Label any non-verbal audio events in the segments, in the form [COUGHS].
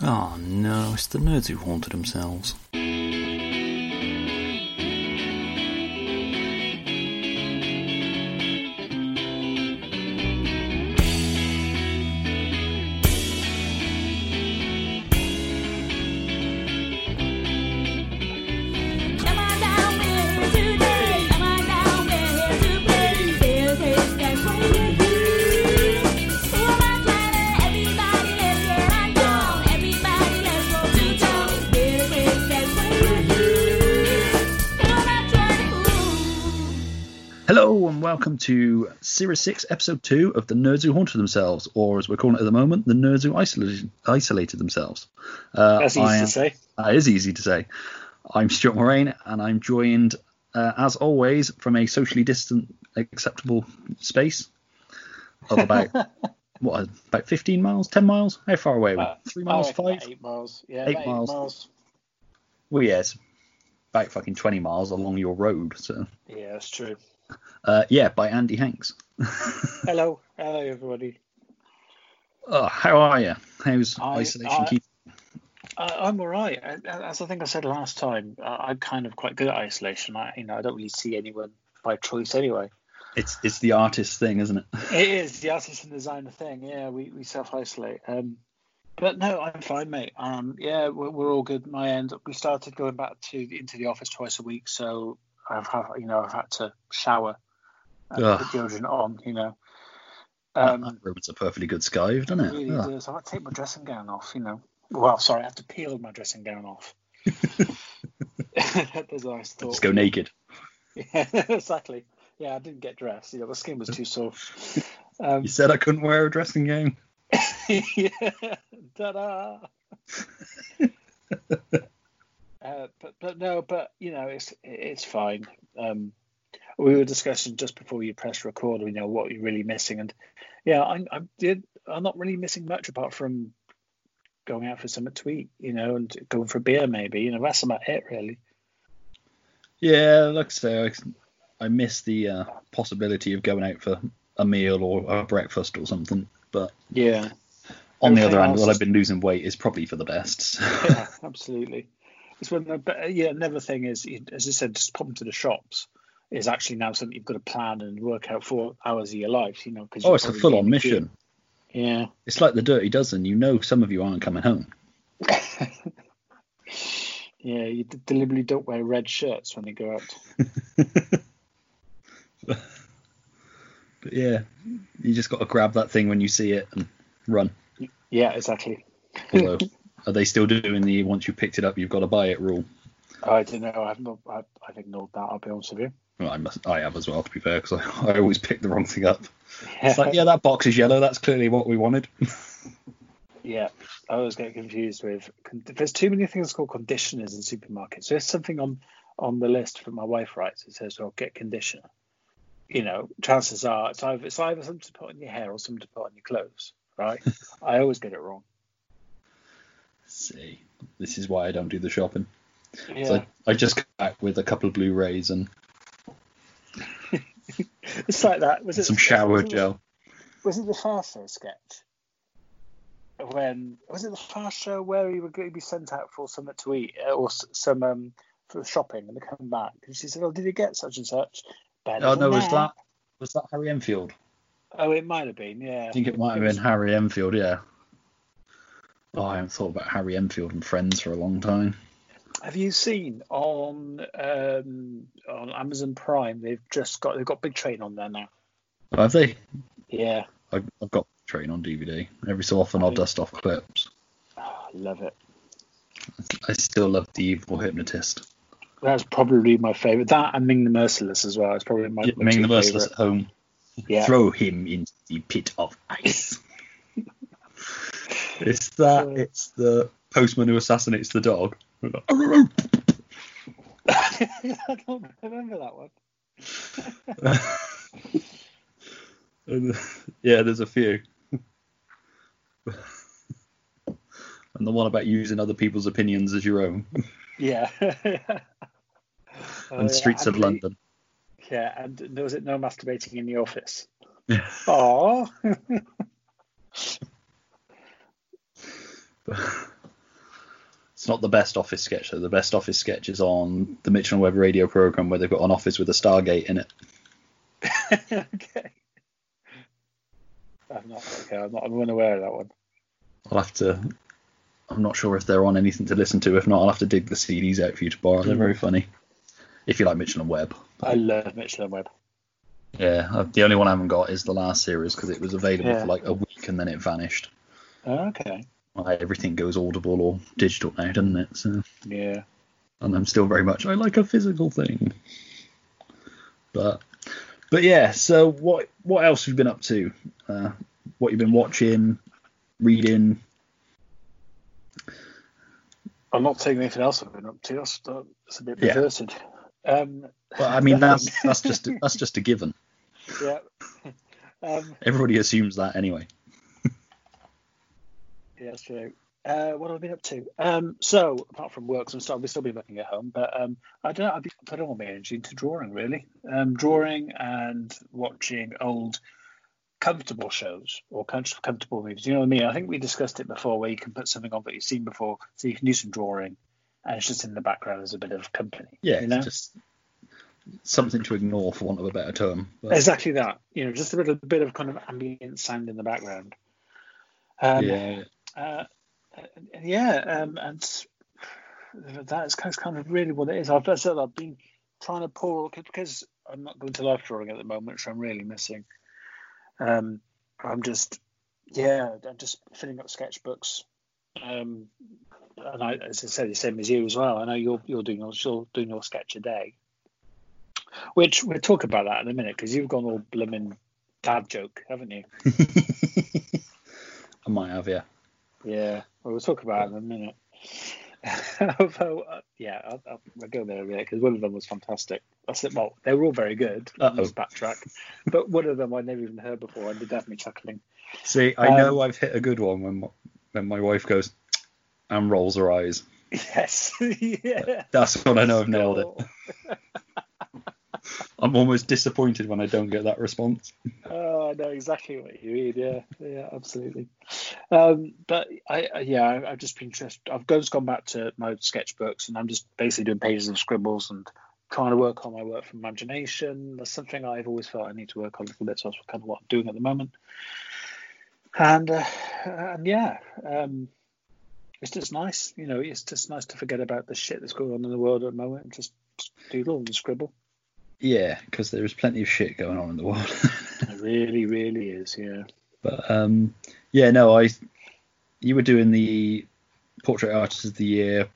Oh no, it's the nerds who haunted themselves. Series 6, Episode 2 of The Nerds Who Haunted Themselves, or as we're calling it at the moment, The Nerds Who Isolated, isolated Themselves. Uh, That's easy I to say. That is easy to say. I'm Stuart Moraine and I'm joined, uh, as always, from a socially distant, acceptable space of about, [LAUGHS] what, about 15 miles, 10 miles? How far away are we? Three miles, I reckon about five? Eight miles. Yeah, Eight about miles. eight miles. Well, yes. About fucking 20 miles along your road. So, Yeah, that's true. uh, yeah, by Andy Hanks. Hello, hello everybody. Oh, how are you? How's I- isolation I- keep? Uh, I'm all right. As I think I said last time, uh, I'm kind of quite good at isolation. I, you know, I don't really see anyone by choice anyway. It's it's the artist thing, isn't it? It is the artist and designer thing. Yeah, we, we self isolate. Um, but no, I'm fine, mate. Um, yeah, we're, we're all good. My end. We started going back to into the office twice a week, so I've had, you know I've had to shower and Ugh. put deodorant on. You know. Um, that ruins a perfectly good skive, doesn't It it? really Ugh. does. I to take my dressing gown off, you know. Well, sorry, I have to peel my dressing gown off. There's a nice thought. Just go naked. Yeah, [LAUGHS] exactly. Yeah, I didn't get dressed. You know, the skin was too sore. Um, You said I couldn't wear a dressing gown. [LAUGHS] yeah, ta-da. [LAUGHS] uh, but but no, but you know, it's it's fine. Um, we were discussing just before you press record, you know, what you're really missing, and yeah, I I did. I'm not really missing much apart from going out for some to eat, you know, and going for a beer maybe. You know, that's about it really. Yeah, like I say, I, I miss the uh, possibility of going out for a meal or a breakfast or something. But Yeah, on the other hand, is- I've been losing weight, is probably for the best. [LAUGHS] yeah, absolutely. It's when, the- but uh, yeah, another thing is, as I said, just pop into the shops is actually now something you've got to plan and work out for hours of your life, you know. Cause oh, it's a full-on mission. Yeah, It's like the Dirty Dozen. You know, some of you aren't coming home. [LAUGHS] yeah. You d- deliberately don't wear red shirts when you go out. [LAUGHS] But yeah, you just got to grab that thing when you see it and run. Yeah, exactly. [LAUGHS] Although, are they still doing the once you picked it up, you've got to buy it rule? I don't know. I've not. I've, I've ignored that. I'll be honest with you. Well, I must. I have as well, to be fair, because I, [LAUGHS] I always pick the wrong thing up. Yeah, It's like, yeah, that box is yellow. That's clearly what we wanted. [LAUGHS] yeah. I always get confused with. There's too many things called conditioners in supermarkets. So There's something on on the list that my wife writes. It says, "Well, get conditioner." You know, chances are it's either it's either something to put on your hair or something to put on your clothes, right? [LAUGHS] I always get it wrong. See, this is why I don't do the shopping. Yeah, So I, I just got back with a couple of Blu-rays and it's like that. Was it some shower was it- gel. Was it the Fast Show sketch? When was it the Fast Show where he would be sent out for something to eat uh, or some um for shopping and they come back and she said, "Oh, did you get such and such?" Better Oh no, was that was that Harry Enfield? Oh, it might have been. Yeah. I think it might have been Harry Enfield. Yeah. Oh, I haven't thought about Harry Enfield and Friends for a long time. Have you seen on um, on Amazon Prime? They've just got they've got Big Train on there now. Have they? Yeah, I've, I've got Train on DVD. Every so often, I'll dust off clips. oh, I love it. I still love the Evil Hypnotist. That's probably my favorite. That and Ming the Merciless as well. It's probably my, Yeah, my Ming the Merciless at home. Yeah. Throw him into the pit of ice. [LAUGHS] it's that. It's the postman who assassinates the dog. I don't remember that one. And, yeah, there's a few. [LAUGHS] and the one about using other people's opinions as your own. Yeah. [LAUGHS] [LAUGHS] Oh, and yeah, Streets of and the- London. Yeah, and there was it no masturbating in the office. Yeah. Oh, It's not the best office sketch though. The best office sketch is on the Mitchell and Webb radio program where they've got an office with a Stargate in it. [LAUGHS] okay. I'm not okay. I'm not. I'm unaware of that one. I'll have to. I'm not sure if they're on anything to listen to. If not, I'll have to dig the CDs out for you to borrow. They're very funny. If you like Mitchell and Webb. I love Mitchell and Webb. Yeah, uh, the only one I haven't got is the last series because it was available Yeah. for like a week and then it vanished. Okay. Everything goes audible or digital now, doesn't it? So, Yeah. and I'm still very much I like a physical thing. But, but yeah. So what what else have you been up to? Uh, what you've been watching, reading? I'm not taking anything else I've been up to. That's, that's a bit Yeah. perverted. Um, Well, I mean that's [LAUGHS] that's just a, that's just a given. yeah. um, Everybody assumes that anyway. Yeah, that's true. Uh, what have I been up to? Um, so apart from work, I'm still, I've still been working at home, but um, I don't know. I've been putting all my energy into drawing, really. Um, drawing and watching old comfortable shows or comfortable movies. You know what I mean? I think we discussed it before, where you can put something on that you've seen before, so you can do some drawing, and it's just in the background as a bit of company. Yeah, you know? it's just something to ignore for want of a better term. But, Exactly that. You know, just a bit, a bit of kind of ambient sound in the background. Um, yeah, Uh, yeah, um, and that's kind of, really what it is. I've, said, I've been trying to pour because I'm not going to life drawing at the moment, which I'm really missing. Um, I'm just, yeah, I'm just filling up sketchbooks. Um, and I, as I said, the same as you as well. I know you're you're doing your you're doing your sketch a day, which we'll talk about that in a minute because you've gone all blooming dad joke, haven't you? [LAUGHS] I might have, yeah. Yeah, well, we'll talk about it in a minute. Although, uh, yeah, I'll, I'll, we'll go there a minute because one of them was fantastic. I said, well, they were all very good. Let's backtrack. But one of them I'd never even heard before and did have me chuckling. See, I Um, know I've hit a good one when my, when my wife goes and rolls her eyes. Yes, [LAUGHS] yeah. That's when I know I've nailed it. [LAUGHS] I'm almost disappointed when I don't get that response. Oh, I know exactly what you mean. Yeah, yeah, absolutely. Um, but I, yeah, I, I've just been just I've just gone back to my sketchbooks and I'm just basically doing pages of scribbles and trying to work on my work from imagination. That's something I've always felt I need to work on a little bit. So that's kind of what I'm doing at the moment. And uh, and yeah, um, it's just nice. You know, it's just nice to forget about the shit that's going on in the world at the moment and just doodle and scribble. Yeah, because there is plenty of shit going on in the world. [LAUGHS] It really, really is. Yeah. but um, yeah, no, I. You were doing the portrait artist of the year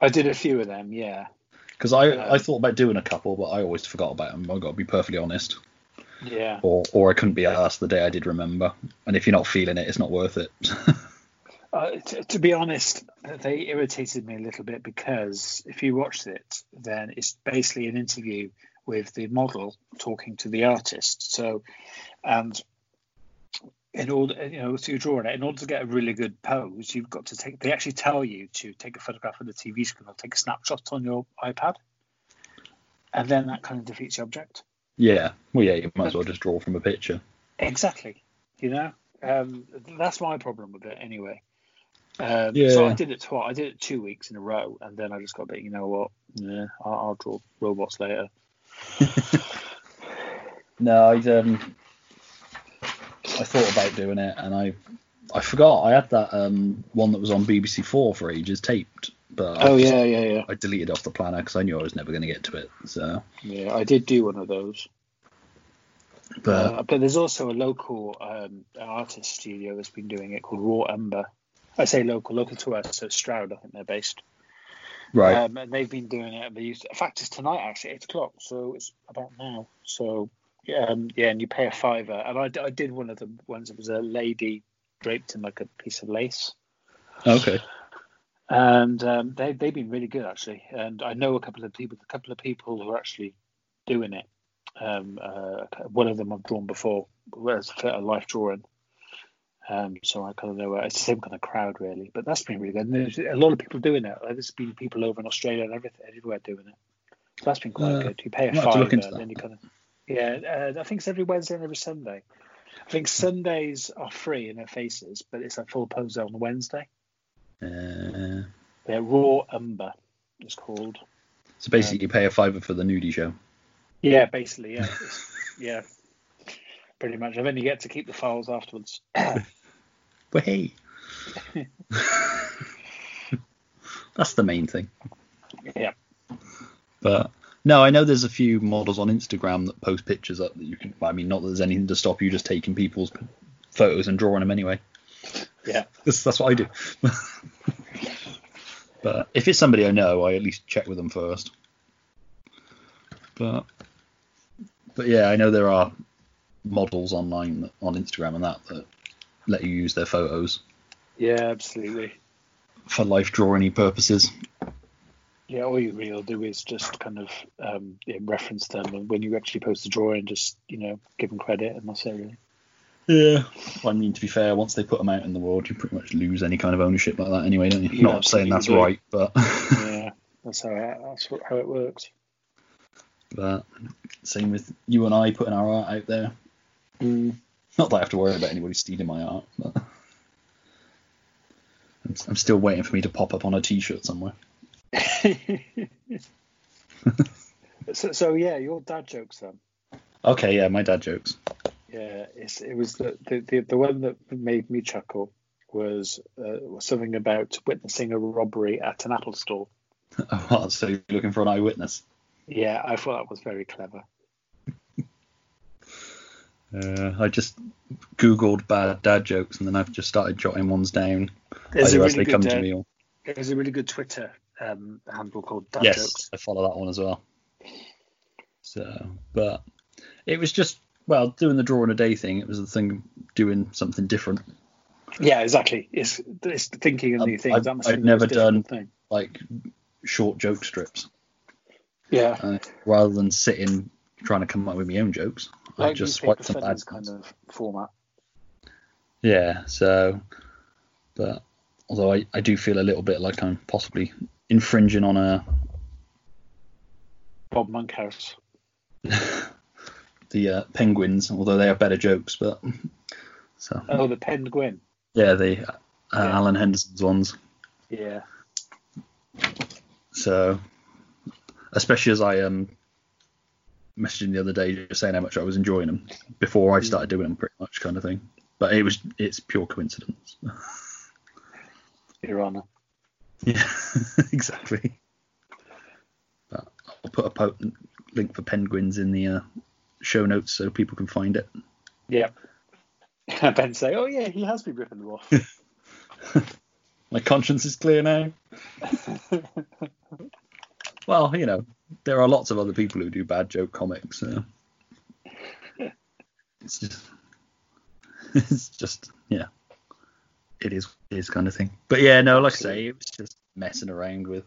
I did a few of them. Yeah. because I Um, I thought about doing a couple, but I always forgot about them. I've got to be perfectly honest. Yeah. Or or I couldn't be asked the day I did remember. And if you're not feeling it, it's not worth it. [LAUGHS] Uh, t- to be honest, they irritated me a little bit because if you watched it, then it's basically an interview with the model talking to the artist. So, and in order, you know, so you're drawing it, in order to get a really good pose, you've got to take, they actually tell you to take a photograph of the TV screen or take a snapshot on your iPad. And then that kind of defeats the object. yeah, well, yeah, you might as well just draw from a picture. Exactly. You know, um, that's my problem with it anyway. Um, Yeah. So I did it twice. I did it two weeks in a row, and then I just got a bit. You know what? Yeah, I'll, I'll draw robots later. [LAUGHS] No, I um, I thought about doing it, and I I forgot I had that um one that was on BBC Four for ages taped, but I, Oh yeah, yeah, yeah, I deleted off the planner because I knew I was never going to get to it. So, yeah. I did do one of those. but Uh, but there's also a local um, artist studio that's been doing it called Raw Umber. I say local, local to us, so Stroud, I think they're based. right, Um, and they've been doing it. They used in fact, it's tonight actually, eight o'clock. So it's about now. So yeah, um, yeah, and you pay a fiver. And I, I did one of the ones. It was a lady draped in like a piece of lace, okay, and um, they they've been really good actually. And I know a couple of people, a couple of people who are actually doing it. Um, uh, one of them I've drawn before, whereas a life drawing. Um, so I kind of know it's the same kind of crowd really, but that's been really good. And there's a lot of people doing it. Like, There's been people over in Australia and everything, everywhere doing it. So that's been quite Uh, good. You pay a might have to look fiver, and then you kind of yeah. Uh, I think it's every Wednesday and every Sunday. I think Sundays are free in their faces, but it's a full pose on Wednesday. Uh, Yeah, Raw Umber it's called. so basically, you pay a fiver for the nudie show. Yeah, basically, yeah. Yeah. [LAUGHS] Pretty much. And then you get to keep the files afterwards. [LAUGHS] Hey, that's the main thing. yeah. But no, I know there's a few models on Instagram that post pictures up that you can. I mean, not that there's anything to stop you just taking people's photos and drawing them anyway. Yeah. That's, that's what I do. but if it's somebody I know, I at least check with them first. But but yeah, I know there are models online on Instagram and that that let you use their photos Yeah, absolutely. for life drawing purposes. Yeah, all you really do is just kind of um, yeah, reference them, and when you actually post the drawing, just you know give them credit, and that's it really. Yeah. I mean, to be fair, once they put them out in the world, you pretty much lose any kind of ownership like that anyway, don't you? You Not saying that's absolutely right, but [LAUGHS] Yeah, that's how it, that's how it works. but same with you and I putting our art out there. Not that I have to worry about anybody stealing my art, but I'm, still waiting for me to pop up on a T-shirt somewhere. [LAUGHS] so, so yeah, your dad jokes then. Okay, yeah, my dad jokes. Yeah, it's, it was the, the the the one that made me chuckle was uh, was something about witnessing a robbery at an Apple store. [LAUGHS] Oh, so you're looking for an eyewitness? Yeah, I thought that was very clever. Uh, I just googled bad dad jokes and then I've just started jotting ones down There's a as really they come good, to uh, me or There's a really good Twitter um, handle called Dad yes, Jokes. I follow that one as well. So, but it was just well doing the draw drawing a day thing. It was the thing doing something different. Yeah, exactly. It's it's thinking of Um, new things. I've- I've be the most never done- Thing. like short joke strips Yeah, uh, rather than sitting trying to come up with my own jokes. I just newspaper swipe some bad kind of format. Yeah, so but although I, I do feel a little bit like I'm possibly infringing on a Bob Monkhouse. [LAUGHS] the uh, penguins, although they have better jokes, but so Oh, the Penguin. yeah, the uh, Yeah. Alan Henderson's ones. Yeah. So especially as I um messaged him the other day just saying how much I was enjoying them before I started doing them, pretty much kind of thing. But it was it's pure coincidence. Your Honour. Yeah, [LAUGHS] exactly. But I'll put a po- link for penguins in the uh, show notes so people can find it. Yeah. [LAUGHS] ben say, oh yeah, he has been ripping them off. [LAUGHS] My conscience is clear now. well, you know, there are lots of other people who do bad joke comics. So [LAUGHS] it's just, [LAUGHS] it's just, yeah, it is, it is kind of thing. But yeah, no, like I say, it was just messing around with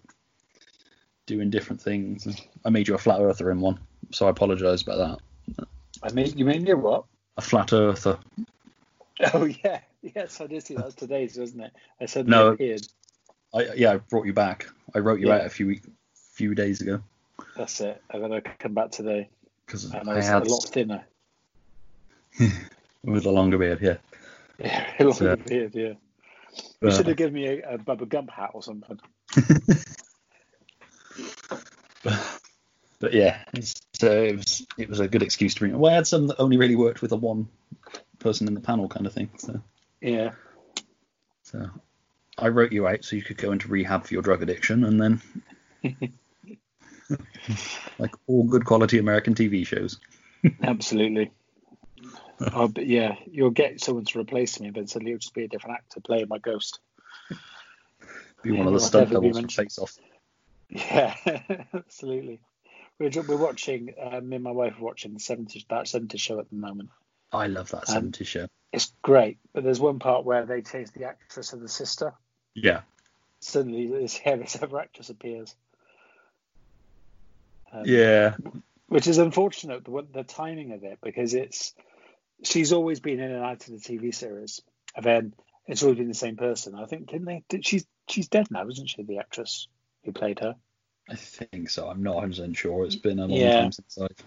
doing different things. I made you a flat earther in one, so I apologise about that. I mean, you mean your what? A flat earther. [LAUGHS] Oh yeah, yes, I did see that was today's, wasn't it? I said No. appeared. I yeah, I brought you back. I wrote you Yeah. out a few week, few days ago That's it. And then I come back today, because I was had a lot thinner. [LAUGHS] with a longer beard. Yeah. Yeah, [LAUGHS] a lot So- beard. Yeah. You should have given me a, a Bubba Gump hat or something. [LAUGHS] but yeah, so it was it was a good excuse to bring. Well, I had some that only really worked with a one person in the panel kind of thing. So Yeah. so I wrote you out so you could go into rehab for your drug addiction, and then like all good quality American TV shows. Absolutely. oh, but yeah, you'll get someone to replace me, but suddenly it'll just be a different actor playing my ghost. Be one of the stunt doubles from. Face Off. Yeah, [LAUGHS] absolutely. We're, we're watching, uh, me and my wife are watching the 70s, that 70s show at the moment. I love that Um, 70s show. It's great, but there's one part where they change the actress of the sister. Yeah. Suddenly, this [LAUGHS] yeah, this other actress appears. Um, Yeah. which is unfortunate the the timing of it because it's she's always been in and out of the TV series, and then it's always been the same person. I think didn't they? Did, she's she's dead now, isn't she? The actress who played her. I think so. I'm not 100 sure. It's been a long Yeah. time since I've.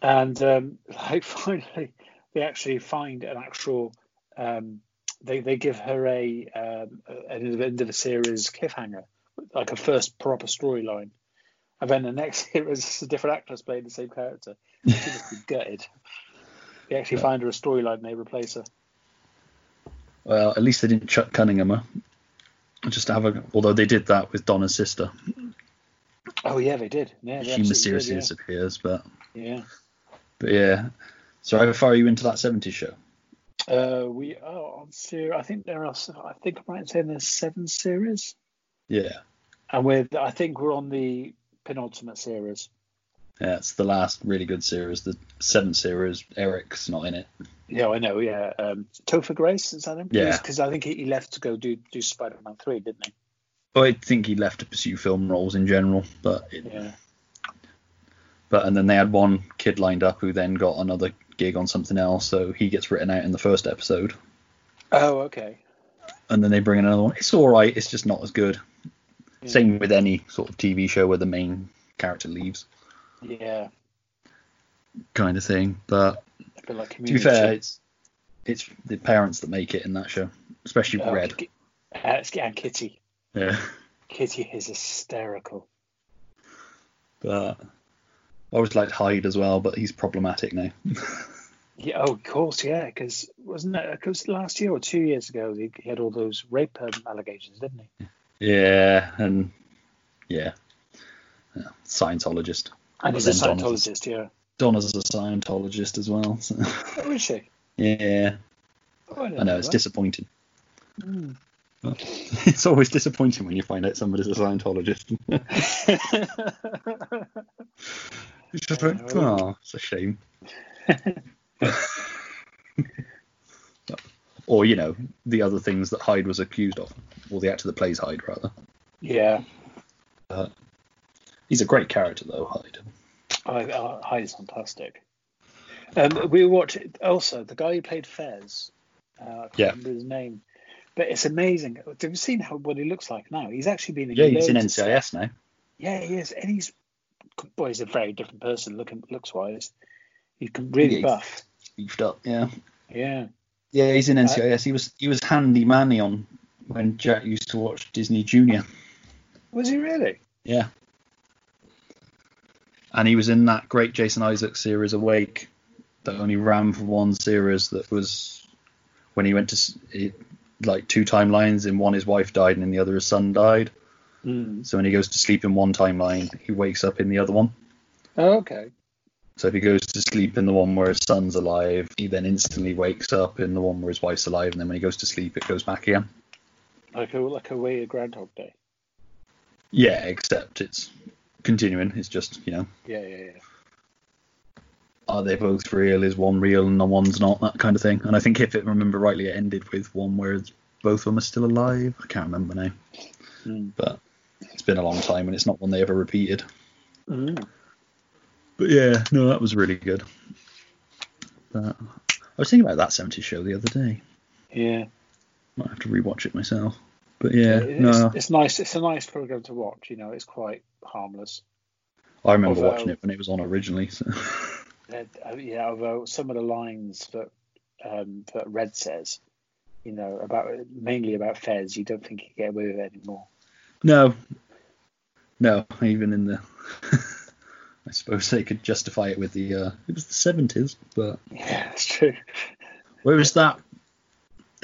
And um, [LAUGHS] like finally, they actually find an actual um, they they give her a um, an end of a series cliffhanger, like a first proper storyline, and then the next [LAUGHS] it was a different actress playing the same character. She must be [LAUGHS] gutted. They actually find her a storyline and they replace her. Well, at least they didn't chuck Cunningham. huh? Just to have a. Although they did that with Donna's sister. Oh yeah, they did. Yeah, they she mysteriously did, disappears, but yeah. but yeah. So how far are you into that 70s show? Uh, we are on series. I think there are. I think I'm right in saying there's seven series, Yeah. and we're. I think we're on the penultimate series. Yeah, it's the last really good series. The seventh series, Eric's not in it. Yeah, I know. Yeah, um, Topher Grace is that him? Yeah. Because I think he, left to go do do Spider-Man three, didn't he? Well, I think he left to pursue film roles in general, but it, Yeah. but and then they had one kid lined up who then got another gig on something else, so he gets written out in the first episode, Oh, okay. and then they bring in another one. It's all right. It's just not as good. Yeah. Same with any sort of TV show where the main character leaves, Yeah. kind of thing. But like to be fair, it's it's the parents that make it in that show, especially Oh, Red. Ki- uh, and Kitty. Yeah. Kitty is hysterical. But I always liked Hyde as well, but he's problematic now. [LAUGHS] Yeah, oh, of course, yeah. Because wasn't it? Because last year or two years ago, he, he had all those rape um, allegations, didn't he? Yeah, and yeah. yeah. Scientologist. And he's a then Donna's Scientologist, yeah. Donna's a Scientologist as well. So. Oh, is she? yeah, Oh, didn't I know it's disappointing. Mm. [LAUGHS] It's always disappointing when you find out somebody's a Scientologist. [LAUGHS] it's just [LAUGHS] like, oh, it's a shame. or you know the other things that Hyde was accused of, or the actor that plays Hyde rather. yeah. He's a great character though, Hyde. I, I, Hyde's fantastic. Um, we watched also the guy who played Fez. Uh, I can't Yeah. remember his name, but it's amazing. Have you seen how what he looks like now? He's actually been in Yeah, he's in. NCIS now. Yeah, he is, and he's boy, he's a very different person looking looks wise. He's really Yeah, buff. Beefed up, yeah. Yeah. Yeah, he's in NCIS. He was he was handy manny on when Jack used to watch Disney Junior. Was he really? Yeah. And he was in that great Jason Isaacs series Awake that only ran for one series that was when he went to it, like two timelines in one his wife died and in the other his son died. Mm. So when he goes to sleep in one timeline, he wakes up in the other one. Oh, okay. So if he goes to sleep in the one where his son's alive, he then instantly wakes up in the one where his wife's alive, and then when he goes to sleep, it goes back again. Like a like a way of Groundhog Day. Yeah, except it's continuing. It's just you know, Yeah, yeah, yeah. are they both real? Is one real and the one's not? That kind of thing. And I think if it remember rightly, it ended with one where both of them are still alive. I can't remember now, Mm. but it's been a long time, and it's not one they ever repeated. Mm. But yeah, no, that was really good. But I was thinking about that 70s show the other day. Yeah. Might have to rewatch it myself. But yeah, it's, no, it's nice. It's a nice program to watch. You know, it's quite harmless. I remember although- watching it when it was on originally. So. [LAUGHS] Uh, yeah, although some of the lines that um, that Red says, you know, about mainly about Fez, you don't think you get away with it anymore. No, no, even in the, [LAUGHS] I suppose they could justify it with the, uh, it was the seventies, but [LAUGHS] Yeah, it's true. where was that?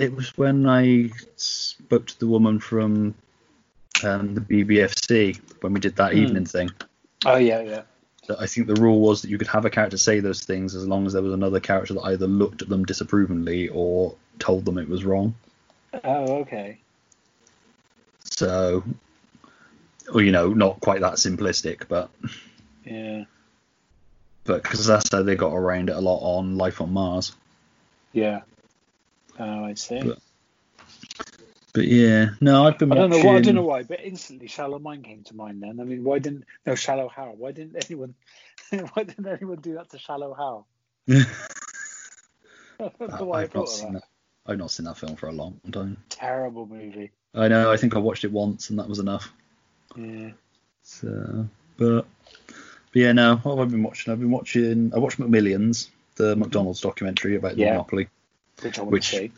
It was when I spoke to the woman from um, the BBFC when we did that Hmm. evening thing. Oh yeah, yeah. I think the rule was that you could have a character say those things as long as there was another character that either looked at them disapprovingly or told them it was wrong. Oh okay. So, or you know, not quite that simplistic, but Yeah, but because that's how they got around it a lot on Life on Mars. yeah. Oh, I see. But- But yeah, no, I've been I don't know. watching. Why, I don't know why, but instantly Shallow Mind came to mind. Then I mean, why didn't no Shallow Hal? Why didn't anyone? [LAUGHS] why didn't anyone do that to Shallow Hal? [LAUGHS] [LAUGHS] I don't know why I I've not seen that. I've not seen that film for a long time. Terrible movie. I know. I think I watched it once and that was enough. Yeah. So, but, but yeah, no. What have I been watching? I've been watching. I watched McMillions, the McDonald's documentary about the monopoly. Which I want Which- to see.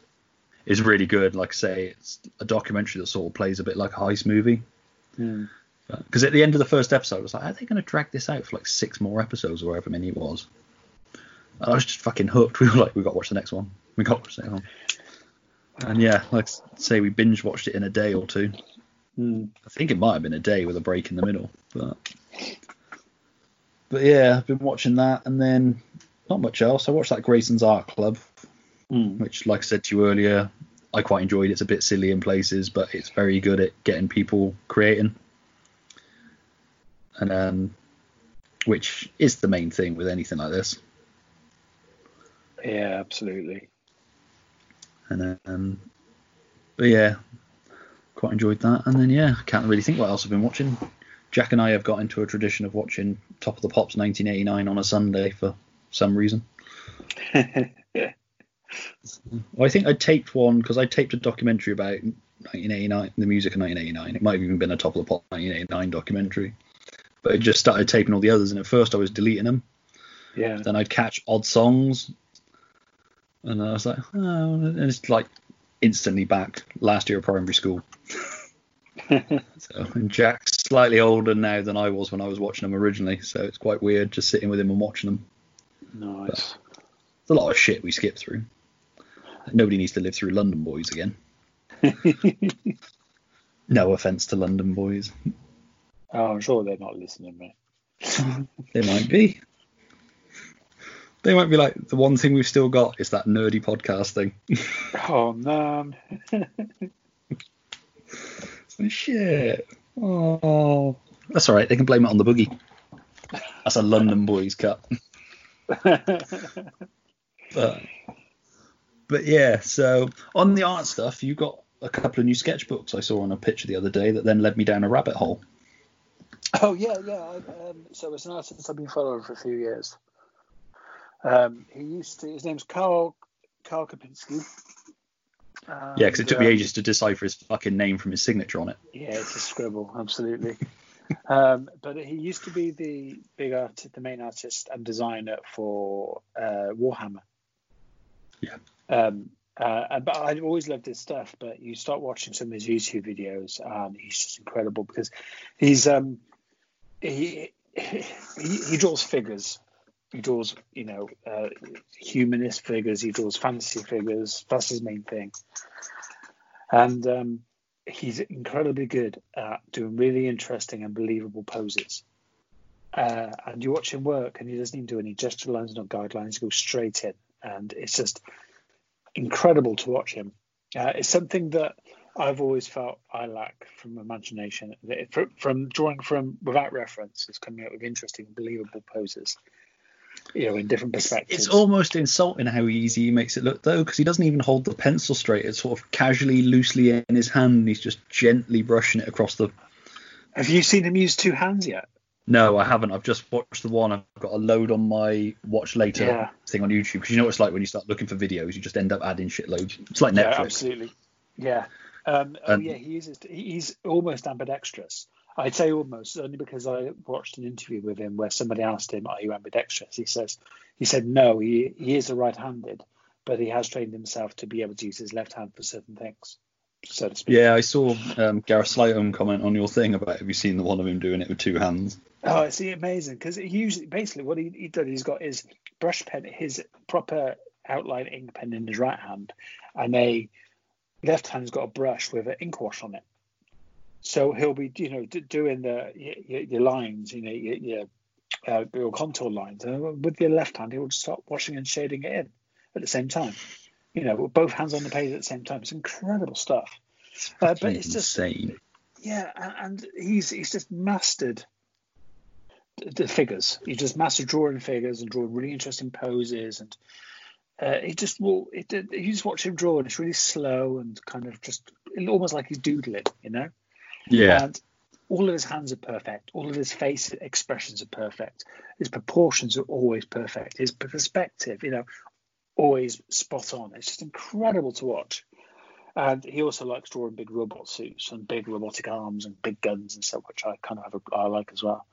is really good. Like I say, it's a documentary that sort of plays a bit like a heist movie. Hmm. Because at the end of the first episode, I was like, are they going to drag this out for like six more episodes or however many it was? And I was just fucking hooked. [LAUGHS] We were like, we got to watch the next one. We got to watch the next one. And yeah, like I say, we binge watched it in a day or two. Hmm. I think it might have been a day with a break in the middle, but but yeah, I've been watching that, and then not much else. I watched that Grayson's Art Club, Hmm. which, like I said to you earlier, I quite enjoyed. It's a bit silly in places, but it's very good at getting people creating, and um, which is the main thing with anything like this. Yeah, absolutely. And um, but yeah, quite enjoyed that. And then yeah, can't really think what else I've been watching. Jack and I have got into a tradition of watching Top of the Pops 1989 on a Sunday for some reason. [LAUGHS] Well, I think I taped one because I taped a documentary about 1989, the music of 1989. It might have even been a Top of the Pop 1989 documentary. But I just started taping all the others, and at first I was deleting them. yeah. Then I'd catch odd songs, and I was like, oh, and it's like instantly back last year of primary school. [LAUGHS] so, and Jack's slightly older now than I was when I was watching them originally, so it's quite weird just sitting with him and watching them. Nice. It's a lot of shit we skip through. Nobody needs to live through London Boys again. [LAUGHS] No offense to London Boys. Oh, I'm sure they're not listening, mate. [LAUGHS] They might be. They might be like the one thing we've still got is that nerdy podcast thing. [LAUGHS] Oh man. Oh, shit. Oh, that's all right. They can blame it on the boogie. That's a London Boys cut. But, but yeah. So on the art stuff, you got a couple of new sketchbooks I saw on a picture the other day that then led me down a rabbit hole. oh yeah, yeah. I, um, so it's an artist I've been following for a few years. Um, he used to. His name's Karl Karl Kopinski. Yeah, because it took me ages to decipher his fucking name from his signature on it. Yeah, it's a scribble, absolutely. [LAUGHS] um, but he used to be the big artist, the main artist and designer for uh, Warhammer. Yeah. Um, uh, but I always loved his stuff. But you start watching some of his YouTube videos, and he's just incredible because he's um, he, he he draws figures. He draws, you know, uh, humanist figures. He draws fantasy figures. That's his main thing. And um, he's incredibly good at doing really interesting and believable poses. Uh, and you watch him work, and he doesn't even do any gesture lines, no guidelines. He goes straight in, and it's just incredible to watch him. Uh, it's something that I've always felt I lack from imagination. From drawing from without reference, is coming up with interesting, believable poses. You know, in different perspectives. It's almost insulting how easy he makes it look, though, because he doesn't even hold the pencil straight. It's sort of casually, loosely in his hand, and he's just gently brushing it across the. Have you seen him use two hands yet? No, I haven't. I've just watched the one. I've got a load on my watch later Yeah. thing on YouTube because you know what it's like when you start looking for videos, you just end up adding shitloads. It's like Netflix. Yeah, absolutely. Yeah. Um, oh And- yeah, he uses. He's almost ambidextrous. I'd say almost only because I watched an interview with him where somebody asked him, "Are you ambidextrous?" He says, "He said no. He he is a right-handed, but he has trained himself to be able to use his left hand for certain things, so to speak." Yeah, I saw um, Gareth Slightum comment on your thing about have you seen the one of him doing it with two hands? Oh, it's amazing because he usually basically what he, he did he's got his brush pen, his proper outline ink pen in his right hand, and a left hand's got a brush with an ink wash on it. So he'll be you know d- doing the your, your lines, you know your your, uh, your contour lines, and with your left hand he'll start washing and shading it in at the same time. You know, with both hands on the page at the same time. It's incredible stuff. Uh, but it's just insane. yeah, a- and he's he's just mastered the figures. He just mastered drawing figures and drawing really interesting poses, and uh, he just will. It, it, you just watch him draw, and it's really slow and kind of just almost like he's doodling, you know. Yeah, And all of his hands are perfect. All of his face expressions are perfect. His proportions are always perfect. His perspective, you know, always spot on. It's just incredible to watch. And he also likes drawing big robot suits and big robotic arms and big guns and stuff, which I kind of have a, I like as well.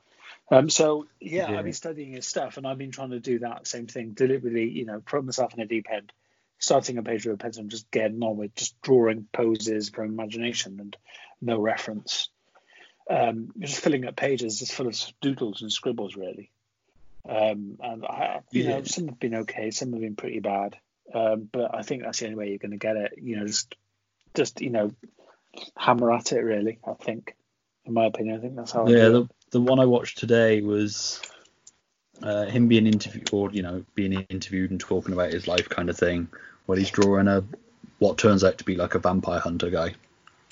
Um, so yeah, Yeah. I've been studying his stuff, and I've been trying to do that same thing deliberately. You know, throw myself in a deep end, starting a page with a pencil and just getting on with just drawing poses from imagination and no reference. Um, just filling up pages just full of doodles and scribbles, really. Um, and I, you know, some have been okay, some have been pretty bad. Um, but I think that's the only way you're going to get it. You know, just, just you know, hammer at it. Really, I think, in my opinion, I think that's how. I Yeah, the one I watched today was uh, him being interviewed, or you know, being interviewed and talking about his life, kind of thing. Where he's drawing a what turns out to be like a vampire hunter guy.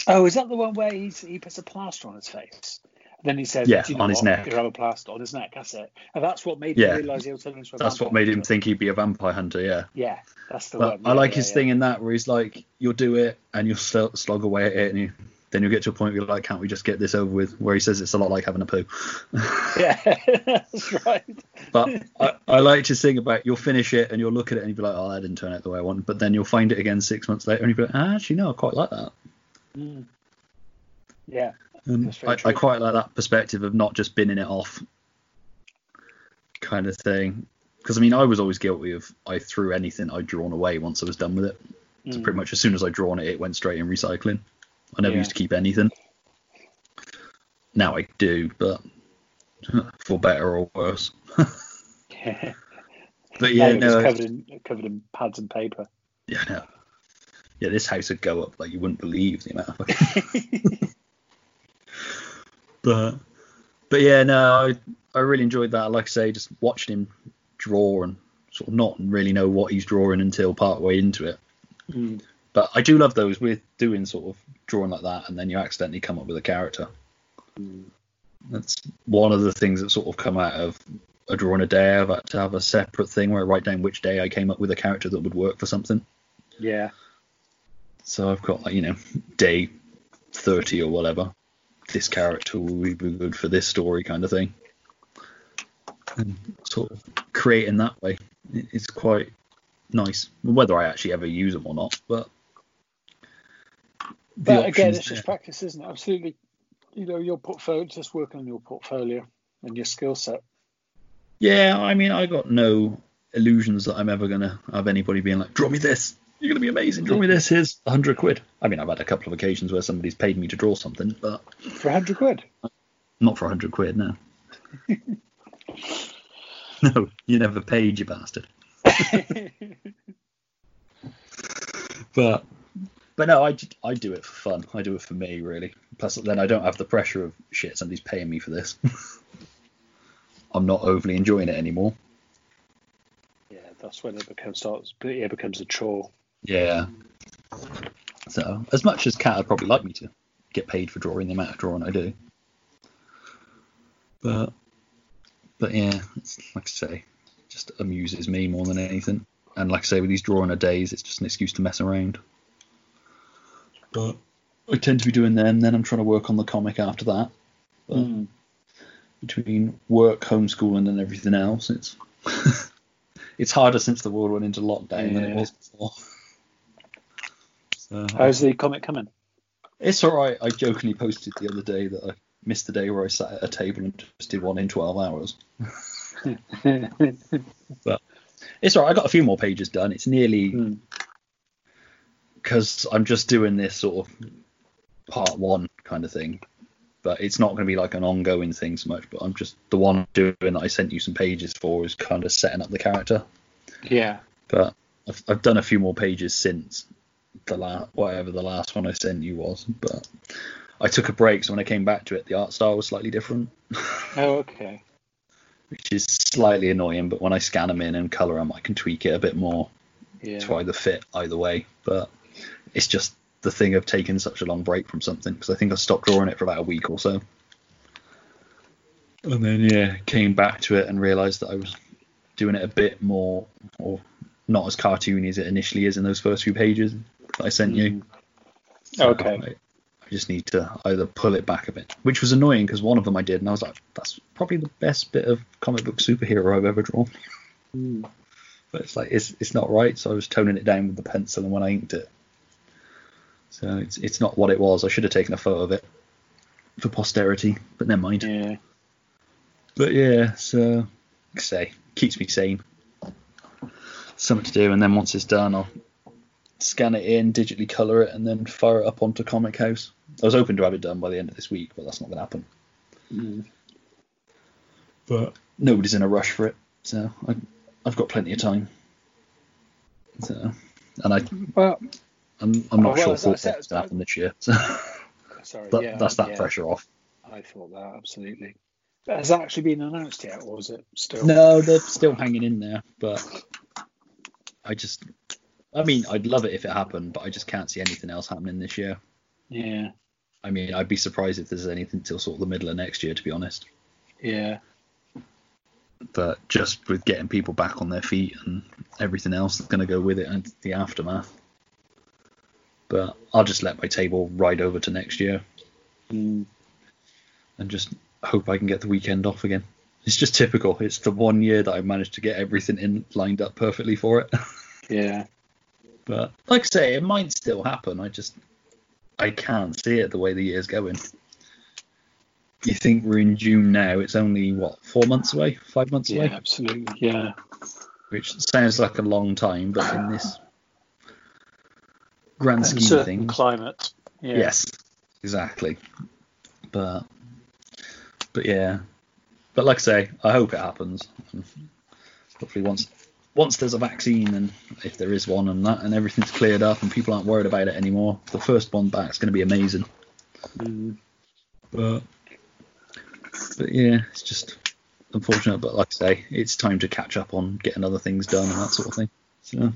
Oh, is that the one where he's, he puts a plaster on his face? And then he says, Yeah, you know on his what? neck. You have a plaster on his neck. That's it. And that's what made Yeah. him realise he was turning into a That's what made him think he'd be a vampire hunter. Yeah. Yeah, that's the But one. I like Yeah, his yeah, thing in that where he's like, you'll do it and you'll sl- slog away at it, and you, then you'll get to a point where you're like, can't we just get this over with? Where he says it's a lot like having a poo. [LAUGHS] Yeah, that's right. But I, I liked his thing about you'll finish it and you'll look at it and you'll be like, oh, that didn't turn out the way I wanted. But then you'll find it again six months later and you'll be like, ah, actually, no, I quite like that. Mm. Yeah, Um, I. I quite like that perspective of not just binning it off kind of thing. Because, I mean, I was always guilty of I threw anything I'd drawn away once I was done with it. So Mm. pretty much as soon as I'd drawn it, it went straight in recycling. I never Yeah. used to keep anything. Now I do, but [LAUGHS] for better or worse. yeah. [LAUGHS] But Yeah, no, covered in covered in pads and paper. yeah, no. Yeah, this house would go up like you wouldn't believe the amount of [LAUGHS] but but yeah, no, I I really enjoyed that. Like I say, just watching him draw and sort of not really know what he's drawing until part way into it. Mm. But I do love those with doing sort of drawing like that, and then you accidentally come up with a character. Mm. That's one of the things that sort of come out of a drawing a day. I've had to have a separate thing where I write down which day I came up with a character that would work for something. Yeah, So I've got like you know day thirty or whatever. This character will be good for this story, kind of thing. And sort of creating that way, it's quite nice. Whether I actually ever use them or not, but. But again, it's just practice, isn't it? Absolutely. You know, your portfolio, just working on your portfolio and your skill set. Yeah, I mean, I got no illusions that I'm ever gonna have anybody being like, "Draw me this. You're gonna be amazing. Draw me this. Here's hundred quid." I mean, I've had a couple of occasions where somebody's paid me to draw something, but For hundred quid. not for hundred quid. No. [LAUGHS] no, you never paid, you bastard. [LAUGHS] But but no, I, I do it for fun. I do it for me, really. Plus, then I don't have the pressure of shit. Somebody's paying me for this. [LAUGHS] I'm not overly enjoying it anymore. Yeah, that's when it becomes starts. It becomes a chore. Yeah. So, as much as Cat would probably like me to get paid for drawing the amount of drawing I do. But, but yeah, it's, like I say, just amuses me more than anything. And like I say, with these drawing a days, it's just an excuse to mess around. But I tend to be doing them, then I'm trying to work on the comic after that. But Mm. between work, homeschooling, and everything else, it's [LAUGHS] it's harder since the world went into lockdown than it was before. So, How's the comic coming? it's all right. I jokingly posted the other day that I missed the day where I sat at a table and just did one in 12 hours. [LAUGHS] But it's all right. I got a few more pages done. It's nearly Hmm. Because I'm just doing this sort of part one kind of thing. But it's not going to be like an ongoing thing so much. But I'm just the one doing that I sent you some pages for is kind of setting up the character. yeah. But I've, I've done a few more pages since the last whatever the last one I sent you was. But I took a break, so when I came back to it, the art style was slightly different, Oh, okay. [LAUGHS] which is slightly annoying. But when I scan them in and color them, I can tweak it a bit more Yeah. to either fit either way. But it's just the thing of taking such a long break from something because I think I stopped drawing it for about a week or so. And then yeah, came back to it and realised that I was doing it a bit more or not as cartoony as it initially is in those first few pages that I sent you. So Okay. I, I just need to either pull it back a bit, which was annoying because one of them I did and I was like, that's probably the best bit of comic book superhero I've ever drawn. Mm. But it's like it's it's not right, so I was toning it down with the pencil and when I inked it. So it's it's not what it was. I should have taken a photo of it for posterity, but never mind. Yeah. But yeah, so like I say keeps me sane. Something to do, and then once it's done, I'll scan it in, digitally color it, and then fire it up onto Comic House. I was hoping to have it done by the end of this week, but that's not going to happen. Mm. But nobody's in a rush for it, so I, I've got plenty of time. So, and I, Well, I'm, I'm not Oh, well, sure what's said, going to happen this year. So [LAUGHS] sorry. that, yeah, that's that yeah, pressure off. I thought that absolutely. Has that actually been announced yet, or is it still? No, they're still hanging in there, but I just, I mean, I'd love it if it happened, but I just can't see anything else happening this year. Yeah. I mean, I'd be surprised if there's anything till sort of the middle of next year, to be honest. Yeah. But just with getting people back on their feet and everything else that's going to go with it and the aftermath. But I'll just let my table ride over to next year Mm. and just hope I can get the weekend off again. It's just typical. It's the one year that I managed to get everything in lined up perfectly for it. [LAUGHS] Yeah. But like I say, it might still happen. I just I can't see it the way the year's going. You think we're in June now? It's only what four months away, five months Yeah. away, Absolutely. Yeah. which sounds like a long time, but in this grand scheme of things, climate. Yeah. yes, exactly. But but yeah, but like I say, I hope it happens. Hopefully, once once there's a vaccine and if there is one and that and everything's cleared up and people aren't worried about it anymore, the first one back is going to be amazing. Mm. But but yeah, it's just unfortunate. But like I say, it's time to catch up on getting other things done and that sort of thing. So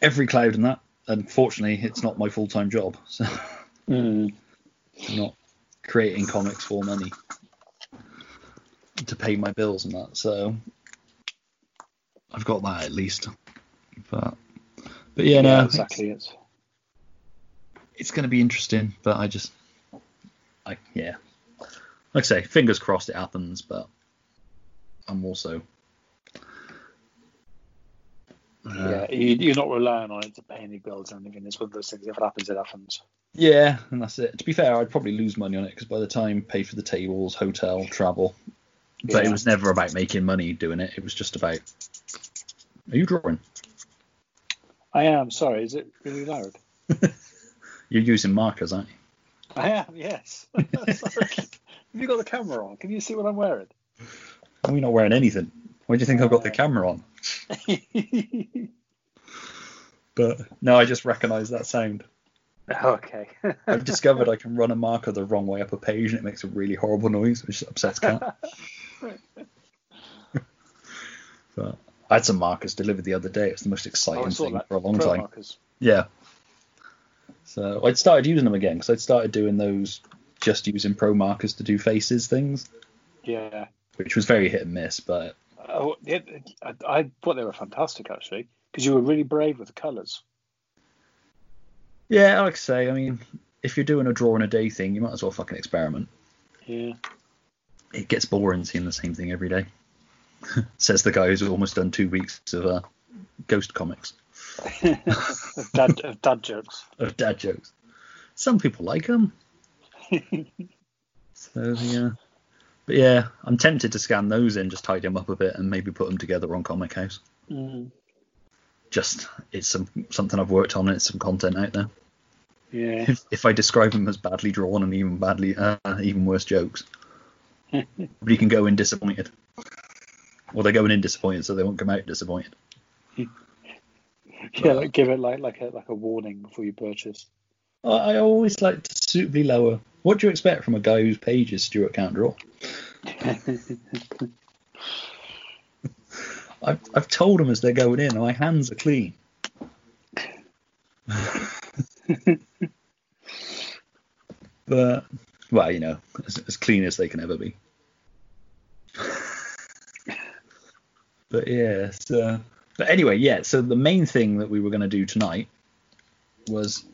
every cloud and that. Unfortunately, it's not my full time job. So Mm. I'm not creating comics for money to pay my bills and that. So I've got that at least. But but yeah, no, Yeah, it's- exactly. It's it's going to be interesting, but I just, I yeah, like I say, fingers crossed it happens, but I'm also, yeah. You, you're not relying on it to pay any bills or anything. It's one of those things. If it happens, it happens. yeah, and that's it. To be fair, I'd probably lose money on it because by the time pay for the tables, hotel, travel, but it was never about making money doing it. It was just about. Are you drawing? I am. Sorry. Is it really loud? [LAUGHS] You're using markers, aren't you? I am. Yes. [LAUGHS] Have you got the camera on? Can you see what I'm wearing? We're not wearing anything. Why do you think I've got the camera on? [LAUGHS] But no, I just recognise that sound. okay. [LAUGHS] I've discovered I can run a marker the wrong way up a page and it makes a really horrible noise, which upsets Cat. [LAUGHS] but I had some markers delivered the other day. It's the most Oh, exciting saw thing that. for a long Pro time. markers. Yeah. So I'd started using them again because I'd started doing those just using pro markers to do faces things, Yeah. which was very hit and miss. But Oh, yeah, I, I thought they were fantastic actually because you were really brave with the colours. yeah, like I say, I mean, if you're doing a draw in a day thing, you might as well fucking experiment. Yeah. It gets boring seeing the same thing every day. [LAUGHS] Says the guy who's almost done two weeks of uh, ghost comics. of, [LAUGHS] dad, of dad jokes. of dad jokes. Some people like them. [LAUGHS] so yeah, but yeah, I'm tempted to scan those in, just tidy them up a bit, and maybe put them together on Comichaus. Mm. Just it's some something I've worked on. and It's some content out there. Yeah. If, if I describe them as badly drawn and even badly, uh, even worse jokes, [LAUGHS] but you can go in disappointed. Well, they're going in disappointed, so they won't come out disappointed. [LAUGHS] Yeah, like, give it like like a like a warning before you purchase. I, I always like to suitably lower. What do you expect from a guy whose pages Stuart can't draw? I've, I've told them as they're going in, my hands are clean. but, well, you know, as, as clean as they can ever be. but yeah, so, but anyway, yeah, so the main thing that we were going to do tonight was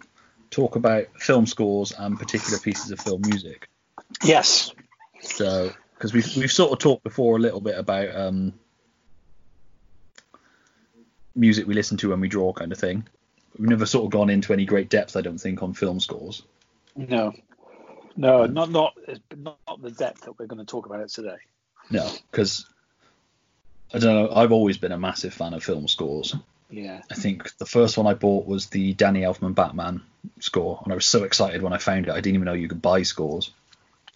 talk about film scores and particular pieces of film music. yes. So, because we've we've sort of talked before a little bit about um, music we listen to when we draw, kind of thing. We've never sort of gone into any great depth, I don't think, on film scores. No. No, not not not the depth that we're going to talk about it today. No, because I don't know. I've always been a massive fan of film scores, Yeah. I think the first one I bought was the Danny Elfman Batman score, and I was so excited when I found it. I didn't even know you could buy scores.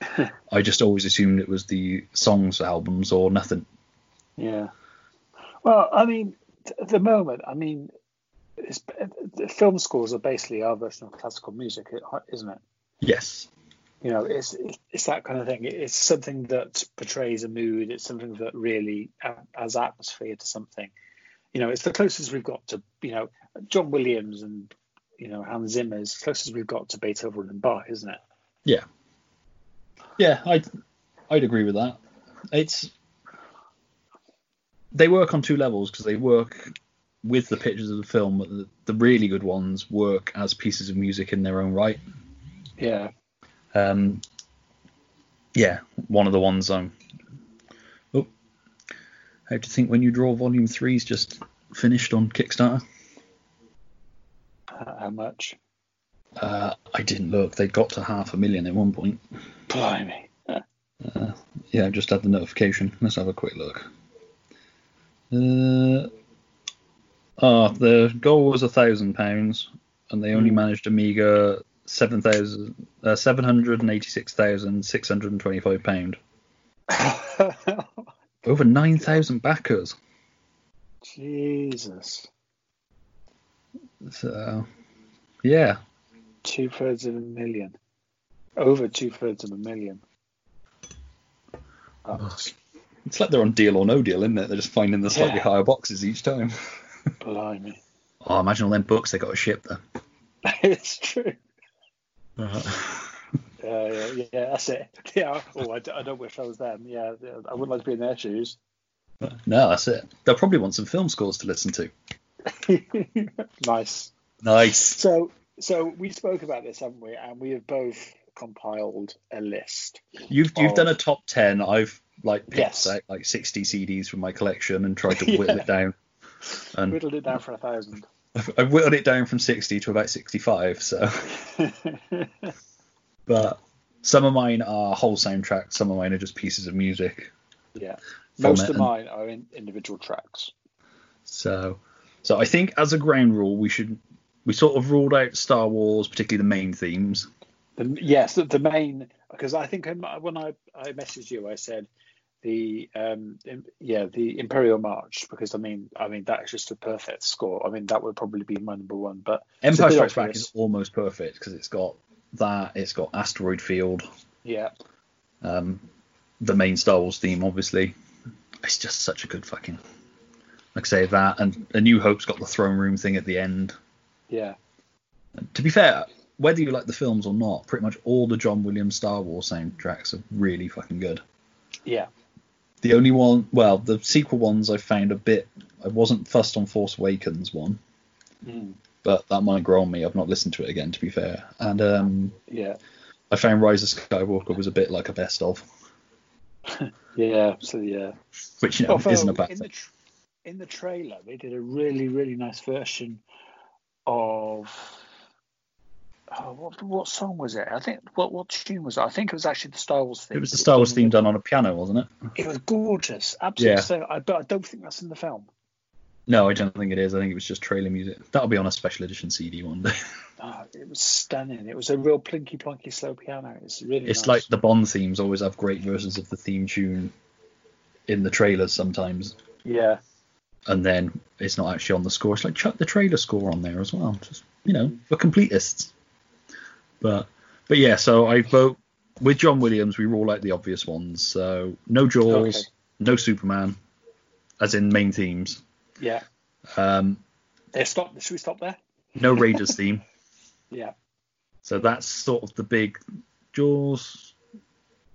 [LAUGHS] I just always assumed it was the songs albums or nothing. Yeah. Well, I mean, t- at the moment, I mean, it's, the film scores are basically our version of classical music, isn't it? Yes. You know, it's it's that kind of thing. It's something that portrays a mood. It's something that really adds atmosphere to something. You know, it's the closest we've got to you know John Williams and you know Hans Zimmer is the closest we've got to Beethoven and Bach, isn't it? Yeah. Yeah, I'd I'd agree with that. It's they work on two levels because they work with the pictures of the film, but the, the really good ones work as pieces of music in their own right. Yeah. Um, yeah, one of the ones I'm. Oh, how do you think when you draw volume three's just finished on Kickstarter? How how much? Uh, I didn't look. They got to half a million at one point. Blimey. Uh, yeah, I just had the notification. Let's have a quick look. Uh, oh, the goal was a thousand pounds, and they only Hmm. managed a meager seven thousand, uh, seven hundred and eighty-six thousand six hundred and twenty-five pound. [LAUGHS] Over nine thousand backers. Jesus. So, yeah, Two thirds of a million. Over two thirds of a million. That's it's like they're on Deal or No Deal, isn't it? They're just finding the slightly Yeah. higher boxes each time. [LAUGHS] blimey. Oh, imagine all them books they got to ship there. [LAUGHS] it's true. Uh, [LAUGHS] yeah, yeah, yeah, that's it. Yeah. Oh, I, d- I don't wish I was them. Yeah, yeah, I wouldn't like to be in their shoes. No, that's it. They'll probably want some film scores to listen to. nice. Nice. So, so we spoke about this, haven't we? And we have both compiled a list. You've you've done a top ten. I've like picked Yes. out like sixty CDs from my collection and tried to [LAUGHS] whittle Yeah. it down. And Whittled it down for a thousand. [LAUGHS] I've, I've whittled it down from sixty to about sixty-five. So, [LAUGHS] but some of mine are whole soundtracks. Some of mine are just pieces of music. yeah. Most of and- mine are in individual tracks. So, so I think as a ground rule, we should we sort of ruled out Star Wars, particularly the main themes. The, yes, the, the main because I think when I, I messaged you, I said the um yeah the Imperial March because I mean I mean that is just a perfect score. I mean that would probably be my number one. But Empire Strikes Back is almost perfect because it's got that, it's got Asteroid Field, yeah, um, the main Star Wars theme, obviously. It's just such a good fucking. Like I say that, and A New Hope's got the throne room thing at the end. Yeah, To be fair, whether you like the films or not, pretty much all the John Williams Star Wars soundtracks are really fucking good. yeah, The only one, well, the sequel ones I found a bit. I wasn't fussed on Force Awakens one, Mm, but that might grow on me. I've not listened to it again, to be fair. And um, yeah, I found Rise of Skywalker was a bit like a best of, [LAUGHS] yeah. So yeah, which you know Although isn't a bad in thing. the tr- in the trailer they did a really really nice version of. Oh, what what song was it? I think what what tune was it? I think it was actually the Star Wars theme. It was the Star Wars theme done on a piano, wasn't it? It was gorgeous, absolutely. Yeah. So, I, but I don't think that's in the film. No, I don't think it is. I think it was just trailer music. That'll be on a special edition CD one day. Oh, [LAUGHS] it was stunning. It was a real plinky plonky slow piano. It's really. It's nice. like the Bond themes always have great versions of the theme tune in the trailers sometimes, yeah, and then it's not actually on the score. It's like chuck the trailer score on there as well. Just you know, for completists. But but yeah, so I vote with John Williams. We rule out the obvious ones. So no Jaws, Okay. no Superman, as in main themes. yeah. Um, Yeah, stop. Should we stop there? no Raiders [LAUGHS] theme. Yeah, So that's sort of the big Jaws,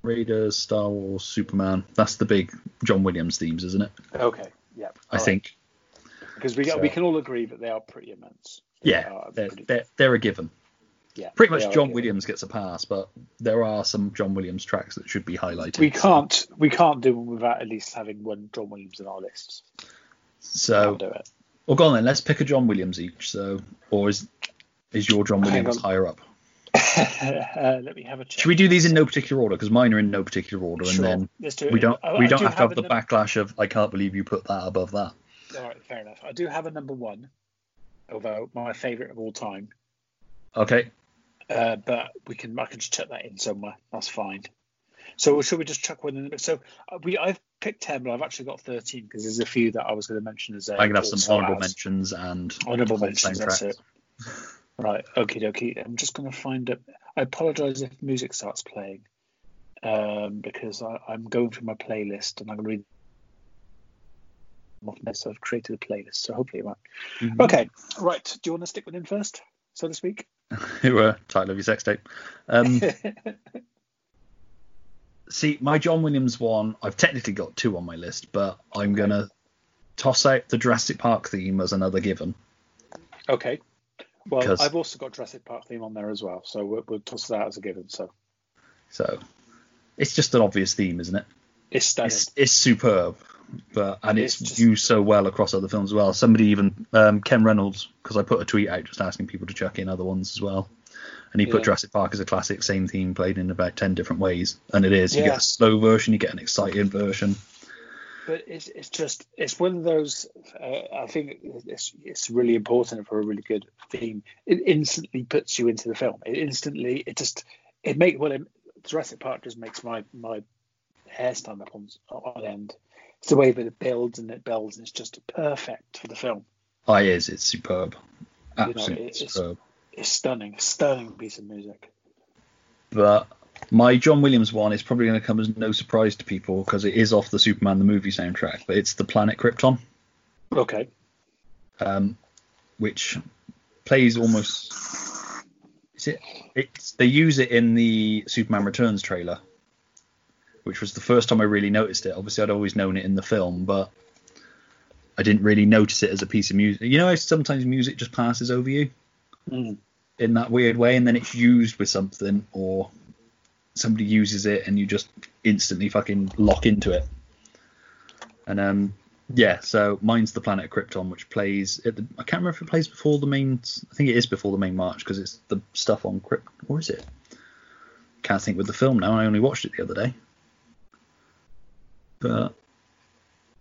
Raiders, Star Wars, Superman. That's the big John Williams themes, isn't it? Okay. Yeah. I think. because we so. we can all agree that they are pretty immense. Yeah, They are they're, pretty- they're, they're a given. yeah. Pretty much John. Williams gets a pass, but there are some John Williams tracks that should be highlighted. We can't we can't do them without at least having one John Williams in our lists. So, Can't do it. well, go on then. Let's pick a John Williams each. So, or is is your John Williams higher up? Uh, let me have a check. Should we do these in no particular order? Because mine are in no particular order, Sure. and then do we don't I- we don't do have to have the num- backlash of I can't believe you put that above that. all right, fair enough. I do have a number one, although my favourite of all time. Okay. Uh, but we can I can just chuck that in somewhere. That's fine. So should we just chuck one in? So uh, we I've picked ten, but I've actually got thirteen because there's a few that I was going to mention as a I can have some honourable mentions and Honourable mentions. That's it. [LAUGHS] Right. Okie dokie. I'm just going to find it. I apologise if music starts playing, um, because I, I'm going through my playlist and I'm going to read. off there, So I've created a playlist, so hopefully it won't. Mhm. Okay, right. Do you want to stick with him first, so to speak? [LAUGHS] Who were title of your sex tape? Um, [LAUGHS] see, my John Williams one, I've technically got two on my list, but I'm gonna toss out the Jurassic Park theme as another given. okay. Well, 'Cause- I've also got Jurassic Park theme on there as well, so we'll, we'll toss that as a given. So So it's just an obvious theme, isn't it? it's stunning. It's, it's superb, but and it's, It's just- used so well across other films as well. Somebody even um, Ken Reynolds, because I put a tweet out just asking people to chuck in other ones as well, and he put Yeah. Jurassic Park as a classic, same theme played in about ten different ways, and it is. You Yeah. get a slow version, you get an exciting version. But it's it's just it's one of those. Uh, I think it's it's really important for a really good theme. It instantly puts you into the film. It instantly it just it make well it, Jurassic Park just makes my my hair stand up on on end. It's the way that it builds and it builds, and it's just perfect for the film. Oh, it is. It's superb. you know, Absolutely it's- superb. It's stunning, stunning piece of music. But my John Williams one is probably going to come as no surprise to people because it is off the Superman the movie soundtrack, but it's the Planet Krypton, Okay, um, which plays almost. Is it? It's they use it in the Superman Returns trailer, which was the first time I really noticed it. Obviously, I'd always known it in the film, but I didn't really notice it as a piece of music. You know, how sometimes music just passes over you. Mm. in that weird way, and then it's used with something, or somebody uses it, and you just instantly fucking lock into it. And um, yeah, so mine's the Planet Krypton, which plays. At the, I can't remember if it plays before the main. I think it is before the main march because it's the stuff on Krypton, or is it? Can't think with the film now. I only watched it the other day. But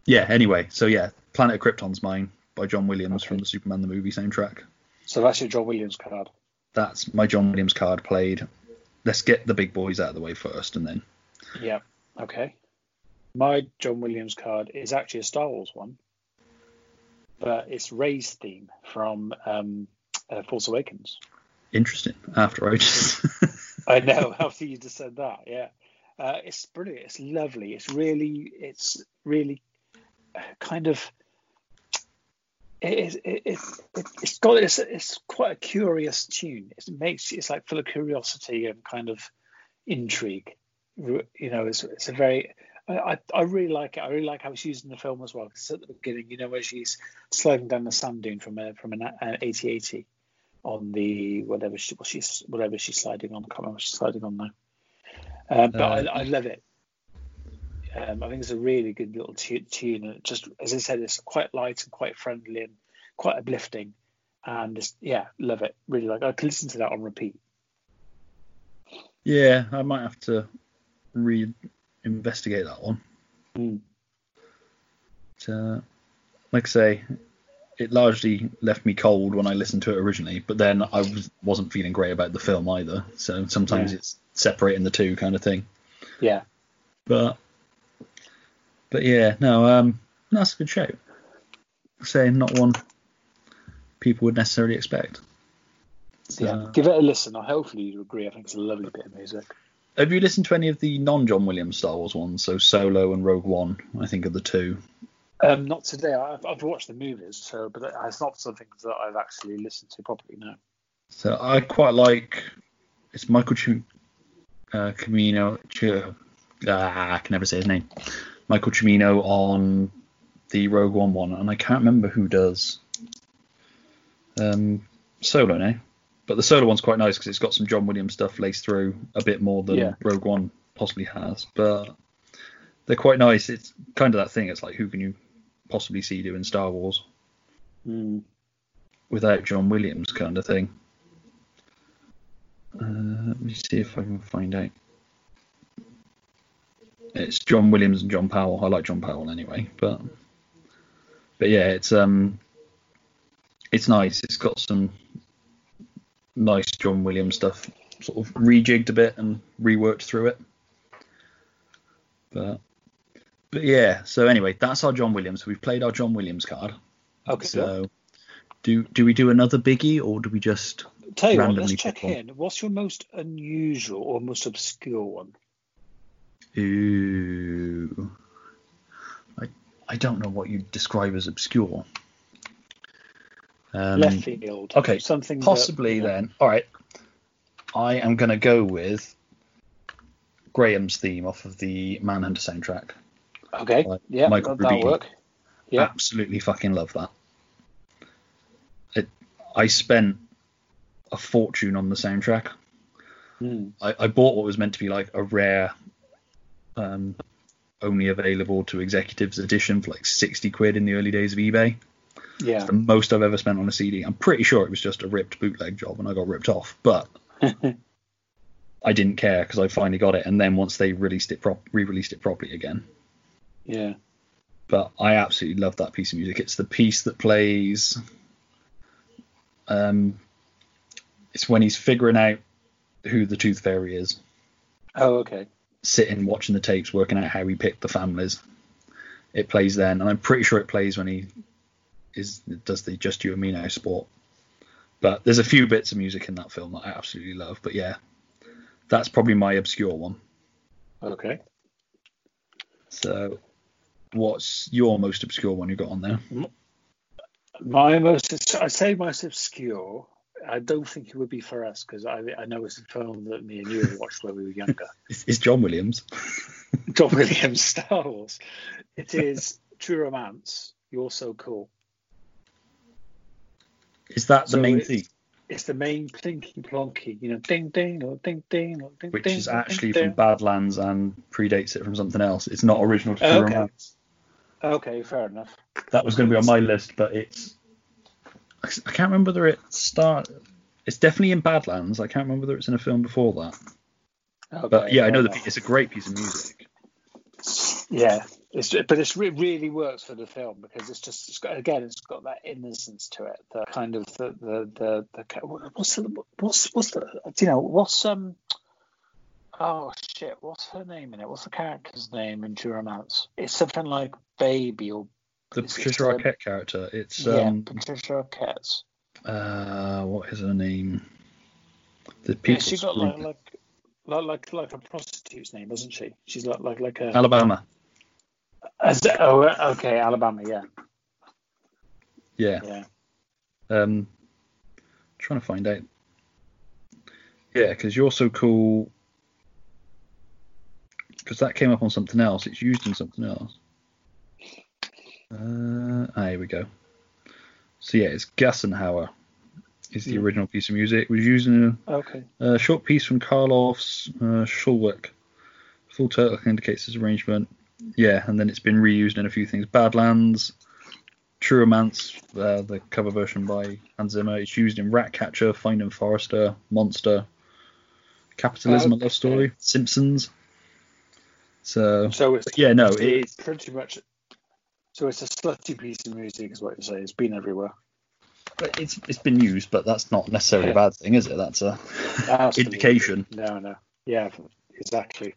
yeah, anyway, so yeah, Planet Krypton's mine by John Williams Okay. from the Superman the movie soundtrack so that's your John Williams card. that's my John Williams card played. Let's get the big boys out of the way first, and then Yeah. Okay. My John Williams card is actually a Star Wars one, but it's Rey's theme from um, uh, Force Awakens. interesting. After I just [LAUGHS] I know. [LAUGHS] After you just said that, yeah. Uh, it's brilliant. It's lovely. It's really, it's really kind of. It, it, it, it, it's got it's, it's quite a curious tune. It makes it's like full of curiosity and kind of intrigue. You know, it's, it's a very. I, I really like it. I really like how it's used in the film as well. Because at the beginning, you know, where she's sliding down the sand dune from a from an, an AT-AT on the whatever she what she's whatever she's sliding on. I can't remember what she's sliding on now. Um, but Uh, I, I love it. Um, I think it's a really good little tu- tune, and just as I said, it's quite light and quite friendly and quite uplifting. And yeah, love it. Really like. I could listen to that on repeat. yeah, I might have to re-investigate that one. Mm. But, uh, like I say, it largely left me cold when I listened to it originally, but then I was, wasn't feeling great about the film either. So sometimes Yeah. it's separating the two kind of thing. Yeah. But but yeah, no, um, that's a good show. Say not one people would necessarily expect. So, yeah. Give it a listen. I hopefully you agree. I think it's a lovely bit of music. Have you listened to any of the non-John Williams Star Wars ones? So Solo and Rogue One, I think, are the two. Um, not today. I've, I've watched the movies, so but it's not something that I've actually listened to properly. No. So I quite like. It's Michael Ch- uh, Cimino. Ch- ah, I can never say his name. Michael Cimino on the Rogue One one, and I can't remember who does um, Solo now. But the Solo one's quite nice because it's got some John Williams stuff laced through a bit more than Yeah. Rogue One possibly has. But they're quite nice. It's kind of that thing. It's like who can you possibly see doing Star Wars Mm. without John Williams kind of thing. Uh, let me see if I can find out. It's John Williams and John Powell. I like John Powell anyway, but but yeah, it's um, it's nice. It's got some nice John Williams stuff, sort of rejigged a bit and reworked through it. But but yeah. So anyway, that's our John Williams. We've played our John Williams card. Okay. So do do we do another biggie or do we just Tell you what, let's check one? in. What's your most unusual or most obscure one? Ooh. I I don't know what you'd describe as obscure. Um, Left field. okay, Something that- Possibly yeah. then. All right. I am going to go with Graham's theme off of the Manhunter soundtrack. Okay. Yeah, Michael that, Rubini. work. Yeah. Absolutely fucking love that. It. I spent a fortune on the soundtrack. Hmm. I, I bought what was meant to be like a rare, um, only available to executives edition for like 60 quid in the early days of eBay. Yeah. It's the most I've ever spent on a CD. I'm pretty sure it was just a ripped bootleg job and I got ripped off, but [LAUGHS] I didn't care because I finally got it. And then once they released it, prop- re-released it properly again. Yeah. But I absolutely love that piece of music. It's the piece that plays. Um, it's when he's figuring out who the Tooth Fairy is, Oh, okay. Sitting watching the tapes, working out how he picked the families. It plays then, and I'm pretty sure it plays when he is does the Just You and Me Now sport. But there's a few bits of music in that film that I absolutely love. But yeah, that's probably my obscure one. Okay. So, what's your most obscure one you got on there? My most, I say most obscure. I don't think it would be for us because I, I know it's a film that me and you watched when we were younger. [LAUGHS] It's, it's John Williams. [LAUGHS] John Williams Star Wars. It is True Romance. You're so cool. Is that the So main it's- theme? It's the main plinky plonky, you know, ding ding or ding ding or ding Which ding. is actually ding, from Badlands and predates it from something else. It's not original to True Okay. Romance. Okay, fair enough. That was going to be on my list, but it's. I can't remember whether it start. It's definitely in Badlands. I can't remember whether it's in a film before that. Okay, But yeah, I know the, it's a great piece of music. Yeah, it's but it's re- really works for the film because it's just it's got, again it's got that innocence to it, the kind of the the the, the what's the what's what's the you know what's um oh shit what's her name in it? What's the character's name in True Romance? It's something like Baby or The It's- Patricia Arquette character. It's yeah um Patricia Arquette. uh what is her name? The people. Yeah, she got like like like like like a prostitute's name, doesn't she? She's like like like a Alabama. As- oh okay Alabama yeah Yeah. yeah Um, trying to find out. Yeah, because you're so cool. Because that came up on something else. It's used in something else. Uh, ah, here we go. So yeah, it's Gassenhauer. Is the original piece of music. It was using in okay a, a short piece from Carl Orff's uh, Schulwerk. Full title indicates his arrangement. Yeah, and then it's been reused in a few things. Badlands, True Romance, uh, the cover version by Hans Zimmer. It's used in Ratcatcher, Finding Forrester, Monster, Capitalism, A Okay. Love Story, Simpsons. So, so it's yeah, no, it's pretty much. So it's a slutty piece of music, is what you say. It's been everywhere. But it's it's been used, but that's not necessarily a bad thing, is it? That's a [LAUGHS] Absolutely. indication. No, no. Yeah, exactly.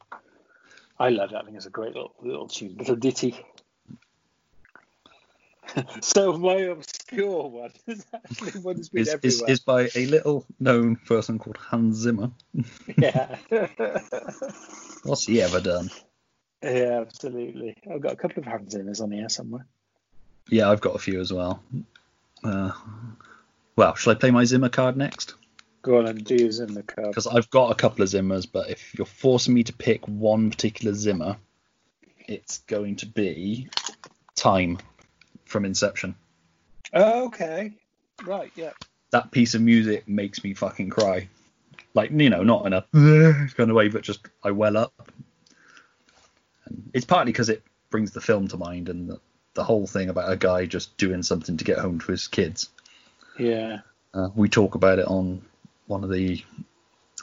I love that. I think it's a great little, little tune, little ditty. [LAUGHS] so my obscure one is actually one that's been Is, is, is by a little known person called Hans Zimmer. [LAUGHS] Yeah. What's he ever done? Yeah, absolutely. I've got a couple of hands in on here somewhere. Yeah, I've got a few as well. Uh, well, shall I play my Zimmer card next? Go on and do in the cup. Because I've got a couple of Zimmers, but if you're forcing me to pick one particular Zimmer, it's going to be Time from Inception. Oh, okay. Right, yeah. That piece of music makes me fucking cry. Like, you know, not in a [LAUGHS] kind of way, but just I well up. And it's partly because it brings the film to mind and the, the whole thing about a guy just doing something to get home to his kids. Yeah. Uh, we talk about it on one of the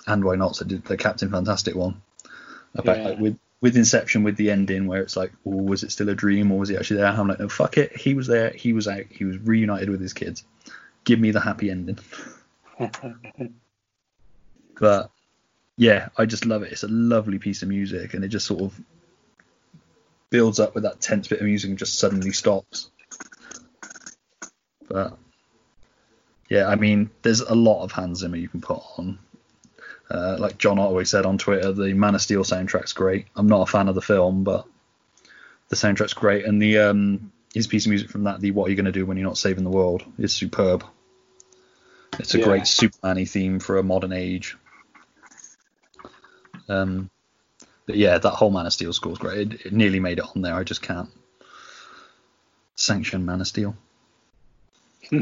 and why not? So did the Captain Fantastic one about Yeah. like, with with Inception, with the ending where it's like, oh, was it still a dream or was he actually there? I'm like, no, fuck it. He was there. He was out. He was reunited with his kids. Give me the happy ending. [LAUGHS] But yeah, I just love it. It's a lovely piece of music, and it just sort of builds up with that tense bit of music and just suddenly stops. But yeah, I mean, there's a lot of Hans Zimmer you can put on. Uh, like John always said on Twitter, the Man of Steel soundtrack's great. I'm not a fan of the film, but the soundtrack's great, and the um, his piece of music from that, the "What Are You Going to Do When You're Not Saving the World," is superb. It's a Yeah. great Superman-y theme for a modern age. Um, but yeah, that whole Man of Steel score is great. It, it nearly made it on there. I just can't sanction Man of Steel. [LAUGHS]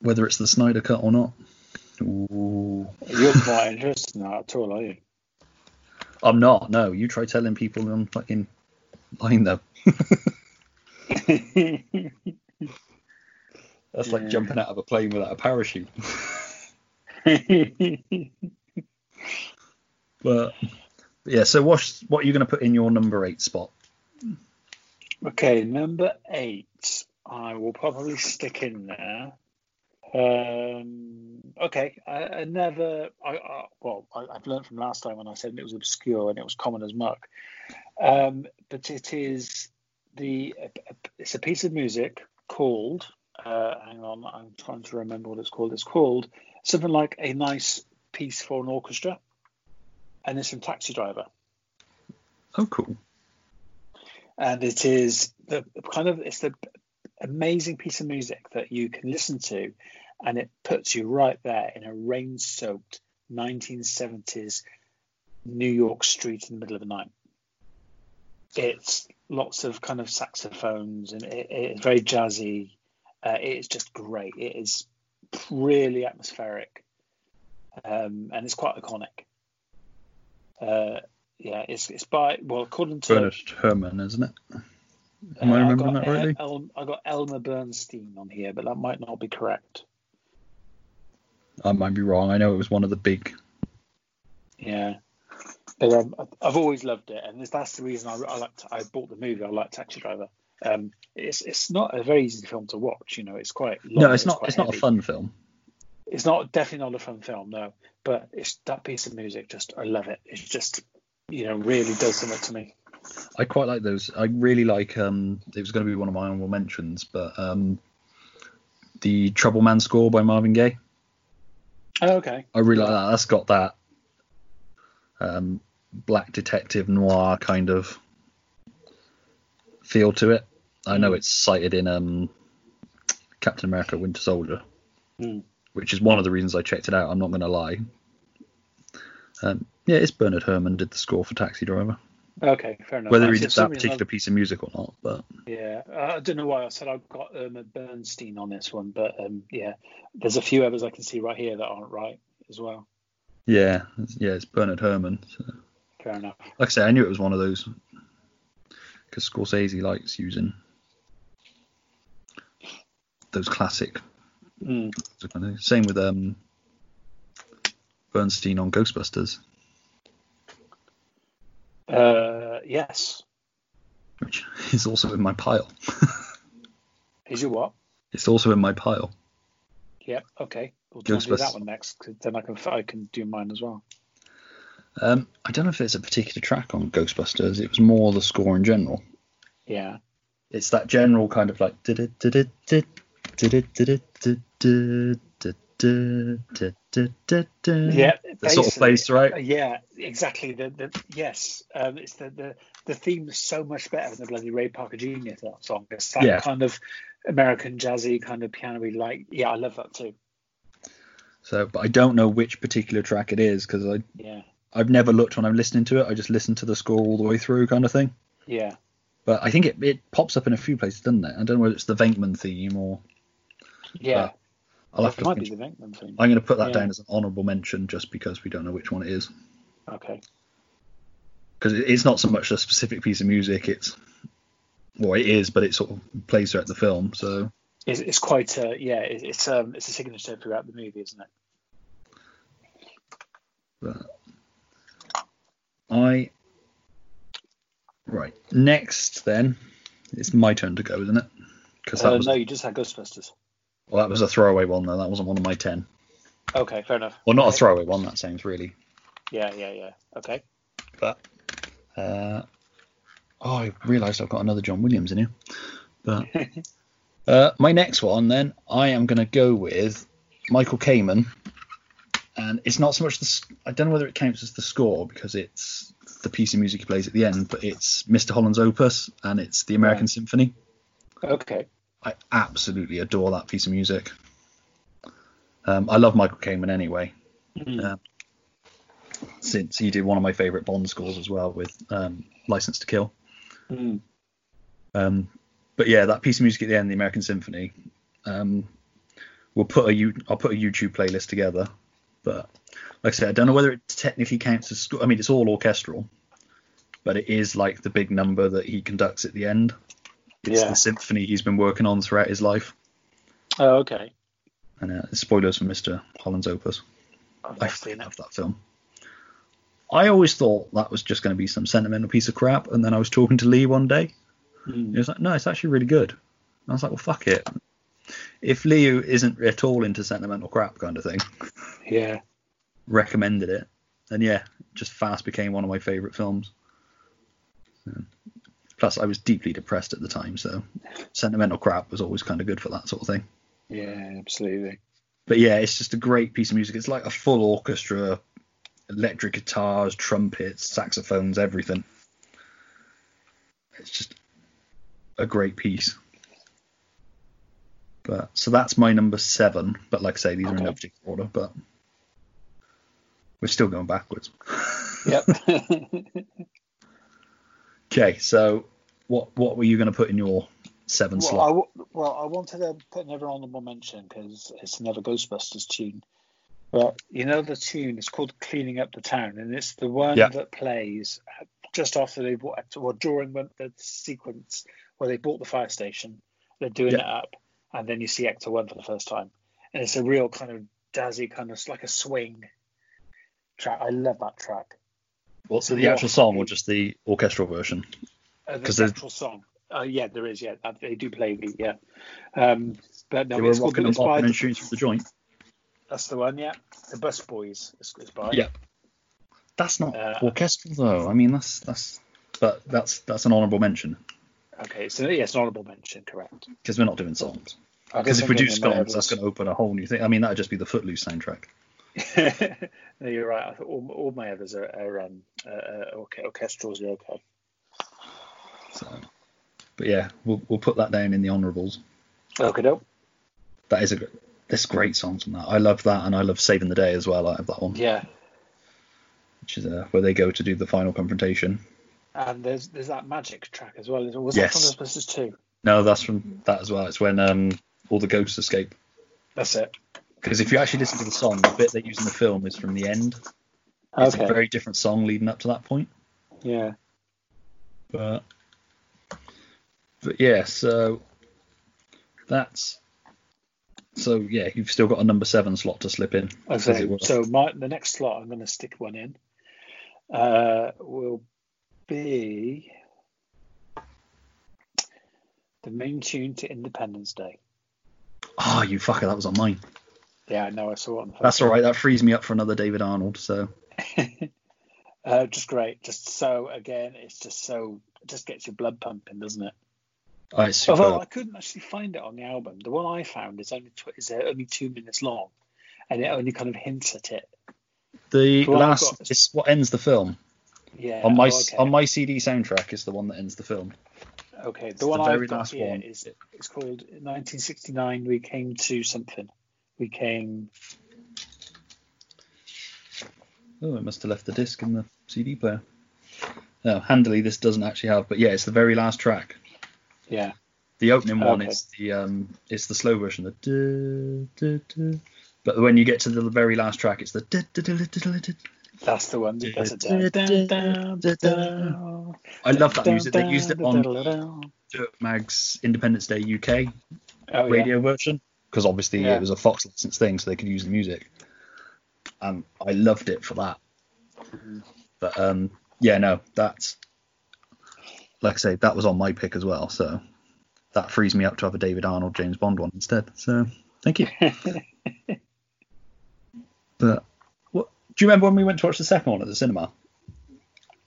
Whether it's the Snyder cut or not. Ooh. You're quite interested in that at all, are you? I'm not. No, you try telling people I'm fucking lying though. [LAUGHS] That's like Yeah. jumping out of a plane without a parachute. [LAUGHS] But yeah, so what's what are you going to put in your number eight spot? okay, number eight. I will probably stick in there. Um, okay, I, I never. I, well, I, I've learned from last time when I said it was obscure and it was common as muck. Um, but it is the. It's a piece of music called. Uh, hang on, I'm trying to remember what it's called. It's called something like a nice piece for an orchestra, and it's from Taxi Driver. Oh, cool. and it is the kind of it's the amazing piece of music that you can listen to and it puts you right there in a rain-soaked 1970s new york street in the middle of the night it's lots of kind of saxophones and it, it's very jazzy uh, it is just great it is really atmospheric um, and it's quite iconic uh, yeah it's, it's by well according to Bernard Herrmann, isn't it? Am I uh, I've remembering got that rightly? El- I got Elmer Bernstein on here, but that might not be correct. I might be wrong. I know it was one of the big. Yeah, but um, I- I've always loved it, and that's the reason I, I like. I bought the movie. I like Taxi Driver. Um, it's it's not a very easy film to watch. You know, it's quite. Long, No, it's not. quite It's not a fun film. It's not definitely not a fun film, no. But it's that piece of music. Just I love it. It's just you know really does something to me. I quite like those. I really like. Um, it was going to be one of my honorable mentions, but um, the Trouble Man score by Marvin Gaye. Oh, okay. I really like that. That's got that um, black detective noir kind of feel to it. I know Mm. it's cited in um, Captain America: Winter Soldier, Mm. Which is one of the reasons I checked it out. I'm not going to lie. Um, yeah, it's Bernard Herrmann did the score for Taxi Driver. Okay, fair enough. Whether he did that particular piece of music or not, but Yeah, I don't know why I said I've got um, Bernstein on this one, but um, yeah, there's a few others I can see right here that aren't right as well. yeah, yeah, it's Bernard Herrmann. So, Fair enough. like I say, I knew it was one of those because Scorsese likes using those classic. Mm. Same with um, Bernstein on Ghostbusters, Uh, yes. which is also in my pile. [LAUGHS] Is your what? It's also in my pile. Yep. Okay. We'll do that one next, then I can I can do mine as well. Um, I don't know if it's a particular track on Ghostbusters. It was more the score in general. Yeah. It's that general kind of like. Yeah. the sort of throughout. Uh, Yeah, exactly. The, the yes, um, it's the, the the theme is so much better than the bloody Ray Parker Jr. th- song. It's that Yeah. kind of American jazzy kind of piano-y like. Yeah, I love that too. So, but I don't know which particular track it is because I Yeah, I've never looked when I'm listening to it. I just listen to the score all the way through, kind of thing. yeah. But I think it, it pops up in a few places, doesn't it? I don't know whether it's the Venkman theme or Yeah, I'll have to might be the Venkman theme. I'm going to put that yeah. down as an honourable mention just because we don't know which one it is. Okay. Because it's not so much a specific piece of music; it's well, it is, but it sort of plays throughout the film. So it's, it's quite a yeah, it's um, it's a signature throughout the movie, isn't it? But I right next then it's my turn to go, isn't it? Because uh, was... no, you just had Ghostbusters well, that was a throwaway one though. That wasn't one of my ten. Okay, fair enough. Well, not a throwaway one. That sounds really. Yeah, yeah, yeah. Okay. But uh, oh, I realised I've got another John Williams in here. But [LAUGHS] uh, my next one, then I am going to go with Michael Kamen, and it's not so much the. I don't know whether it counts as the score because it's the piece of music he plays at the end, but it's Mr. Holland's opus and it's the American Right. Symphony. Okay. I absolutely adore that piece of music. Um, I love Michael Kamen anyway. Mm. Uh, since he did one of my favourite Bond scores as well with um, License to Kill. Mm. Um, but yeah, that piece of music at the end, the American Symphony. Um, we'll put a U- I'll put a YouTube playlist together. But like I said, I don't know whether it technically counts as score. I mean, it's all orchestral, but it is like the big number that he conducts at the end. It's Yeah. the symphony he's been working on throughout his life. Oh, okay. And uh, spoilers for Mr. Holland's Opus. I've I seen love that film. I always thought that was just going to be some sentimental piece of crap, and then I was talking to Lee one day. Mm. He was like, "No, it's actually really good." And I was like, "Well, fuck it. If Leo isn't at all into sentimental crap kind of thing, Yeah. recommended it, and yeah, just fast became one of my favourite films. Plus, I was deeply depressed at the time, so sentimental crap was always kind of good for that sort of thing. Yeah, absolutely. But yeah, it's just a great piece of music. It's like a full orchestra, electric guitars, trumpets, saxophones, everything. It's just a great piece. But so that's my number seven. But like I say, these are in no particular order. But we're still going backwards. Yep. [LAUGHS] [LAUGHS] Okay, so what what were you going to put in your seven well, slot? w- well, I wanted to put another honourable mention because it's another Ghostbusters tune. But you know the tune is called "Cleaning Up the Town," and it's the one Yeah. that plays uh, just after they bought, or during the, the sequence where they bought the fire station. They're doing Yeah. it up, and then you see Ecto One for the first time, and it's a real kind of jazzy, kind of like a swing track. I love that track. What, so the actual song or just the orchestral version? Uh, 'Cause the actual song. Uh, yeah, there is. Yeah, Uh, they do play the yeah. Um, but no, they were it's called rocking and popping the- and shooting through the joint. That's the one. Yeah, the Bus Boys is, is by. Yeah. That's not Uh, orchestral though. I mean, that's that's, but that's that's an honourable mention Okay, so yeah, it's an honourable mention. Correct. because we're not doing songs. Because if we do songs, that's going to open a whole new thing. I mean, that would just be the Footloose soundtrack. [LAUGHS] no, you're right. I thought all, all my others are, are um, uh, uh, okay, orchestrals are okay. So, but yeah, we'll we'll put that down in the honourables. Okay, dope. That is a. There's great songs from that. I love that, and I love Saving the Day as well. I have that one, Yeah, which is uh, where they go to do the final confrontation. and there's there's that magic track as well. Was Yes. that from Ghostbusters too? No, that's from that as well. It's when um all the ghosts escape. That's it. Because if you actually listen to the song, the bit they use in the film is from the end. It's Okay. a very different song leading up to that point. Yeah. But but yeah, so that's so yeah, you've still got a number seven slot to slip in. Okay. So my the next slot I'm going to stick one in. Uh, will be the main tune to Independence Day. Ah, you fucker, that was on mine. Yeah, I know. I saw it. On That's all right. That frees me up for another David Arnold. So [LAUGHS] uh, just great. Just so again, it's just so it just gets your blood pumping, doesn't it? oh, it's. Although I couldn't actually find it on the album. The one I found is only tw- is uh, only two minutes long, and it only kind of hints at it. the last got- it's what ends the film. Yeah. on my oh, okay. on my CD soundtrack is the one that ends the film. Okay, It's the one the very I've got last here one. is it's called 1969. We came to something. We came. Oh, it must have left the disc in the CD player. No, handily this doesn't actually have, but yeah, it's the very last track. Yeah. The opening one Okay. is the um, it's the slow version, the duh, duh, duh. but when you get to the very last track, it's the duh, duh, duh, duh, duh. That's the one. I love that music. They used it on. Dirk Maggs' Independence Day UK Oh, yeah. radio version because obviously Yeah. it was a Fox licensed thing, so they could use the music. And I loved it for that. Mm-hmm. But um, yeah, no, that's like I say, that was on my pick as well. So that frees me up to have a David Arnold James Bond one instead. So thank you. [LAUGHS] but what do you remember when we went to watch the second one at the cinema?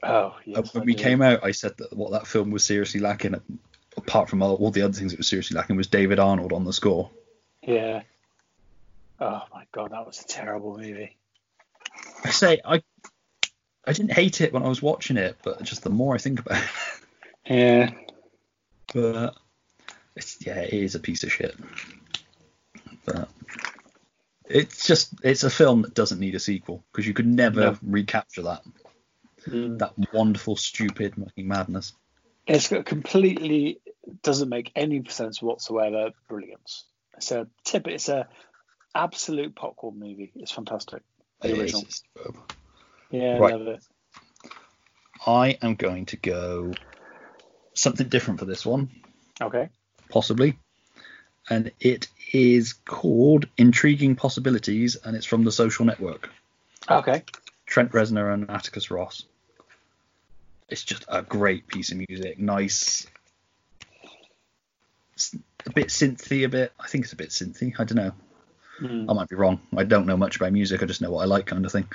Oh, Uh, yes. when I we do. came out, I said that what that film was seriously lacking, apart from all, all the other things it was seriously lacking, was David Arnold on the score. Yeah. Oh my god, that was a terrible movie. I say I I didn't hate it when I was watching it, but just the more I think about it, Yeah. but it's yeah, it is a piece of shit. But it's just it's a film that doesn't need a sequel because you could never No. recapture that Mm. that wonderful, stupid fucking madness. It's got completely doesn't make any sense whatsoever. Brilliance. It's a tip. It's a absolute popcorn movie. It's fantastic. The It is original. superb. Yeah, Right. I love it. I am going to go something different for this one. Okay. possibly. And it is called Intriguing Possibilities, and it's from the social network. Okay. Trent Reznor and Atticus Ross. It's just a great piece of music. Nice. A bit synthy, a bit. I think it's a bit synthy. I don't know. Mm. I might be wrong. I don't know much about music. I just know what I like, kind of thing.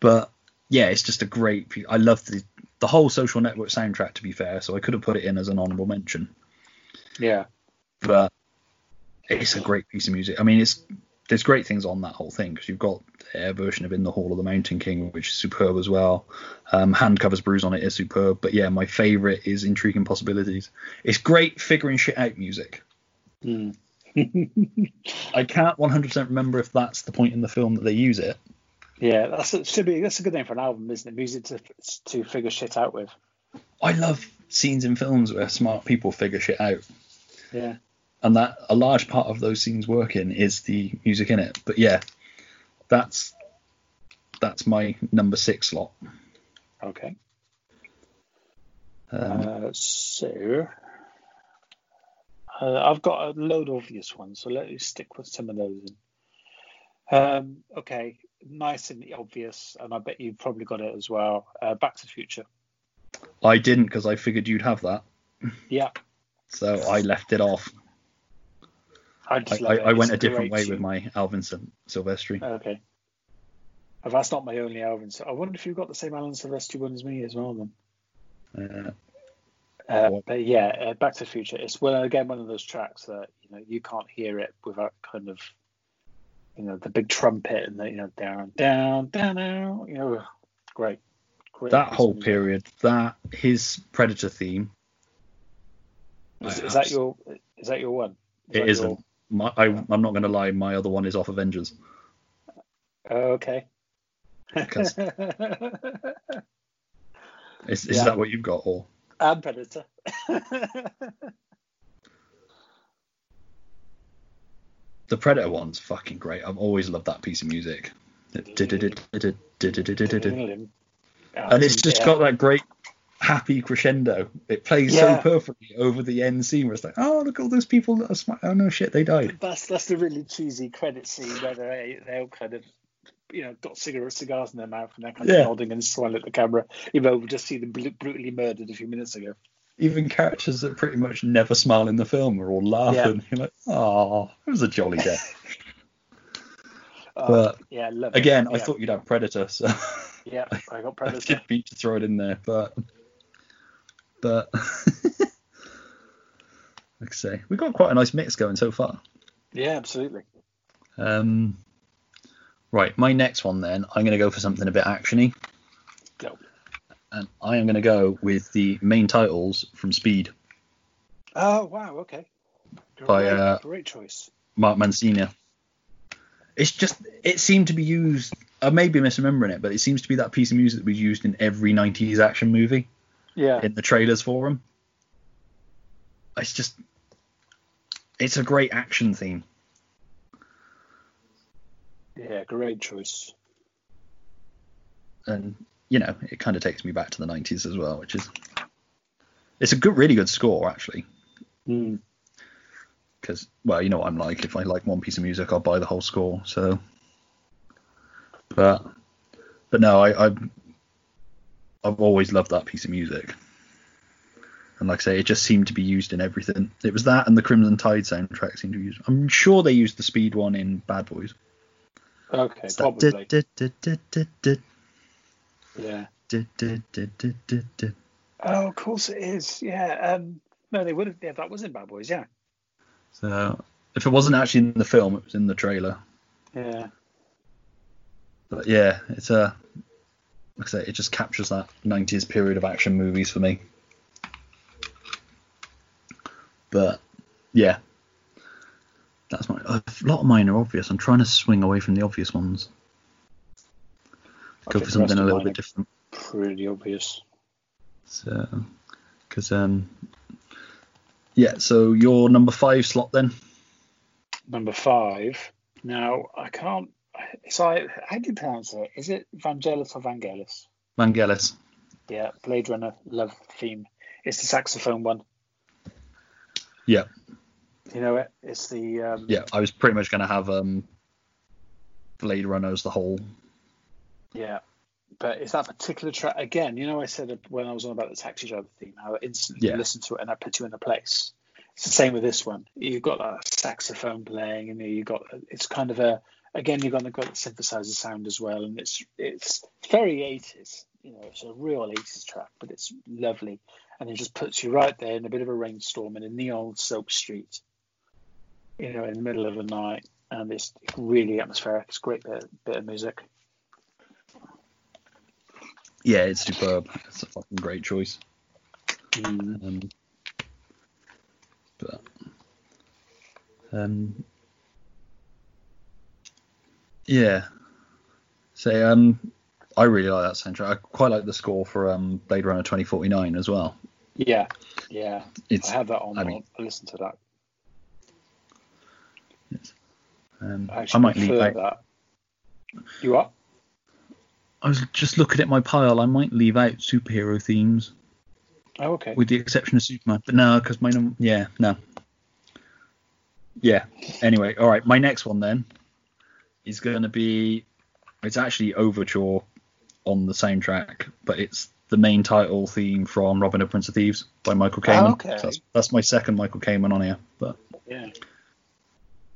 But yeah, it's just a great. I love the the whole social network soundtrack. To be fair, so I could have put it in as an honourable mention. Yeah. but it's a great piece of music. I mean, it's there's great things on that whole thing because you've got their version of In the Hall of the Mountain King, which is superb as well. Um, Hand covers bruise on it is superb, but yeah, my favourite is Intriguing Possibilities. It's great figuring shit out music. Mm. [LAUGHS] I can't 100% remember if that's the point in the film that they use it. Yeah, that's it should be that's a good name for an album, isn't it? Music to to figure shit out with. I love scenes in films where smart people figure shit out. Yeah. and that a large part of those scenes working is the music in it. But yeah, that's that's my number six slot. Okay. Um, Uh, so uh, I've got a load of obvious ones, so let me stick with some of those. In. Um, okay, nice and obvious, and I bet you've probably got it as well. Uh, Back to the Future. I didn't because I figured you'd have that, Yeah, [LAUGHS] so I left it off. I I, just I. I went a different way tune. with my Alan Sil- Silvestri. Okay. That's not my only Alvin. So I wonder if you've got the same Alan Silvestri one as me as well. Then. Uh, Uh, but yeah, uh, Back to the Future. It's well again one of those tracks that you know you can't hear it without kind of you know the big trumpet and the you know down down down down. You know, great. great that whole period, that his Predator theme, Is, is that your is that your one? Is it isn't. your- My, I, I'm not going to lie, my other one is off Avengers. Okay. [LAUGHS] Is, is Yeah. that what you've got, or and Predator. the Predator one's fucking great. I've always loved that piece of music. And it's just Yeah. got that great happy crescendo. It plays Yeah. so perfectly over the end scene where it's like, oh look at all those people that are smiling. Oh no shit, they died. That's that's the really cheesy credit scene where they they all kind of you know got cigarette cigars in their mouth and they're kind Yeah. of nodding and smiling at the camera. Even though we just see them brutally murdered a few minutes ago. Even characters that pretty much never smile in the film are all laughing. You're like, oh, it was a jolly day. [LAUGHS] Uh, But yeah. Again, I thought you'd have Predator, so Yeah, I got [LAUGHS] I Predator. did beat to throw it in there, but but [LAUGHS] like I say, we've got quite a nice mix going so far. Yeah, absolutely. Um, right, my next one then, I'm going to go for something a bit actiony, Go. and I am going to go with the main titles from Speed, Oh wow, okay. Great, By, uh, great choice. Mark Mancina. It's just, it seemed to be used. I may be misremembering it, but it seems to be that piece of music that was used in every 90s action movie Yeah, in the trailers for them. It's just, it's a great action theme. Yeah, great choice. and you know it kind of takes me back to the 90s as well which is it's a good really good score actually Mm. because well you know what i'm like if i like one piece of music i'll buy the whole score so but but no i i've, I've always loved that piece of music And like I say, it just seemed to be used in everything. It was that and the Crimson Tide soundtrack seemed to be used. I'm sure they used the speed one in Bad Boys. Okay, It's that probably. Yeah. Yeah. Oh, of course it is. Yeah. Um, no, they would have. Yeah, that was in Bad Boys. Yeah. So if it wasn't actually in the film, it was in the trailer. Yeah. But yeah, it's a like I say, it just captures that 90s period of action movies for me. But yeah, that's my a lot of mine are obvious. I'm trying to swing away from the obvious ones. I Go for something a little bit different. Pretty obvious. So, because um, yeah. So your number five slot then? Number five. Now I can't. It's like how do you pronounce it? Is it Vangelis or Vangelis? Vangelis. Yeah, Blade Runner love theme. It's the saxophone one. Yeah, You know it. It's the um, yeah. I was pretty much going to have um, Blade Runner as the whole. Yeah, but it's that particular track again. You know, I said when I was on about the taxi driver theme, how instantly Yeah. you listen to it and that puts you in a place. It's the same with this one. You've got that saxophone playing, and you've got it's kind of a again you've got, got the synthesizer sound as well, and it's it's very 80s. You know, it's a real 80s track, but it's lovely, and it just puts you right there in a bit of a rainstorm in a neon soap street. You know, in the middle of the night, and it's really atmospheric. It's a great bit, bit of music. Yeah, it's superb. It's a fucking great choice. Mm. Um, but um, yeah. So um, I really like that soundtrack. I quite like the score for um Blade Runner 2049 as well. Yeah, yeah. It's I have that on. I mean- I listen to that. Um, I I might leave out. that. You are? I was just looking at my pile. I might leave out superhero themes, Oh, okay. with the exception of Superman. But no, because my num- yeah no. Yeah. Anyway, all right. My next one then is going to be. It's actually Overture on the soundtrack, but it's the main title theme from Robin Hood Prince of Thieves by Michael Kamen. Oh, okay. So that's, that's my second Michael Kamen on here, but Yeah.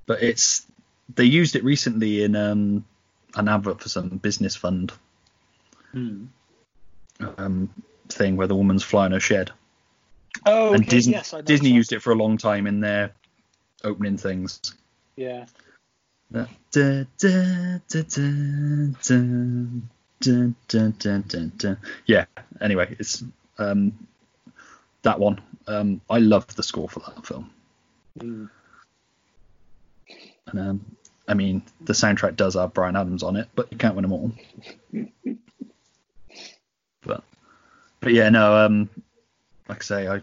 But it's they used it recently in um, an advert for some business fund hmm. um, thing where the woman's flying her shed. Oh, and. Disney, yes, Disney used it for a long time in their opening things. Yeah. Yeah. Anyway, it's um, that one. Um, I love the score for that film. Mm. And um, I mean, the soundtrack does have Bryan Adams on it, but you can't win them all. but but yeah, no. Um, like I say, I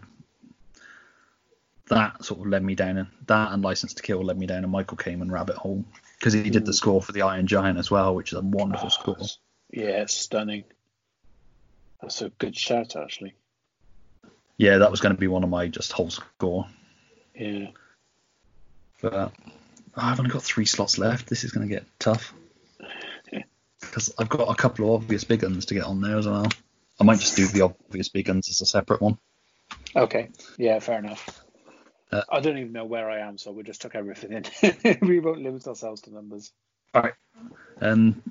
that sort of led me down, and that and License to Kill led me down a Michael Kamen rabbit hole because he did the score for the Iron Giant as well, which is a wonderful score. Yeah, it's stunning. That's a good shout, actually. Yeah, that was going to be one of my just whole score. Yeah. But I've only got three slots left. This is going to get tough because I've got a couple of obvious big guns to get on there as well. I might just do the obvious big guns as a separate one. Okay. Yeah, fair enough. Uh, I don't even know where I am, so we just took everything in. [LAUGHS] we won't limit ourselves to numbers. All right. Um,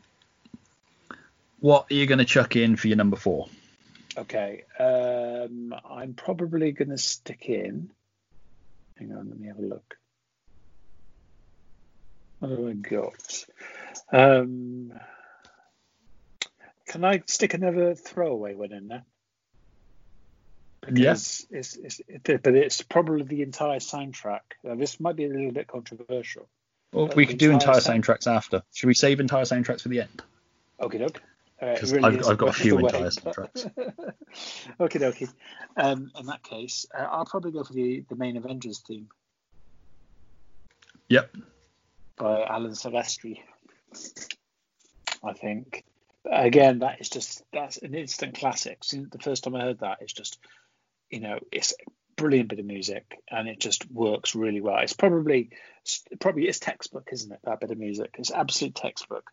what are you going to chuck in for your number four? Okay. Um, I'm probably going to stick in. Hang on, let me have a look. What have I got? Um, can I stick another throwaway one in there? Because it's, it's, it, but it's probably the entire soundtrack. Now, this might be a little bit controversial. Well, we could do entire sound- soundtracks after. Should we save entire soundtracks for the end? Okay, doke. Uh, 'Cause I've- I've got a few entire soundtracks. [LAUGHS] okay, dokie. Um, in that case, uh, I'll probably go for the, the main Avengers theme Yep. By Alan Silvestri. I think. Again, that is just that's an instant classic. Since the first time I heard that, it's just you know it's a brilliant bit of music and it just works really well. It's probably probably it's textbook, isn't it? That bit of music. It's absolute textbook.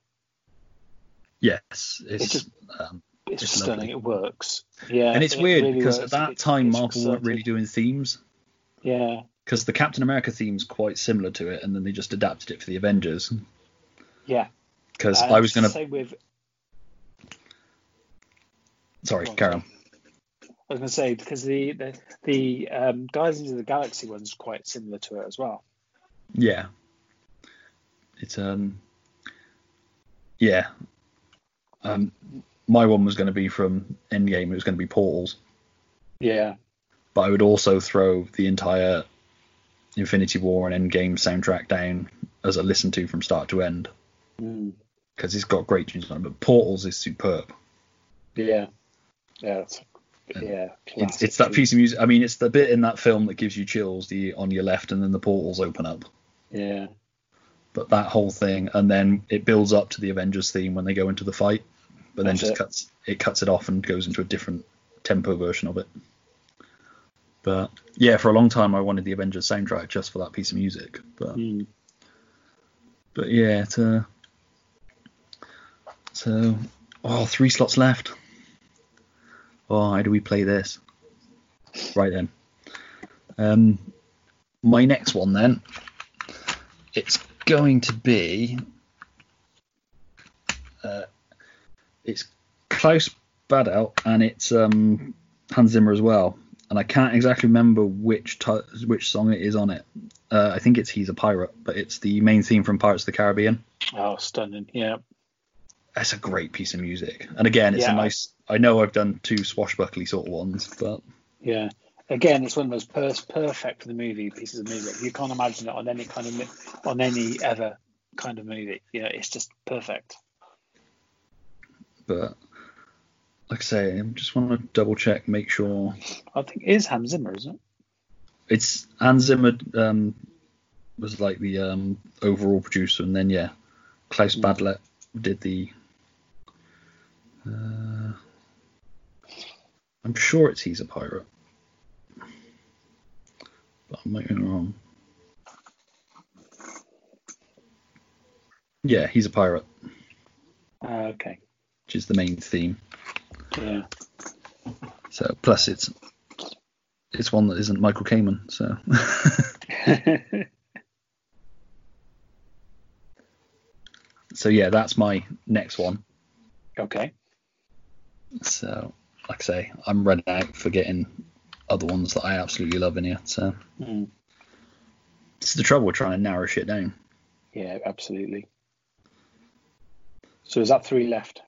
Yes. It's just- um, it's, It's stunning. lovely. It works. Yeah, and it's it weird really because works. at that It- time it's Marvel weren't really doing themes Yeah, because the Captain America theme's quite similar to it, and then they just adapted it for the Avengers. yeah. Because And I was gonna say with sorry, Go on, carry on. I was going to say because the the, the um, Guardians of the Galaxy one's quite similar to it as well. Yeah. It's um yeah. Um my one was going to be from Endgame. It was going to be Portals, Yeah, but I would also throw the entire Infinity War and Endgame soundtrack down as a listen to from start to end mm. because it's got great tunes on it. But Portals is superb. yeah, yeah, it's, yeah. It's, it's that piece of music. I mean, it's the bit in that film that gives you chills. The on your left, and then the portals open up. Yeah, But that whole thing, and then it builds up to the Avengers theme when they go into the fight, but then That's just it. cuts it cuts it off and goes into a different tempo version of it. But yeah, for a long time I wanted the Avengers soundtrack just for that piece of music. But mm. but yeah, it's, uh, so oh three slots left. Oh, how do we play this? Right then. Um, my next one then, it's going to be, uh, it's Klaus Badelt and it's um Hans Zimmer as well, and I can't exactly remember which ti which song it is on it. Uh, I think it's He's a Pirate, but it's the main theme from Pirates of the Caribbean. oh, stunning. Yeah, That's a great piece of music, and again, it's Yeah. a nice. I know I've done two swashbuckly sort of ones, but yeah. Again, it's one of those per- perfect for the movie pieces of music. You can't imagine it on any kind of on any other kind of movie. You know, it's just perfect. but like I say, I just want to double check, make sure I think it is Hans Zimmer, isn't it? it's Hans Zimmer um, was like the um, overall producer, and then yeah, Klaus Mm. Badelt did the. Uh, I'm sure it's he's a pirate, but I might be wrong. Yeah, he's a pirate, Uh, okay. which is the main theme. Yeah. So plus it's it's one that isn't Michael Kamen. So [LAUGHS] so yeah, that's my next one. okay. So like I say, I'm running out for getting other ones that I absolutely love in here. So Mm. it's the trouble with trying to narrow shit down. Yeah, absolutely. So is that three left?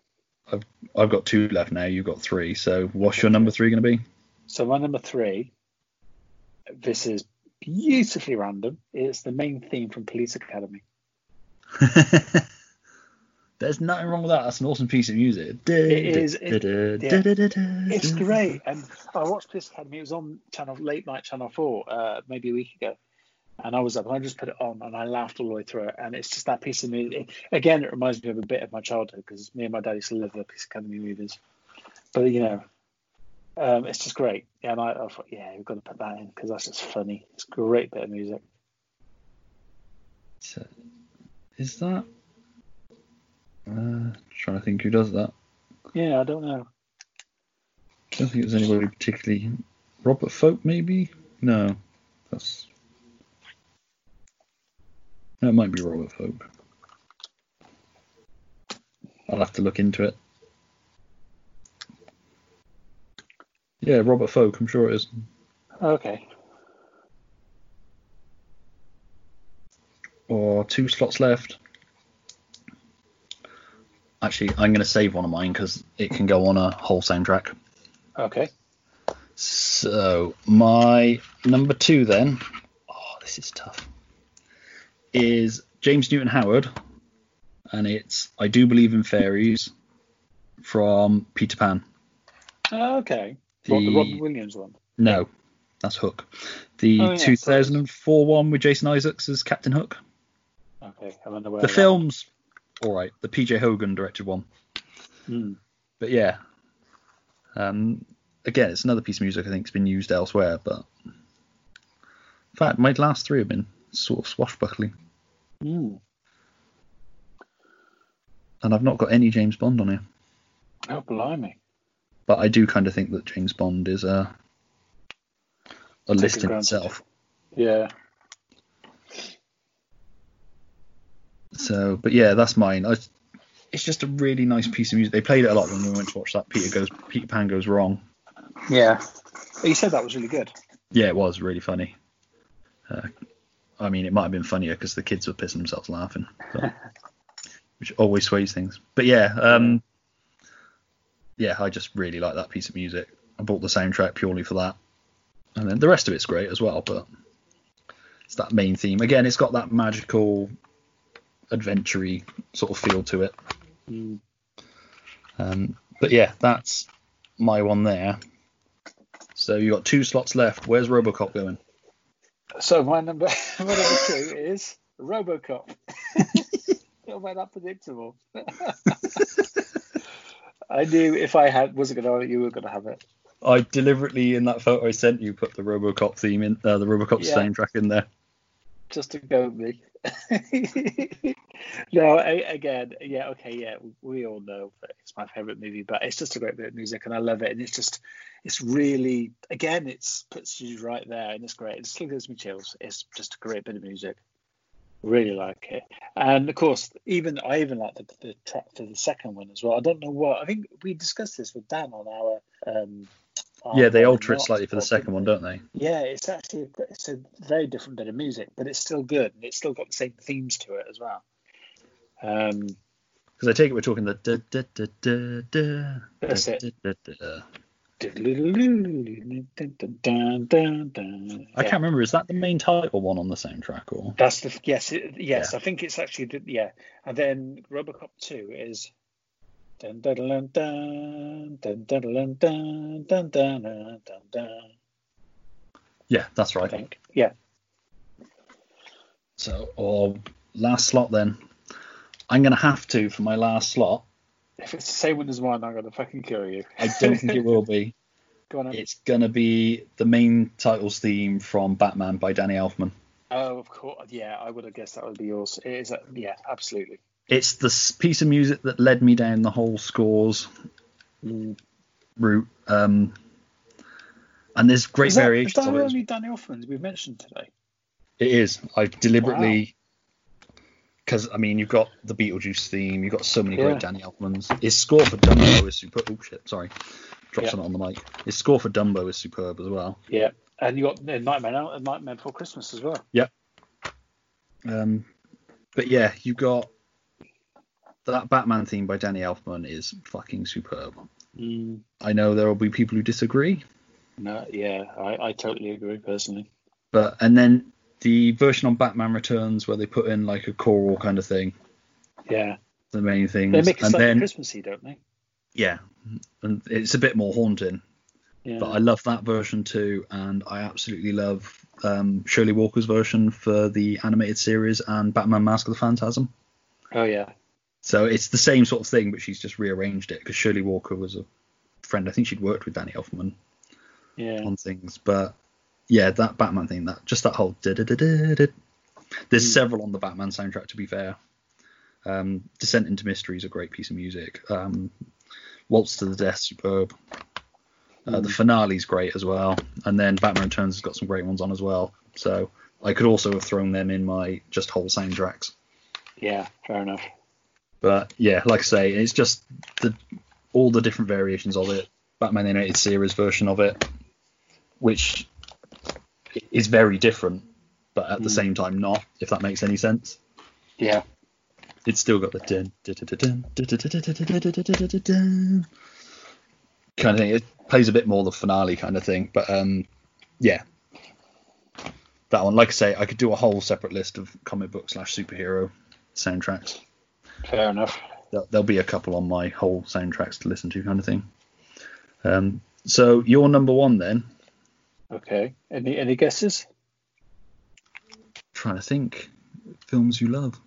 I've got two left now. You've got three. So what's your number three going to be? So my number three, this is beautifully random. It's the main theme from Police Academy. [LAUGHS] There's nothing wrong with that. That's an awesome piece of music. It is, it- It's great. And I watched Police Academy. It was on channel late night channel four, uh, maybe a week ago. And I was up and I just put it on and I laughed all the way through it. And it's just that piece of music. Again, it reminds me of a bit of my childhood because me and my dad used to love the Police Academy movies. But you know, um, it's just great. Yeah, and I, I thought, yeah, we've got to put that in because that's just funny. It's a great bit of music. So, is that? Uh, trying to think who does that. Yeah, I don't know. I don't think there's anybody particularly. Robert Folk, maybe? No, that's. It might be Robert Folk. I'll have to look into it. Yeah, Robert Folk, I'm sure it is. Okay. Or two slots left. Actually, I'm going to save one of mine because it can go on a whole soundtrack. Okay. So my number two then, oh this is tough, is James Newton Howard, and it's I Do Believe in Fairies from Peter Pan. Okay. What, the The- Robin Williams one. No, that's Hook. The Oh, yeah, 2004 one with Jason Isaacs as Captain Hook. Okay, I'm unaware. The film's all right. The PJ Hogan directed one, Hmm. but yeah. Um, again, it's another piece of music I think has been used elsewhere, but in fact, my last three have been sort of swashbuckling. Hmm. and I've not got any James Bond on here. Oh, blimey. but I do kind of think that James Bond is a a list in granted. itself. Yeah. So, but yeah, that's mine. I, it's just a really nice piece of music. They played it a lot when we went to watch that Peter goes Peter Pan goes wrong. Yeah. You said that was really good. Yeah, it was really funny. Uh, I mean, it might have been funnier because the kids were pissing themselves laughing, but, [LAUGHS] which always sways things. But yeah, um, yeah, I just really like that piece of music. I bought the soundtrack purely for that, and then the rest of it's great as well. But it's that main theme again. It's got that magical, adventure sort of feel to it. Mm. Um, but yeah, that's my one there. So you got two slots left. Where's RoboCop going? So my number [LAUGHS] my number two is RoboCop. [LAUGHS] Not that predictable. [LAUGHS] I knew if I had wasn't going to have it, you were going to have it. I deliberately in that photo I sent you put the RoboCop theme in, uh, the RoboCop Yeah. soundtrack in there. Just to go with me. [LAUGHS] no, I, again, yeah, okay, yeah, we all know that it's my favorite movie, but it's just a great bit of music, and I love it. And it's just, it's really, again, it's puts you right there, and it's great. It still gives me chills. It's just a great bit of music. Really like it, and of course, even I even like the, the track for the second one as well. I don't know what I think we discussed this with Dan on our. Um, yeah, they alter it slightly for the second one, don't they? yeah, it's actually a, it's a very different bit of music, but it's still good and it's still got the same themes to it as well. Um, Because I take it we're talking the da, da, da, da, da, That's da, it. da, da, da. I can't remember. Is that the main title one on the soundtrack or? That's the yes, it, yes. Yeah. I think it's actually the- yeah. And then RoboCop two is. Dun, dun, dun, dun, dun, dun, dun, dun, dun, dun, dun, dun, dun, Yeah, that's right. I think. Yeah. So, or last slot then. I'm gonna have to for my last slot. If it's the same one as mine, I'm gonna fucking kill you. I don't think it will be. [LAUGHS] Go on. Em. It's gonna be the main titles theme from Batman by Danny Elfman. Oh, of course. Yeah, I would have guessed that would be yours. It is. A, yeah, absolutely. It's the piece of music that led me down the whole scores route. Um, and there's great Is that, is variations that the only Danny Elfman we've mentioned today? It is. I deliberately, because I mean, you've got the Beetlejuice theme, you've got so many Yeah. great Danny Elfmans. His score for Dumbo [COUGHS] is superb. Oh shit, sorry, dropped Yeah. something on the mic. His score for Dumbo is superb as well. Yeah. And you got Nightmare Now, and Nightmare Before Christmas as well. Um, but yeah, you got that Batman theme by Danny Elfman is fucking superb. Mm. I know there will be people who disagree, No, yeah, I, I totally agree personally. but and then the version on Batman Returns where they put in like a choral kind of thing, Yeah. the main thing. They make it and slightly then Christmassy, don't they? yeah, and it's a bit more haunting. Yeah. But I love that version too, and I absolutely love um, Shirley Walker's version for the animated series and Batman: Mask of the Phantasm. oh yeah. So it's the same sort of thing, but she's just rearranged it because Shirley Walker was a friend. I think she'd worked with Danny Elfman Yeah. on things, but yeah, that Batman thing, that just that whole. da-da-da-da-da. There's Mm. several on the Batman soundtrack, to be fair. Um, Descent into Mystery is a great piece of music. Um, Waltz to the Death, superb. Uh, the Mm. finale's great as well, and then Batman Returns has got some great ones on as well. So I could also have thrown them in my just whole soundtracks. Yeah. Fair enough. But yeah, like I say, it's just the all the different variations of it. Batman Animated Series version of it, which is very different, but at mm. the same time not. If that makes any sense. Yeah. It's still got the kind of thing. It plays a bit more the finale kind of thing, but um, yeah, that one. Like I say, I could do a whole separate list of comic book slash superhero soundtracks. Fair enough. There'll, there'll be a couple on my whole soundtracks to listen to, kind of thing. Um, so your number one then? Okay. Any any guesses? Trying to think, films you love.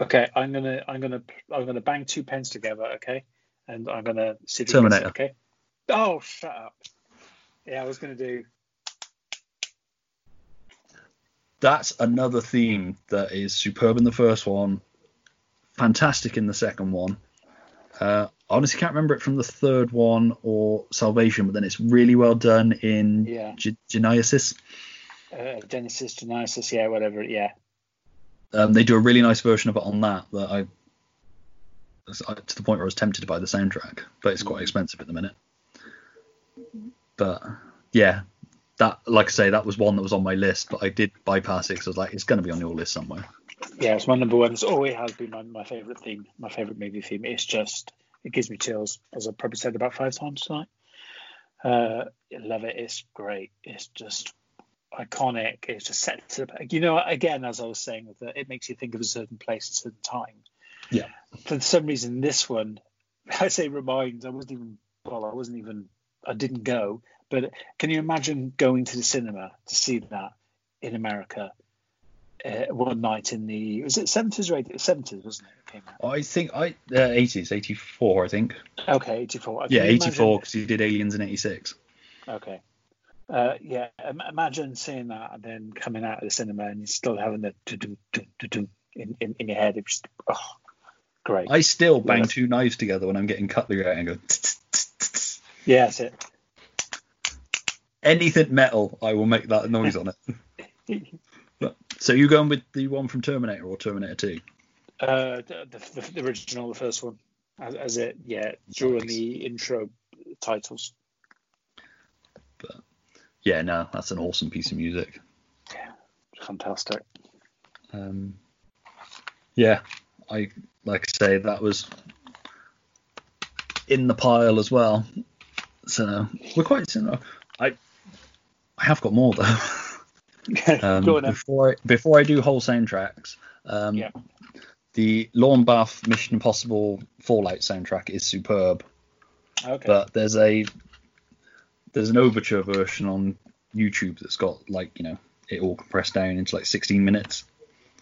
Okay. I'm gonna I'm gonna I'm gonna bang two pens together. Okay. And I'm gonna see Terminator. guess Okay. Oh, shut up. Yeah, I was gonna do. That's another theme that is superb in the first one, fantastic in the second one. Uh, I honestly can't remember it from the third one or Salvation, but then it's really well done in Yeah. Ge- Genesis. Uh, Genesis, Genesis, yeah, whatever. Yeah. Um, they do a really nice version of it on that that I to the point where I was tempted to buy the soundtrack, but it's quite expensive at the minute. But yeah, that like I say, that was one that was on my list, but I did bypass it because I was like, it's going to be on your list somewhere. Yeah, it's my number one. It's always has been my, my favorite theme, my favorite movie theme. It's just, it gives me chills, as I've probably said about five times tonight. Uh, I love it. It's great. It's just iconic. It's just set to, you know, again, as I was saying, that it makes you think of a certain place, a certain time. Yeah. For some reason, this one, [LAUGHS] I say reminds. I wasn't even, well, I wasn't even, I didn't go. But can you imagine going to the cinema to see that in America? Uh, one night in the was it seventies or eighties? Seventies, wasn't it? it came out? I think I uh, 80s, 84, I think. Okay, eighty four. Yeah, 84 because he did Aliens in 86. Okay. Uh, yeah, im- imagine seeing that and then coming out of the cinema and you're still having the do do do do in, in in your head. It's just oh, great. I still bang Yeah. two knives together when I'm getting cutlery out and go. Yeah, that's it. Anything metal, I will make that noise on it. [LAUGHS] So you going with the one from Terminator or Terminator 2? Uh, the, the, the original, the first one, as, as it yeah during the intro titles. But Yeah, no, that's an awesome piece of music. Yeah, fantastic. Um, yeah, I like I say that was in the pile as well. So we're quite similar. I I have got more though. [LAUGHS] [LAUGHS] Um, Go on then. before I, before I do whole soundtracks, um, Yeah. the Lorne Balfe Mission Impossible Fallout soundtrack is superb. Okay. But there's a there's an overture version on YouTube that's got like you know it all compressed down into like 16 minutes.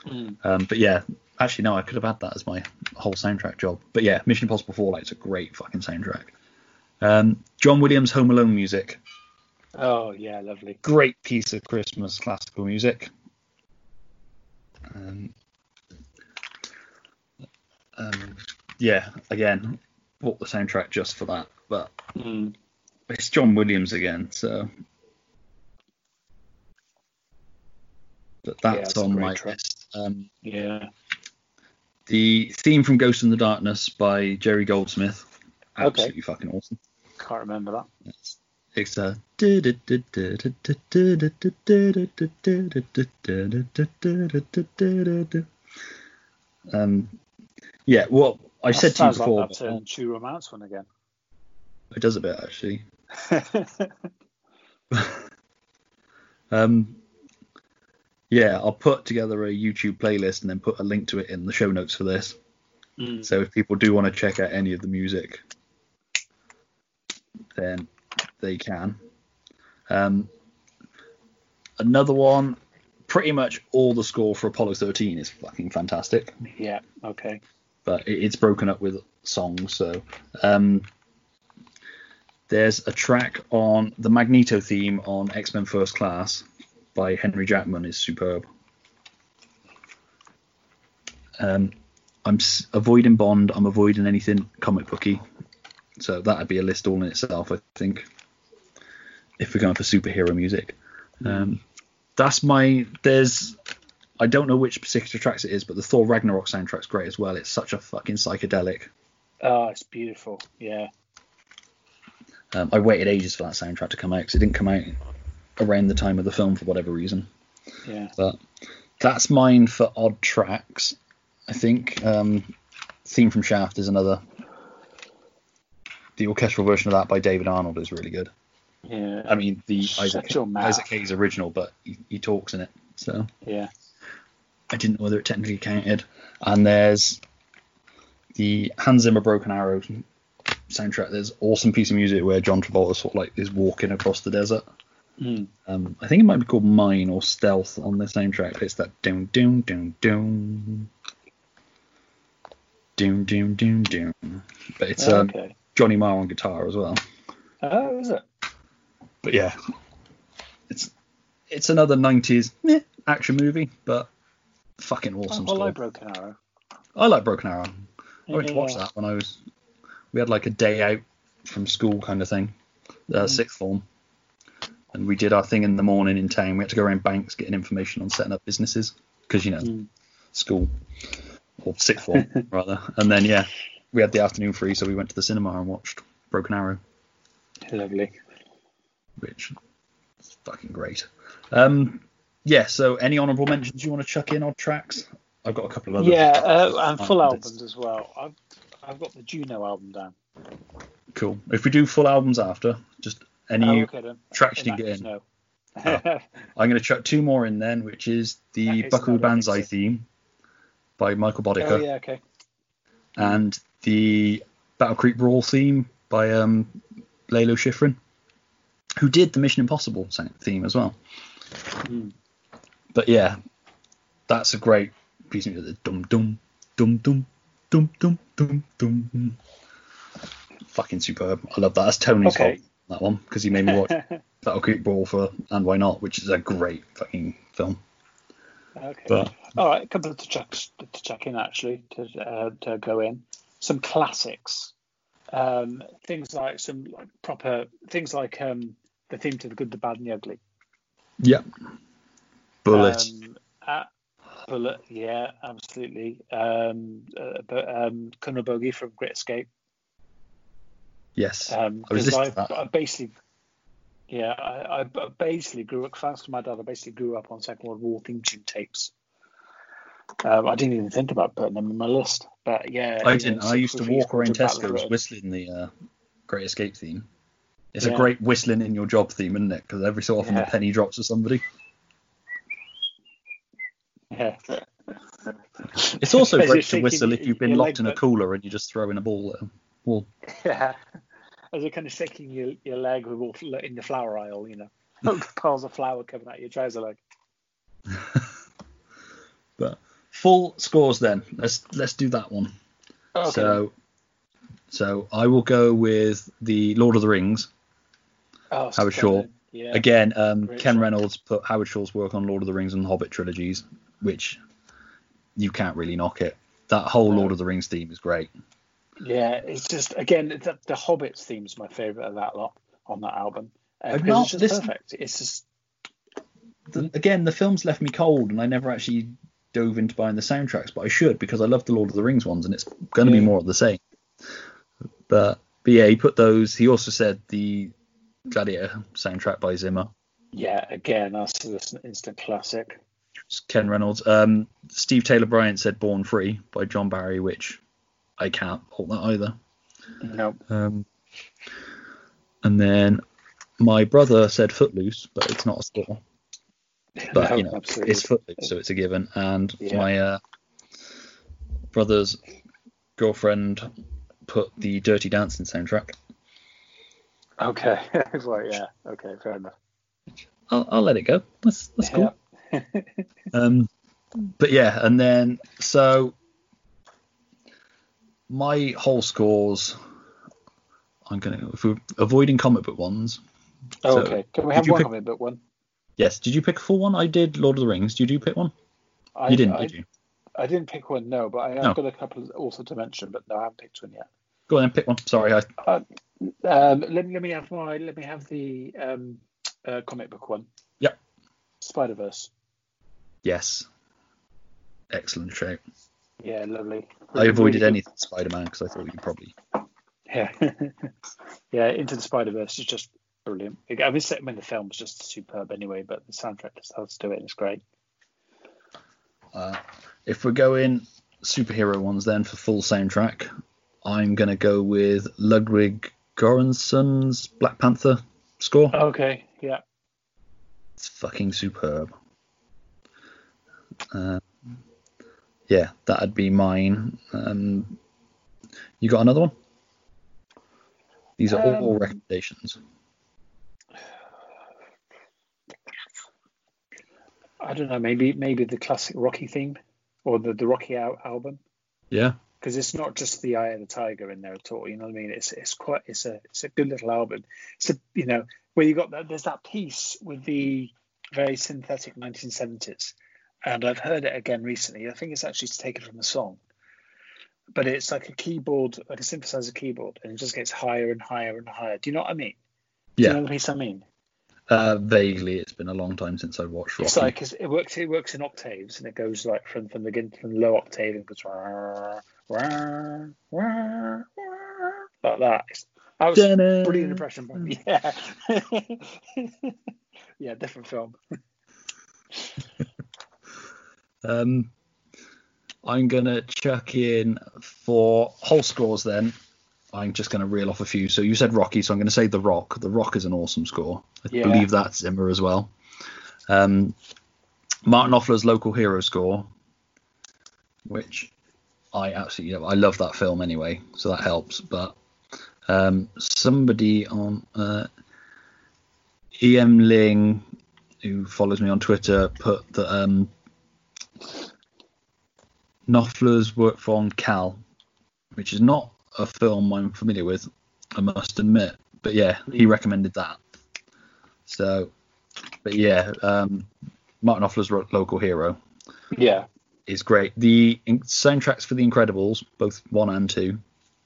Mm. Um, but yeah, actually no, I could have had that as my whole soundtrack job. But yeah, Mission Impossible Fallout's a great fucking soundtrack. Um, John Williams Home Alone music, Oh yeah, lovely. great piece of Christmas classical music. Um, um, yeah, again, bought the soundtrack just for that, but Mm. it's John Williams again, so. But Yeah, that's it's on my track. list. Um, Yeah. the theme from Ghost in the Darkness by Jerry Goldsmith, Okay. absolutely fucking awesome. Can't remember that. It's, it's uh, um, yeah. Well, I said to you before, like that uh, True Romance one again. it does a bit actually. Um, yeah, I'll put together a YouTube playlist and then put a link to it in the show notes for this. Mm. So if people do want to check out any of the music, then they can. Um, another one, pretty much all the score for Apollo 13 is fucking fantastic, Yeah. Okay. but it, it's broken up with songs. So um, there's a track on the Magneto theme on X Men First Class by Henry Jackman is superb. Um, I'm s- avoiding Bond. I'm avoiding anything comic booky. So that'd be a list all in itself, I think. If we're going for superhero music, um, that's my. There's. I don't know which particular tracks it is, but the Thor Ragnarok soundtrack's great as well. It's such a fucking psychedelic. Oh, it's beautiful. Yeah. Um, I waited ages for that soundtrack to come out because it didn't come out around the time of the film for whatever reason. Yeah. But that's mine for odd tracks. I think um, theme from Shaft is another. The orchestral version of that by David Arnold is really good. Yeah. I mean, the Isaac, Isaac, Hayes original, but he, he, talks in it. So yeah, I didn't know whether it technically counted. And there's the Hans Zimmer Broken Arrow soundtrack. There's awesome piece of music where John Travolta sort of like is walking across the desert. Mm. Um, I think it might be called Mine or Stealth on the soundtrack. track. it's that doom doom doom doom. Doom, doom, doom, doom. But it's oh, okay. um, Johnny Marr on guitar as well. Oh, is it? But yeah, it's it's another '90s meh, action movie, but fucking awesome oh, I like Broken Arrow. I like Broken Arrow. I went to watch that when I was we had like a day out from school kind of thing, uh, sixth form, and we did our thing in the morning in town. We had to go around banks getting information on setting up businesses because you know Mm. school or sixth form [LAUGHS] rather, and then yeah, we had the afternoon free, so we went to the cinema and watched Broken Arrow, Lovely. Which is fucking great. Um, yeah. So any honourable mentions you want to chuck in on tracks? I've got a couple of other. Yeah, uh, and full albums as well. I've I've got the Juno album down. Cool. If we do full albums after, just any Oh, okay tracks you get in. no. [LAUGHS] I'm going to chuck two more in then, which is the Buckaroo Banzai theme by Michael Boddicker oh yeah, okay. and the Battle Creek Brawl theme by um, Lalo Schifrin, who did the Mission Impossible theme as well. Mm. But yeah, that's a great piece of music. Dum dum dum dum dum dum dum dum. Fucking superb. I love that. That's Tony's Okay. fault, that one, because he made me watch [LAUGHS] Battle Creek Brawl for And Why Not, which is a great fucking film. Okay. But All right, a couple to check to check in actually to uh, to go in. Some classics, um, things like some like proper things like um, the theme to the good, the bad, and the ugly. yeah, Bullitt. Um, uh, Bullitt, yeah, absolutely. Um, uh, but um, Colonel Bogey from Great Escape. yes, Um, I was I, basically, yeah, I, I basically grew up thanks to my dad. I basically grew up on Second World War theme tune tapes. Um, I didn't even think about putting them in my list, but yeah, I didn't. know, I used to walk around Tesco's whistling the uh, Great Escape theme. It's a great whistling in your job theme, isn't it? Because every so often Yeah. the penny drops for somebody. Yeah, It's also [LAUGHS] great to whistle if you've been locked in a cooler and you're just throwing a ball at a wall. yeah. As you're kind of shaking your, your leg in the flower aisle, you know, [LAUGHS] piles of flour coming out your trouser leg. [LAUGHS] But full scores then. Let's let's do that one. Okay. So so I will go with the Lord of the Rings. Oh, Howard Shore. Yeah. Again, um, Ken. Reynolds put Howard Shore's work on Lord of the Rings and Hobbit trilogies, which you can't really knock it. That whole Lord of the Rings theme is great. Yeah, it's just again the, the Hobbit's theme is my favorite of that lot on that album. Uh, I've not it's just perfect. It's just The, again, the films left me cold, and I never actually dove into buying the soundtracks, but I should because I love the Lord of the Rings ones, and it's going to be more of the same. But, but yeah, he put those. He also said the Gladiator soundtrack by Zimmer. yeah, again that's, an instant classic. It's Ken Reynolds. Um, Steve Taylor Bryant said Born Free by John Barry, which I can't hold that either. No, Um, and then my brother said Footloose, but it's not a score. [LAUGHS] But no, you know, absolutely. it's Footloose, so it's a given. And Yeah. my uh, brother's girlfriend put the Dirty Dancing soundtrack. Okay, [LAUGHS] right, yeah, okay, fair enough. I'll, I'll let it go. That's that's cool. Yeah. [LAUGHS] Um, but yeah, and then so my whole scores. I'm gonna if we're avoiding comic book ones. Oh, So, okay, can we have one pick- comic book one? Yes. Did you pick a full one? I did. Lord of the Rings. Did you pick one? I, you didn't, I, did you? I didn't pick one, no, but I have No. got a couple also to mention, but no, I haven't picked one yet. Go on, then pick one. Sorry, I Um, let, me- let me have my let me have the um, uh, comic book one. Yep. Spider Verse. yes. Excellent shape. Yeah, lovely. I avoided Really anything Spider-Man because I thought you'd probably. Yeah, [LAUGHS] yeah. Into the Spider Verse is just brilliant. I mean, I mean, the film was just superb anyway, but the soundtrack just helps do it, and it's great. Uh, if we're going superhero ones, then for full soundtrack, I'm gonna go with Ludwig Göransson's Black Panther score. Okay, yeah. It's fucking superb. Uh, yeah, that'd be mine. Um, you got another one? These are all Um, recommendations. I don't know. Maybe maybe the classic Rocky theme or the the Rocky al- album. Yeah. Because it's not just the Eye of the Tiger in there at all. You know what I mean? It's it's quite it's a it's a good little album. It's a you know where you got that there's that piece with the very synthetic 1970s, and I've heard it again recently. I think it's actually taken from a song, but it's like a keyboard, like a synthesizer keyboard, and it just gets higher and higher and higher. Do you know what I mean? Do you Yeah, know the piece I mean? uh, vaguely. It's been a long time since I watched Rocky. It's like it works. It works in octaves, and it goes like from from the from the low octave and goes rah, rah, rah, like that. That was a Da-da. brilliant impression by me. Yeah, [LAUGHS] yeah, different film. [LAUGHS] Um, I'm gonna chuck in for whole scores then. I'm just gonna reel off a few. So you said Rocky, so I'm gonna say The Rock. The Rock is an awesome score. I Yeah. believe that's Zimmer as well. Um, Mark Knopfler's Local Hero score, which I absolutely I love that film anyway, so that helps. But um, somebody on uh, EM Ling, who follows me on Twitter, put that um, Knopfler's work on Cal, which is not a film I'm familiar with, I must admit. But yeah, he recommended that. So, but yeah, um, Martin Ro- Local Hero Yeah. Is great. The in- soundtracks for The Incredibles, both one and two,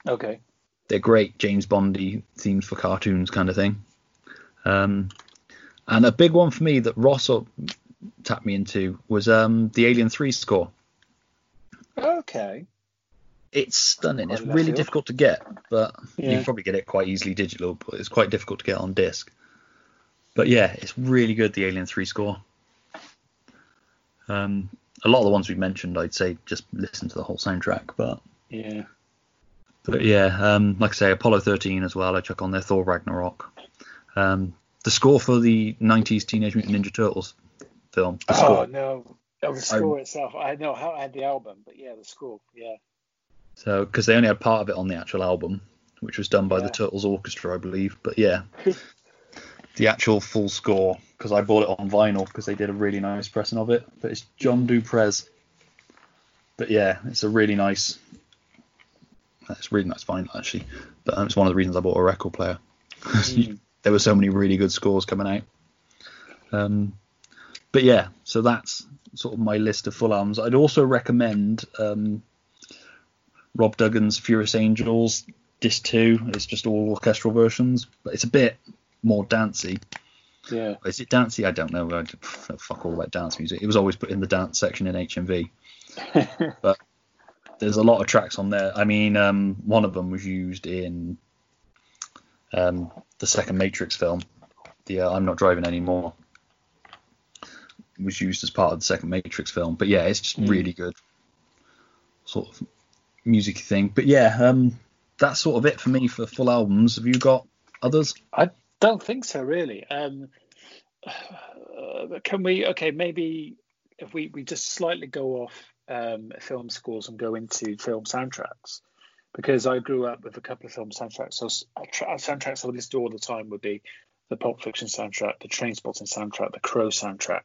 Okay. they're great James Bondy themes for cartoons kind of thing. Um, and a big one for me that Ross tapped me into was um, the Alien 3 score. Okay. It's stunning. It's really field. difficult to get, but you can probably get it quite easily digital, but it's quite difficult to get on disc. But yeah, it's really good, the Alien 3 score. Um, a lot of the ones we've mentioned, I'd say just listen to the whole soundtrack, but Yeah. But yeah, um, like I say, Apollo 13 as well. I chuck on there Thor Ragnarok. Um, the score for the 90s Teenage Mutant Ninja Turtles film. The Oh score. no. Oh, the score itself. I know how I had the album, but yeah, the score. Yeah. So because they only had part of it on the actual album, which was done by the Turtles Orchestra, I believe. But yeah, [LAUGHS] the actual full score because I bought it on vinyl because they did a really nice pressing of it. But it's John Du Prez. But yeah, it's a really nice. It's really nice vinyl actually. But um, it's one of the reasons I bought a record player. [LAUGHS] Mm. there were so many really good scores coming out. Um, but yeah, so that's sort of my list of full albums. I'd also recommend um, Rob Dougan's Furious Angels. Disc two It's just all orchestral versions, but it's a bit more dancey. Yeah. Is it dancey? I don't know. I d- fuck all about dance music. It was always put in the dance section in HMV. [LAUGHS] but there's a lot of tracks on there. I mean, um, one of them was used in um, the second Matrix film. The uh, I'm not driving anymore was used as part of the second Matrix film. But yeah, it's just Mm. really good sort of music thing. But yeah, um, that's sort of it for me for full albums. Have you got others? I don't think so, really. Um, uh, [SIGHS] can we? Okay, maybe if we we just slightly go off um, film scores and go into film soundtracks, because I grew up with a couple of film soundtracks. So s- soundtracks I would listen to all the time would be the Pulp Fiction soundtrack, the Train Trainspotting soundtrack, the Crow soundtrack.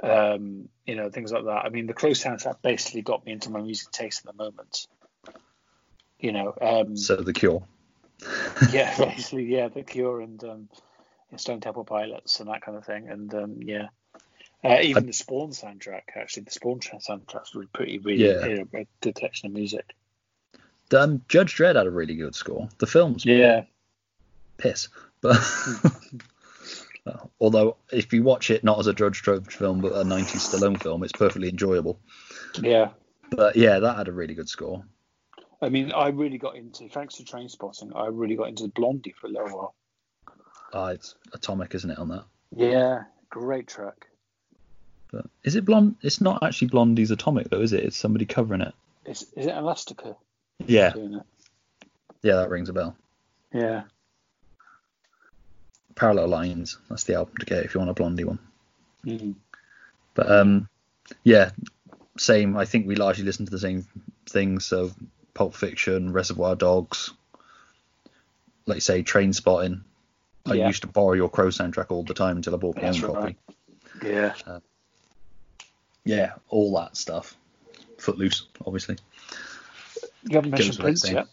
Um, you know, things like that. I mean, the Crow soundtrack basically got me into my music taste at the moment. You know, um, So The Cure. [LAUGHS] yeah, basically, yeah, The Cure and um, Stone Temple Pilots and that kind of thing, and um, yeah, uh, even the Spawn soundtrack. Actually, the Spawn tra- soundtrack's really pretty, really Yeah. you know, a good collection of music. Um, Judge Dredd had a really good score. The film's Yeah, piss, but [LAUGHS] although if you watch it not as a Judge Dredd film but a 90s Stallone film, it's perfectly enjoyable. yeah. But yeah, that had a really good score. I mean, I really got into thanks to Trainspotting. I really got into Blondie for a little while. Ah, it's Atomic, isn't it, on that? Yeah, great track. But is it blonde? It's not actually Blondie's Atomic though, is it? It's somebody covering it. Is is it Elastica Yeah, yeah, that rings a bell. Yeah, Parallel Lines. That's the album to get if you want a Blondie one. Mhm. But um, yeah, same. I think we largely listen to the same things. So Pulp Fiction, Reservoir Dogs, like you say, Trainspotting. I Yeah. used to borrow your Crow soundtrack all the time until I bought my That's own copy. right. yeah. Uh, yeah, all that stuff. Footloose, obviously. You haven't Goes mentioned Prince yet.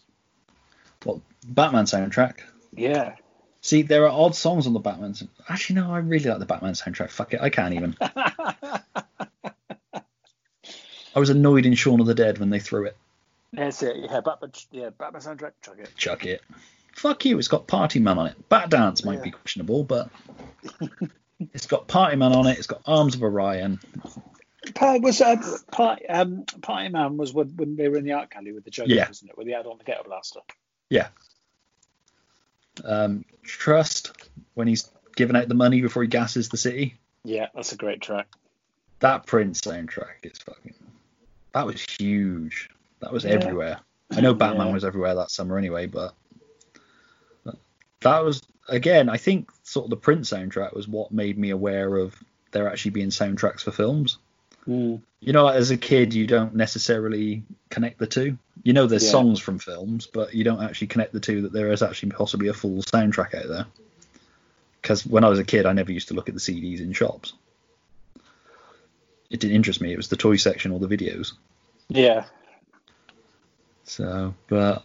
Well, Batman soundtrack. Yeah. See, there are odd songs on the Batman. Actually, no, I really like the Batman soundtrack. Fuck it, I can't even. [LAUGHS] I was annoyed in Shaun of the Dead when they threw it. That's it. Yeah, Batman. Yeah, Batman soundtrack. Chuck it. Chuck it. Fuck you. It's got Party Man on it. Bat Dance might Yeah. be questionable, but [LAUGHS] it's got Party Man on it. It's got Arms of Orion. Part was uh, part um Party Man was when, when they were in the art gallery with the Joker, Yeah. wasn't it? Where they had on the ghetto blaster. Yeah. Um, Trust when he's giving out the money before he gasses the city. Yeah, that's a great track. That Prince soundtrack is fucking. That was huge. That was Yeah. everywhere. I know Batman Yeah. was everywhere that summer anyway, but that was again. I think sort of the Prince soundtrack was what made me aware of there actually being soundtracks for films. Mm. You know, as a kid, you don't necessarily connect the two. You know, there's Yeah. songs from films, but you don't actually connect the two. That there is actually possibly a full soundtrack out there. Because when I was a kid, I never used to look at the CDs in shops. It didn't interest me. It was the toy section or the videos. Yeah. So, but,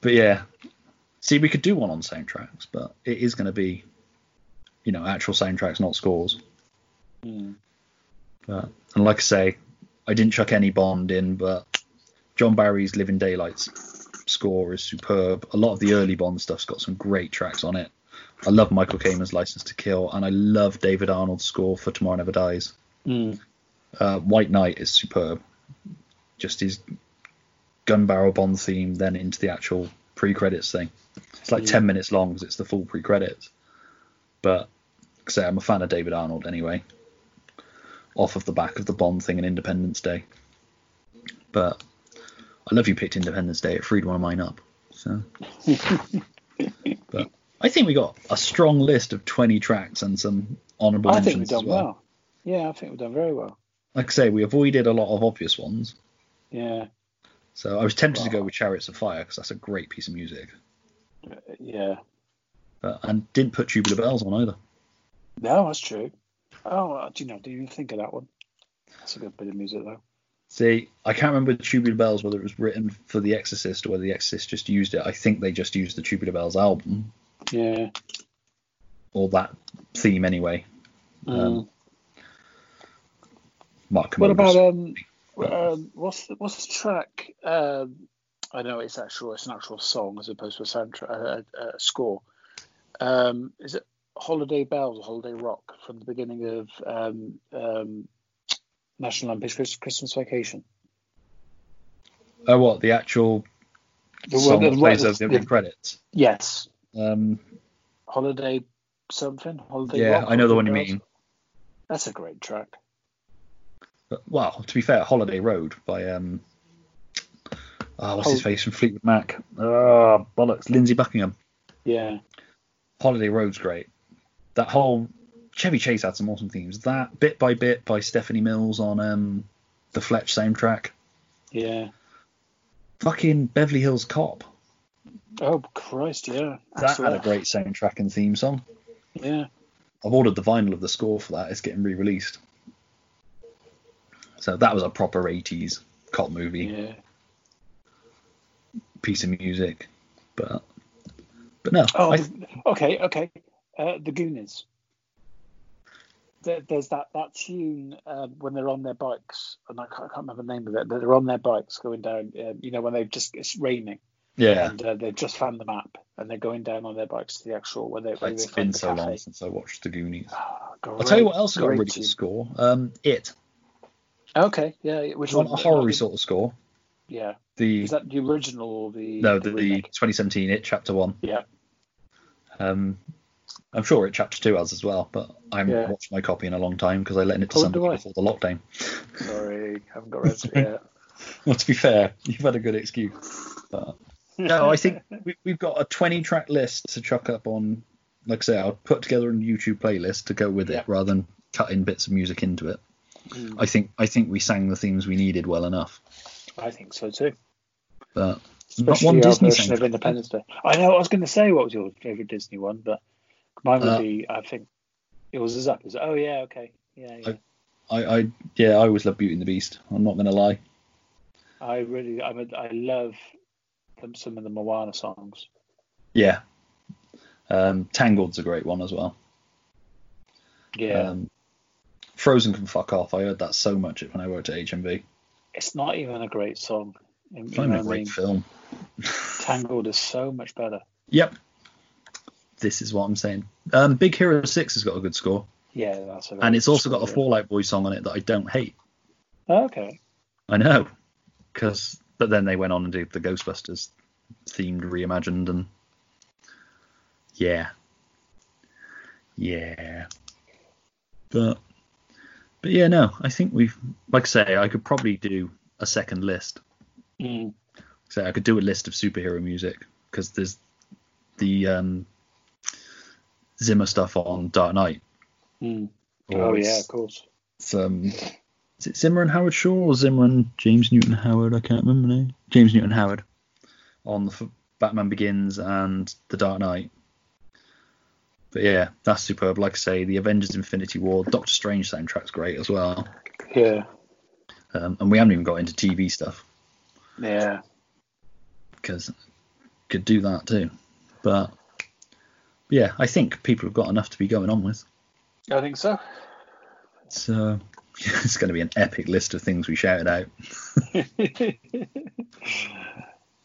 but yeah. See, we could do one on soundtracks, but it is going to be, you know, actual soundtracks, not scores. Mm. But, and like I say, I didn't chuck any Bond in, but John Barry's Living Daylights score is superb. A lot of the early Bond stuff's got some great tracks on it. I love Michael Kamen's License to Kill, and I love David Arnold's score for Tomorrow Never Dies. Mm. Uh, White Knight is superb. Just his gun barrel Bond theme, then into the actual pre-credits thing. It's like Yeah. ten minutes long because it's the full pre-credits. But say I'm a fan of David Arnold anyway. Off of the back of the Bond thing and Independence Day. But I love you picked Independence Day. It freed one of mine up. So. [LAUGHS] but I think we got a strong list of 20 tracks and some honourable I mentions think we've done as well. well. Yeah, I think we've done very well. Like I say, we avoided a lot of obvious ones. Yeah. So I was tempted to go with Chariots of Fire because that's a great piece of music. Yeah. But and didn't put Tubular Bells on either. No, that's true. Oh, uh, do you know? Didn't even think of that one. That's a good bit of music though. See, I can't remember Tubular Bells whether it was written for The Exorcist or whether The Exorcist just used it. I think they just used the Tubular Bells album Yeah. or that theme anyway. Mm. Um, Mark what about um, um, what's the, what's the track? Um, I know it's actual. It's an actual song as opposed to a soundtrack, a, a, score. Um, is it Holiday Bells or Holiday Rock from the beginning of um, um, National Lampoon's Christmas Vacation? Oh, what the actual The song that plays the- over the the- credits? Yes, Um, Holiday something. Holiday. yeah, Rock, I know the one you Bells. mean. That's a great track. Well, to be fair, Holiday Road by um, oh, what's his face from Fleetwood Mac? Oh, bollocks, Lindsey Buckingham. Yeah. Holiday Road's great. That whole Chevy Chase had some awesome themes. That bit by bit by Stephanie Mills on um, the Fletch soundtrack. Yeah. Fucking Beverly Hills Cop. Oh Christ, yeah. That had a great soundtrack and theme song. Yeah. I've ordered the vinyl of the score for that. It's getting re-released. So that was a proper 80s cop movie Yeah. piece of music. But but no, Oh, I, okay, okay. Uh, the Goonies. There, there's that that tune um, when they're on their bikes, and I can't, I can't remember the name of it. But they're on their bikes going down. Uh, you know, when they've just it's raining yeah. and uh, they've just found the map and they're going down on their bikes to the actual where they. Where It's they been so cafe. long since I watched The Goonies. Ah, I'll tell you what else got a really good score. Um, It. Okay, yeah. Which one? a horror sort of score. Yeah. The Is that the original or the? no, the, the remake? 2017 It Chapter One. Yeah. Um, I'm sure It Chapter Two has as well, but I haven't Yeah. watched my copy in a long time because I lent it to Oh, somebody before the lockdown. Sorry, I haven't got around to it yet. [LAUGHS] Well, to be fair, you've had a good excuse. But no, I think we, we've got a 20 track list to chuck up on. Like I say, I'll put together a YouTube playlist to go with Yeah. it rather than cutting bits of music into it. Mm, I think I think we sang the themes we needed well enough. I think so too. But not one Disney version of. Independence Day. I know. I was going to say what was your favorite Disney one, but mine would Uh, be. I think yours is up. Is it? Oh yeah. Okay. Yeah. yeah. I, I yeah, I always love Beauty and the Beast. I'm not gonna lie. I really. I'm. A, I love them, some of the Moana songs. Yeah. Um, Tangled's a great one as well. Yeah. Um, Frozen can fuck off. I heard that so much when I worked at HMV. it's not even a great song. It's not even a great mean? film. Tangled is so much better. Yep. This is what I'm saying. Um, Big Hero 6 has got a good score. Yeah, that's a And it's also got a Fall Out Boy song on it that I don't hate. yeah. Okay. I know. Cause, but then they went on and did the Ghostbusters themed reimagined and yeah. Yeah. But but yeah, no, I think we've like I say, I could probably do a second list. Mm. So I could do a list of superhero music because there's the um, Zimmer stuff on Dark Knight. Mm. Oh yeah, of course. It's, um, is it Zimmer and Howard Shore or Zimmer and James Newton Howard? I can't remember now. James Newton Howard on the f- Batman Begins and The Dark Knight. But yeah, that's superb. Like I say, the Avengers Infinity War, Doctor Strange soundtrack's great as well. Yeah. Um, and we haven't even got into TV stuff Yeah. because could do that too. But yeah, I think people have got enough to be going on with. I think so. So [LAUGHS] it's going to be an epic list of things we shouted out. [LAUGHS]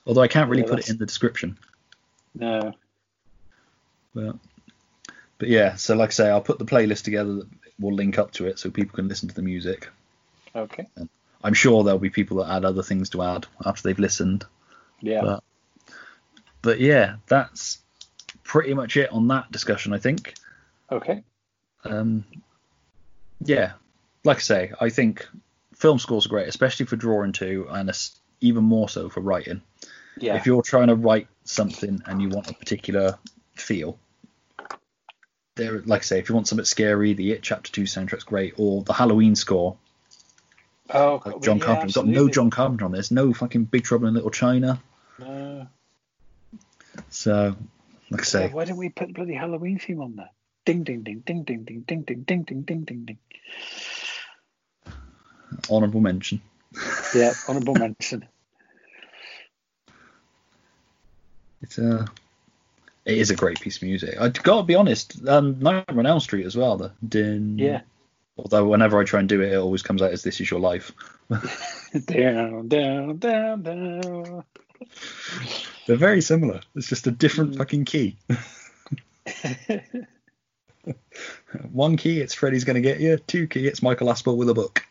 Although I can't really Yeah, put it in the description. no. But but yeah, so like I say, I'll put the playlist together that will link up to it so people can listen to the music. Okay. I'm sure there'll be people that add other things to add after they've listened. Yeah. But but yeah, that's pretty much it on that discussion, I think. okay. Um, yeah, like I say, I think film scores are great, especially for drawing to, and even more so for writing. Yeah. If you're trying to write something and you want a particular feel, there, like I say, if you want something scary, the It Chapter Two soundtrack's great, or the Halloween score, oh, like well, John yeah, Carpenter. We've got no. John Carpenter on this, no fucking Big Trouble in Little China. No. So, like I Yeah, say, why didn't we put the bloody Halloween theme on there? Ding ding ding ding ding ding ding ding ding ding ding ding ding. honourable mention. Yeah, honourable mention. It's a, it is a great piece of music. I gotta be honest. Um, Nightmare on Elm Street as well. The din. Yeah. Although whenever I try and do it, it always comes out as "This Is Your Life." [LAUGHS] down, down, down, down. They're very similar. It's just a different Mm. fucking key. [LAUGHS] One key, it's Freddy's gonna get you. Two key, it's Michael Aspel with a book.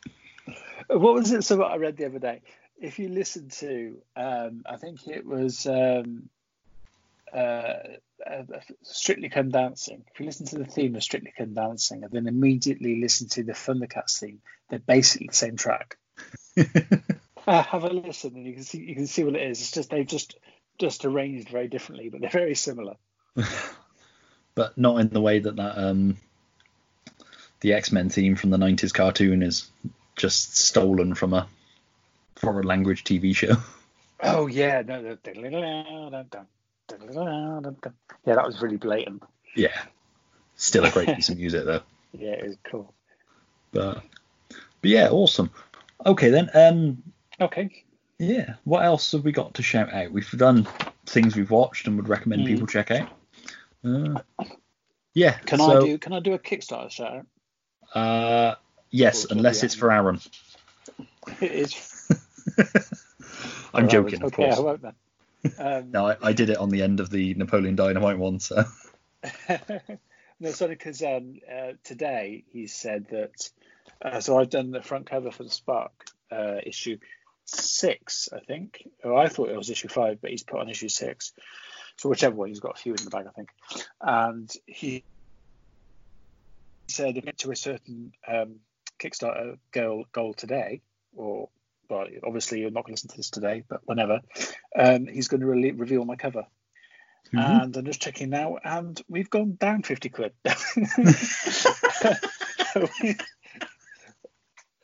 what was it? So what I read the other day. If you listen to, um, I think it was um, uh, uh, Strictly Come Dancing. If you listen to the theme of Strictly Come Dancing and then immediately listen to the Thundercats theme, they're basically the same track. Uh, have a listen and you can see you can see what it is. It's just they've just just arranged very differently, but they're very similar. but not in the way that that um, the X Men theme from the '90s cartoon is just stolen from a foreign language TV show. Oh yeah, no, yeah, that was really blatant. yeah, still a great piece of [LAUGHS] music though. Yeah, it was cool. But but yeah, awesome. Okay then, um, Okay, yeah, what else have we got to shout out? We've done things we've watched and would recommend Mm. people check out. Uh, yeah, can so, I do can I do a Kickstarter shout out? Uh, yes, unless it's for Aaron. [LAUGHS] It is. [LAUGHS] I'm Well, joking, of Okay, I course. won't then. Um, No, I, I did it on the end of the Napoleon Dynamite one, so [LAUGHS] no, sorry, because um, uh, today he said that. Uh, so I've done the front cover for the Spark uh, issue six, I think. Or I thought it was issue five, but he's put on issue six. So whichever one, he's got a few in the bag, I think. And he said if you get to a certain um, Kickstarter goal goal today, or well, obviously you're not going to listen to this today, but whenever, um, he's going to re- reveal my cover. Mhm. And I'm just checking now, and we've gone down 50 quid. [LAUGHS]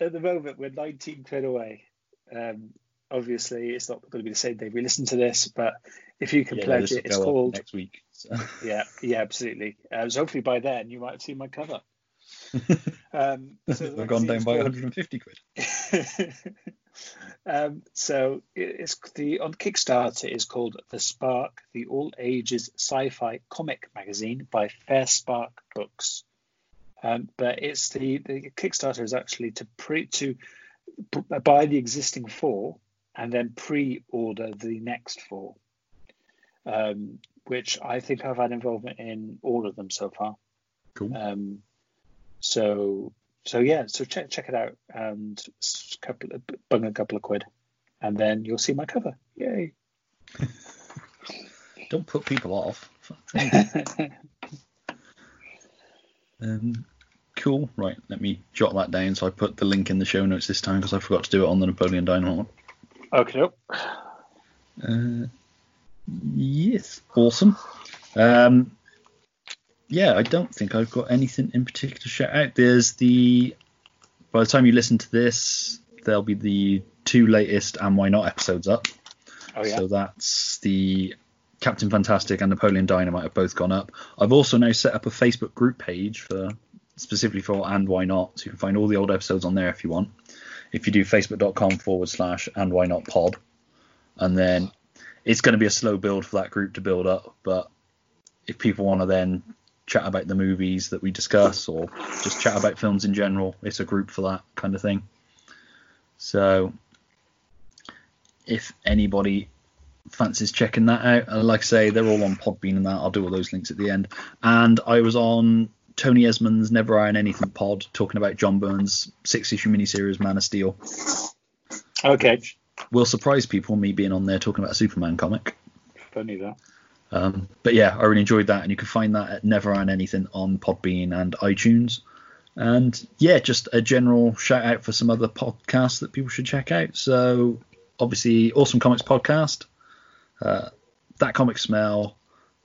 At the moment, we're 19 quid away. Um, obviously, it's not going to be the same day we listen to this, but if you can yeah, pledge it, it's called. next week. So. Yeah, yeah, absolutely. Uh, so hopefully by then you might have seen my cover. [LAUGHS] Um, so We've gone down by called- 150 quid. [LAUGHS] um, so it's the on Kickstarter is called The Spark, the all ages sci-fi comic magazine by Fair Spark Books. Um, but it's the the Kickstarter is actually to pre to buy the existing four and then pre-order the next four, um, which I think I've had involvement in all of them so far. Cool. Um, so so yeah, so check check it out and couple bung a couple of quid, and then you'll see my cover. Yay! [LAUGHS] Don't put people off. [LAUGHS] Um, cool. Right, let me jot that down. So I put the link in the show notes this time because I forgot to do it on the Napoleon Dynamite. okay. nope. Uh, yes, awesome. Um, yeah, I don't think I've got anything in particular to shout out. There's the. By the time you listen to this, there'll be the two latest and why not episodes up. Oh yeah. So that's the Captain Fantastic and Napoleon Dynamite have both gone up. I've also now set up a Facebook group page for specifically for and why not, so you can find all the old episodes on there if you want. If you do facebook.com forward slash and why not pod, and then it's going to be a slow build for that group to build up. But if people want to then chat about the movies that we discuss or just chat about films in general, it's a group for that kind of thing. So if anybody fancies checking that out, and like I say, they're all on Podbean and that. I'll do all those links at the end. And I was on Tony Esmond's Never Iron Anything pod talking about John Byrne's six issue miniseries Man of Steel. Okay. Will surprise people me being on there talking about a Superman comic. Funny that. Um, but yeah, I really enjoyed that, and you can find that at Never Iron Anything on Podbean and iTunes. And yeah, just a general shout out for some other podcasts that people should check out. So obviously, Awesome Comics podcast, uh, That Comic Smell,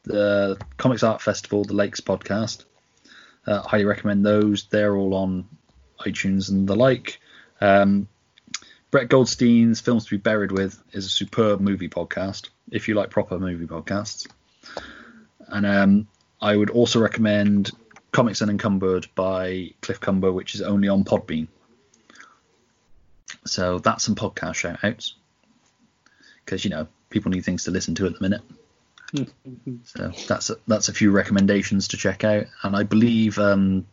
the Comics Art Festival, the Lakes podcast. Uh, highly recommend those. They're all on iTunes and the like. Um, Brett Goldstein's Films to be Buried with is a superb movie podcast if you like proper movie podcasts. And um, I would also recommend Comics Unencumbered by Cliff Cumber, which is only on Podbean. So that's some podcast shout outs. Because, you know, people need things to listen to at the minute. [LAUGHS] so that's a, that's a few recommendations to check out. And I believe um,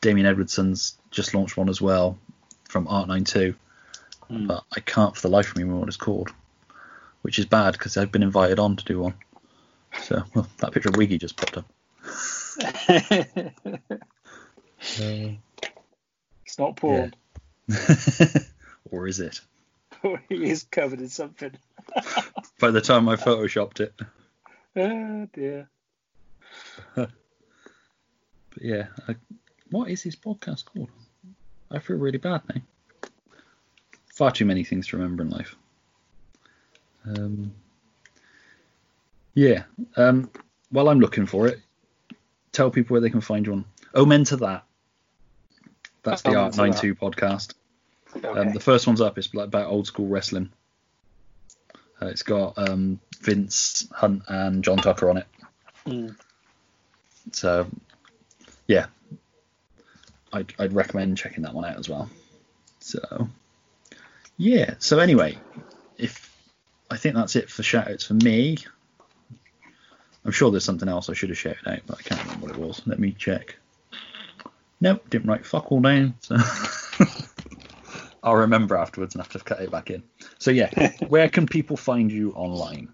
Damien Edwardson's just launched one as well from Art92. But I can't for the life of me remember what it's called which is bad because I've been invited on to do one. So well, that picture of Wiggy just popped up. [LAUGHS] it's not porn. [LAUGHS] or is it? [LAUGHS] he is covered in something. By the time I photoshopped it. Oh dear. But yeah, I, what is his podcast called? I feel really bad now. Far too many things to remember in life. Um, yeah. Um, while I'm looking for it, tell people where they can find you on. Omen to that. That's the Art to That. 92 podcast. Okay. Um, the first one's up. It's about old school wrestling. Uh, it's got um, Vince Hunt and John Tucker on it. Mm. So, yeah, I'd, I'd recommend checking that one out as well. So, yeah. So anyway, if I think that's it for shout outs for me. I'm sure there's something else I should have shouted out, but I can't remember what it was. Let me check. Nope, didn't write fuck all down. So [LAUGHS] I'll remember afterwards and have to cut it back in. So yeah, [LAUGHS] where can people find you online?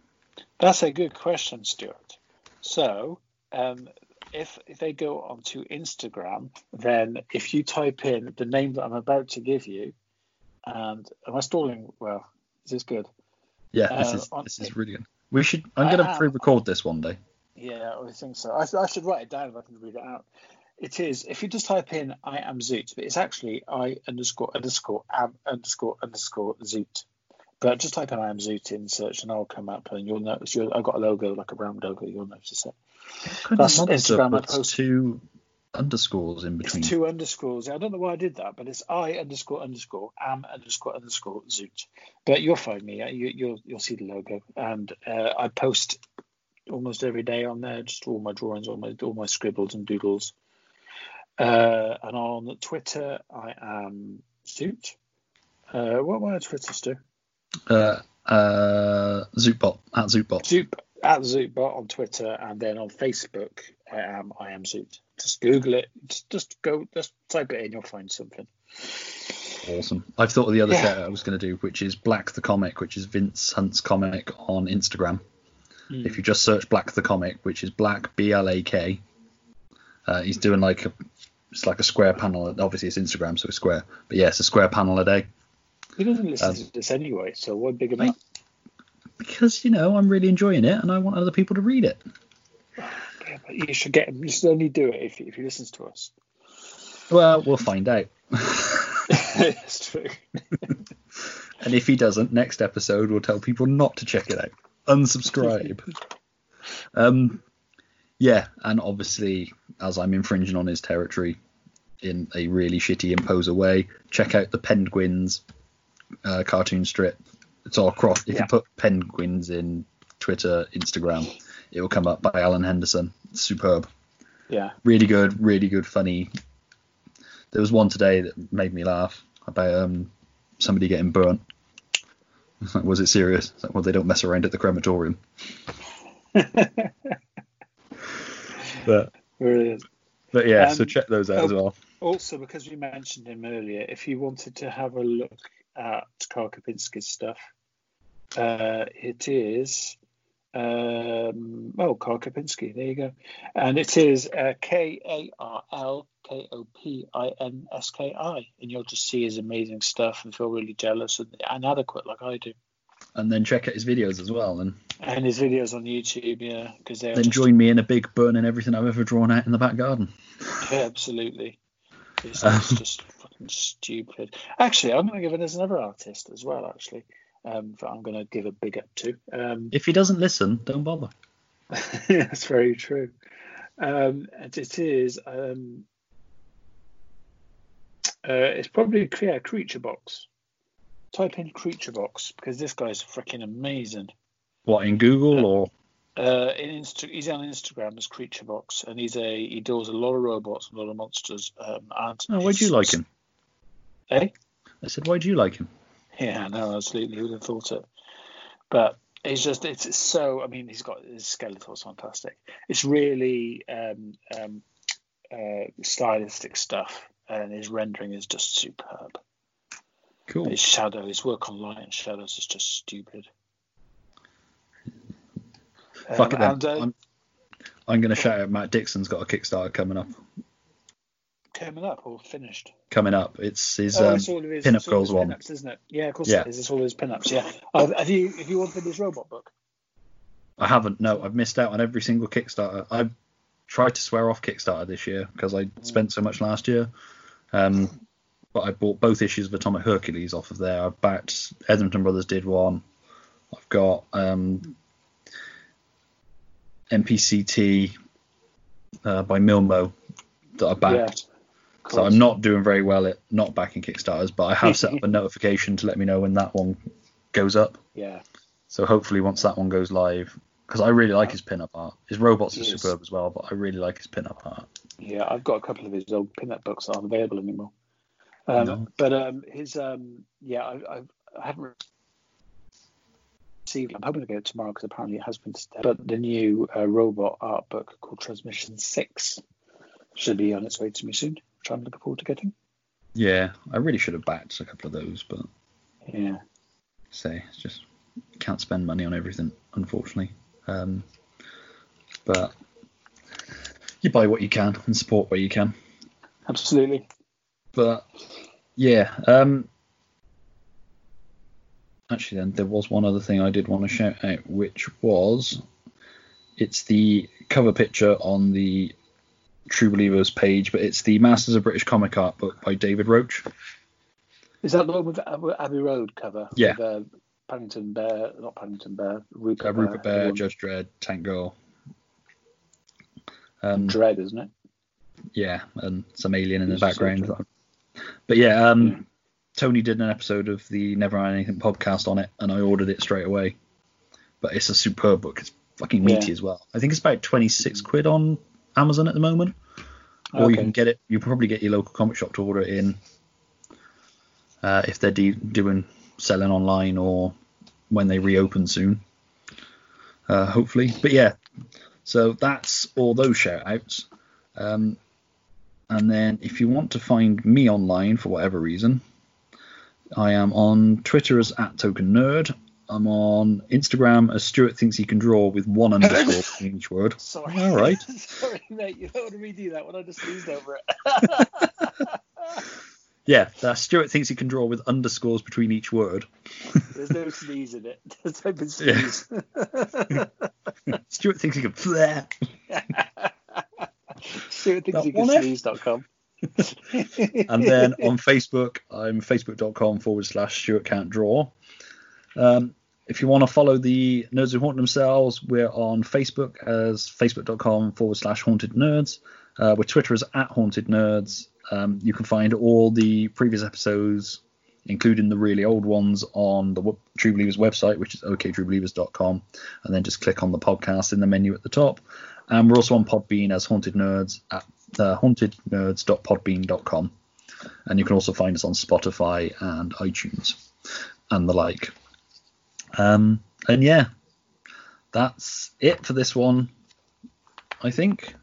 That's a good question, Stuart. So, um, if, if they go onto Instagram, then if you type in the name that I'm about to give you, and am I stalling? Well, is this good? Yeah, this Uh, is on- this is really good. We should. I'm gonna uh, pre-record this one day. Yeah, I think so. I, I should write it down if I can read it out. It is if you just type in "I am Zoot," but it's actually I underscore underscore am underscore underscore Zoot. But just type in "I am Zoot" in search, and I'll come up, and you'll notice. You'll, I've got a logo like a brown logo. You'll notice it. That's Instagram I post- two underscores in between. It's two underscores. I don't know why I did that, but it's I underscore underscore am underscore underscore Zoot. But you'll find me. You, you'll you'll see the logo, and uh, I post almost every day on there, just all my drawings, all my all my scribbles and doodles. Uh, and on Twitter, I am Zoot. Uh, what am I on Twitter, Stu? Uh, uh, Zootbot at Zootbot. Zoot at Zootbot on Twitter, and then on Facebook, I am I am Zoot. Just Google it. Just, just go. Just type it in. You'll find something. awesome. I've thought of the other Yeah. shout I was going to do, which is Blak the Comic, which is Vince Hunt's comic on Instagram. Hmm. If you just search Blak the Comic, which is Black B L A K, uh, he's doing like a it's like a square panel. Obviously, it's Instagram, so it's square. But yeah, it's a square panel a day. He doesn't listen Um, to this anyway, so why big him up? Because you know I'm really enjoying it, and I want other people to read it. You should get him. You should only do it if, if he listens to us. Well, we'll find out. [LAUGHS] [LAUGHS] It's true. And if he doesn't, next episode we'll tell people not to check it out. Unsubscribe. [LAUGHS] um, yeah, and obviously, as I'm infringing on his territory in a really shitty imposer way, check out the Penned Guins uh, cartoon strip. It's all across. If Yeah. you put Penned Guins in Twitter, Instagram, it will come up by Alan Henderson. It's superb. Yeah. Really good, really good, funny. There was one today that made me laugh about um, somebody getting burnt. Like, [LAUGHS] was it serious? It's like, well, they don't mess around at the crematorium. [LAUGHS] but Brilliant. but yeah, so Um, check those out as oh, well. Also, because we mentioned him earlier, if you wanted to have a look at Karl Kopinski's stuff, uh, it is um, oh Karl Kopinski. There you go, and it is uh, K A R L K O P I N S K I, and you'll just see his amazing stuff and feel really jealous and inadequate like I do. And then check out his videos as well, and And his videos on YouTube, yeah, because they're then just- join me in a big burning everything I've ever drawn out in the back garden. Yeah, absolutely. It's, Um, it's just fucking stupid. Actually, I'm going to give it as another artist as well. Actually, um, that I'm going to give a big up to. Um, If he doesn't listen, don't bother. [LAUGHS] that's very true. Um, and it is. Um, uh, it's probably yeah, CreatureBox. Type in CreatureBox because this guy's freaking amazing. What in Google or Uh, in Insta- he's on Instagram as CreatureBox, and he's a he does a lot of robots, and a lot of monsters. Um, and oh, why do you like him? Eh? I said, why do you like him? Yeah, no, absolutely. Who would have thought it? But it's just, it's so, I mean, he's got his skeleton's fantastic. It's really um, um, uh, stylistic stuff, and his rendering is just superb. Cool. His shadow, his work on light and shadows is just stupid. Fuck it Um, then. and, uh, I'm, I'm going to shout out Matt Dixon's got a Kickstarter coming up. Coming up or finished? Coming up. It's his oh, um, it's all his, Pinup it's all of Girls one. pinups, isn't it? Yeah, of course Yeah. it is. It's all his pinups. Yeah. Uh, have you have you ordered his robot book? I haven't. No, I've missed out on every single Kickstarter. I've tried to swear off Kickstarter this year because I spent so much last year. Um, but I bought both issues of Atomic Hercules off of there. I backed Edmonton Brothers did one. I've got um, NPCT uh, by Milmo that I backed. So. I'm not doing very well at not backing Kickstarters, but I have set up a [LAUGHS] notification to let me know when that one goes up. Yeah. So hopefully once that one goes live, because I really like his pin-up art. His robots are superb as well, but I really like his pin-up art. Yeah, I've got a couple of his old pinup books that aren't available anymore. Um, No. But um, his, um, yeah, I, I've, I haven't received. I'm hoping to get it tomorrow because apparently it has been. But the new uh, robot art book called Transmission Six should be on its way to me soon, which I'm looking forward to getting. Yeah, I really should have backed a couple of those, but Yeah, say it's just can't spend money on everything, unfortunately. Um, but you buy what you can and support where you can. absolutely. But yeah, um, actually, then there was one other thing I did want to shout out, which was it's the cover picture on the True Believers page, but it's the Masters of British Comic Art book by David Roach. Is that the one with Ab- Abbey Road cover? Yeah. With, uh, Paddington Bear, not Paddington Bear, Rupert, Uh, Rupert Bear, everyone- Judge Dredd, Tank Girl. Um, Dread, isn't it? yeah, and some alien in the He's just background. But yeah, um, Yeah. Tony did an episode of the Never Iron Anything podcast on it, and I ordered it straight away. But it's a superb book. It's fucking meaty Yeah. as well. I think it's about 26 quid on Amazon at the moment. Or you can get it, you probably get your local comic shop to order it in uh, if they're de- doing selling online or when they reopen soon. Uh, hopefully. But yeah, so that's all those shout outs. Um, and then if you want to find me online for whatever reason, I am on Twitter as at Token Nerd. I'm on Instagram as Stuart thinks he can draw with one [LAUGHS] underscore in each word. Sorry. All right. [LAUGHS] Sorry, mate. You don't want to redo that one. I just sneezed over it. [LAUGHS] Yeah, Stuart thinks he can draw with underscores between each word. There's no sneeze in it. Just type in Yeah. Stuart thinks he can. Bleh. Stuart thinks That you can sneeze.com. and then on Facebook, I'm facebook.com forward slash Stuart Can't Draw. Um, if you want to follow the Nerds Who Haunt Themselves, we're on Facebook as facebook.com forward slash haunted nerds. Uh, we're Twitter as at haunted nerds. Um, you can find all the previous episodes, including the really old ones, on the True Believers website, which is oktruebelievers.com, and then just click on the podcast in the menu at the top. And we're also on Podbean as Haunted Nerds at uh, hauntednerds.podbean.com. And you can also find us on Spotify and iTunes and the like. Um, and yeah, that's it for this one. I think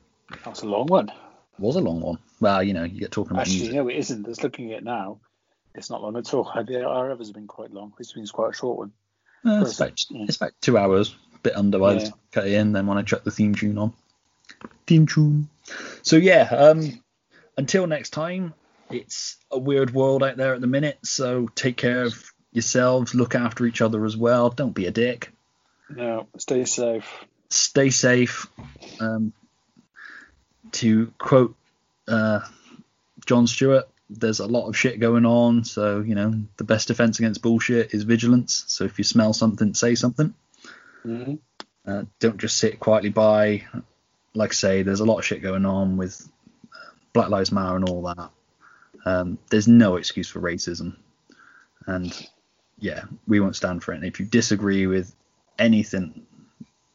That's a long one. was a long one. Well, you know, you get talking about Actually, music. no, it isn't. Just looking at it now, it's not long at all. [LAUGHS] The- Our others have been quite long. This one's quite a short one. Uh, it's, about, Yeah. it's about two hours, a bit under by Yeah. cut it in. Then when I chuck the theme tune on, theme tune. So yeah, um, until next time, it's a weird world out there at the minute. So take care of yourselves, look after each other as well. Don't be a dick. No, stay safe. Stay safe. Um, to quote uh, Jon Stewart, there's a lot of shit going on. So you know, the best defense against bullshit is vigilance. So if you smell something, say something. hmm Uh, don't just sit quietly by. Like I say, there's a lot of shit going on with uh, Black Lives Matter and all that. Um, there's no excuse for racism, and yeah, we won't stand for it. And if you disagree with anything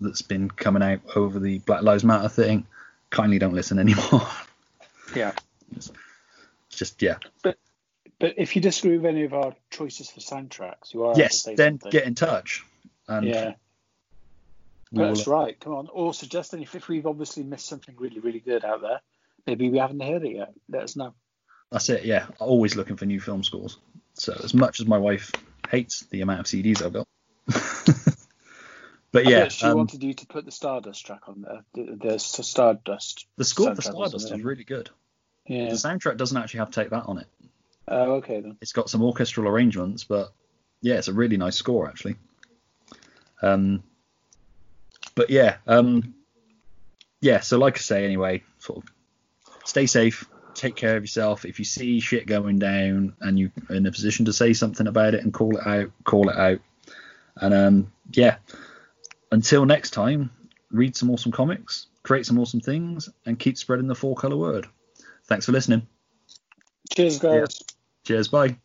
that's been coming out over the Black Lives Matter thing, kindly don't listen [LAUGHS] anymore. Yeah. it's just yeah. But but if you disagree with any of our choices for soundtracks, you are Yes, then something. get in touch. And yeah, we'll- that's right. Come on. Or suggest any if we've obviously missed something really, really good out there. Maybe we haven't heard it yet. Let us know. That's it, yeah. Always looking for new film scores. So as much as my wife hates the amount of CDs I've got, [LAUGHS] but yeah, she um, wanted you to put the Stardust track on there. The, the Stardust. the score for Stardust is really good. Yeah. The soundtrack doesn't actually have to Take That on it. Oh, okay then. It's got some orchestral arrangements, but yeah, it's a really nice score actually. Um, but yeah, um, yeah. So like I say, anyway, sort of stay safe, take care of yourself. If you see shit going down and you're in a position to say something about it and call it out, call it out. And um, yeah, until next time, read some awesome comics, create some awesome things, and keep spreading the four color word. Thanks for listening. Cheers, guys. Cheers. Bye.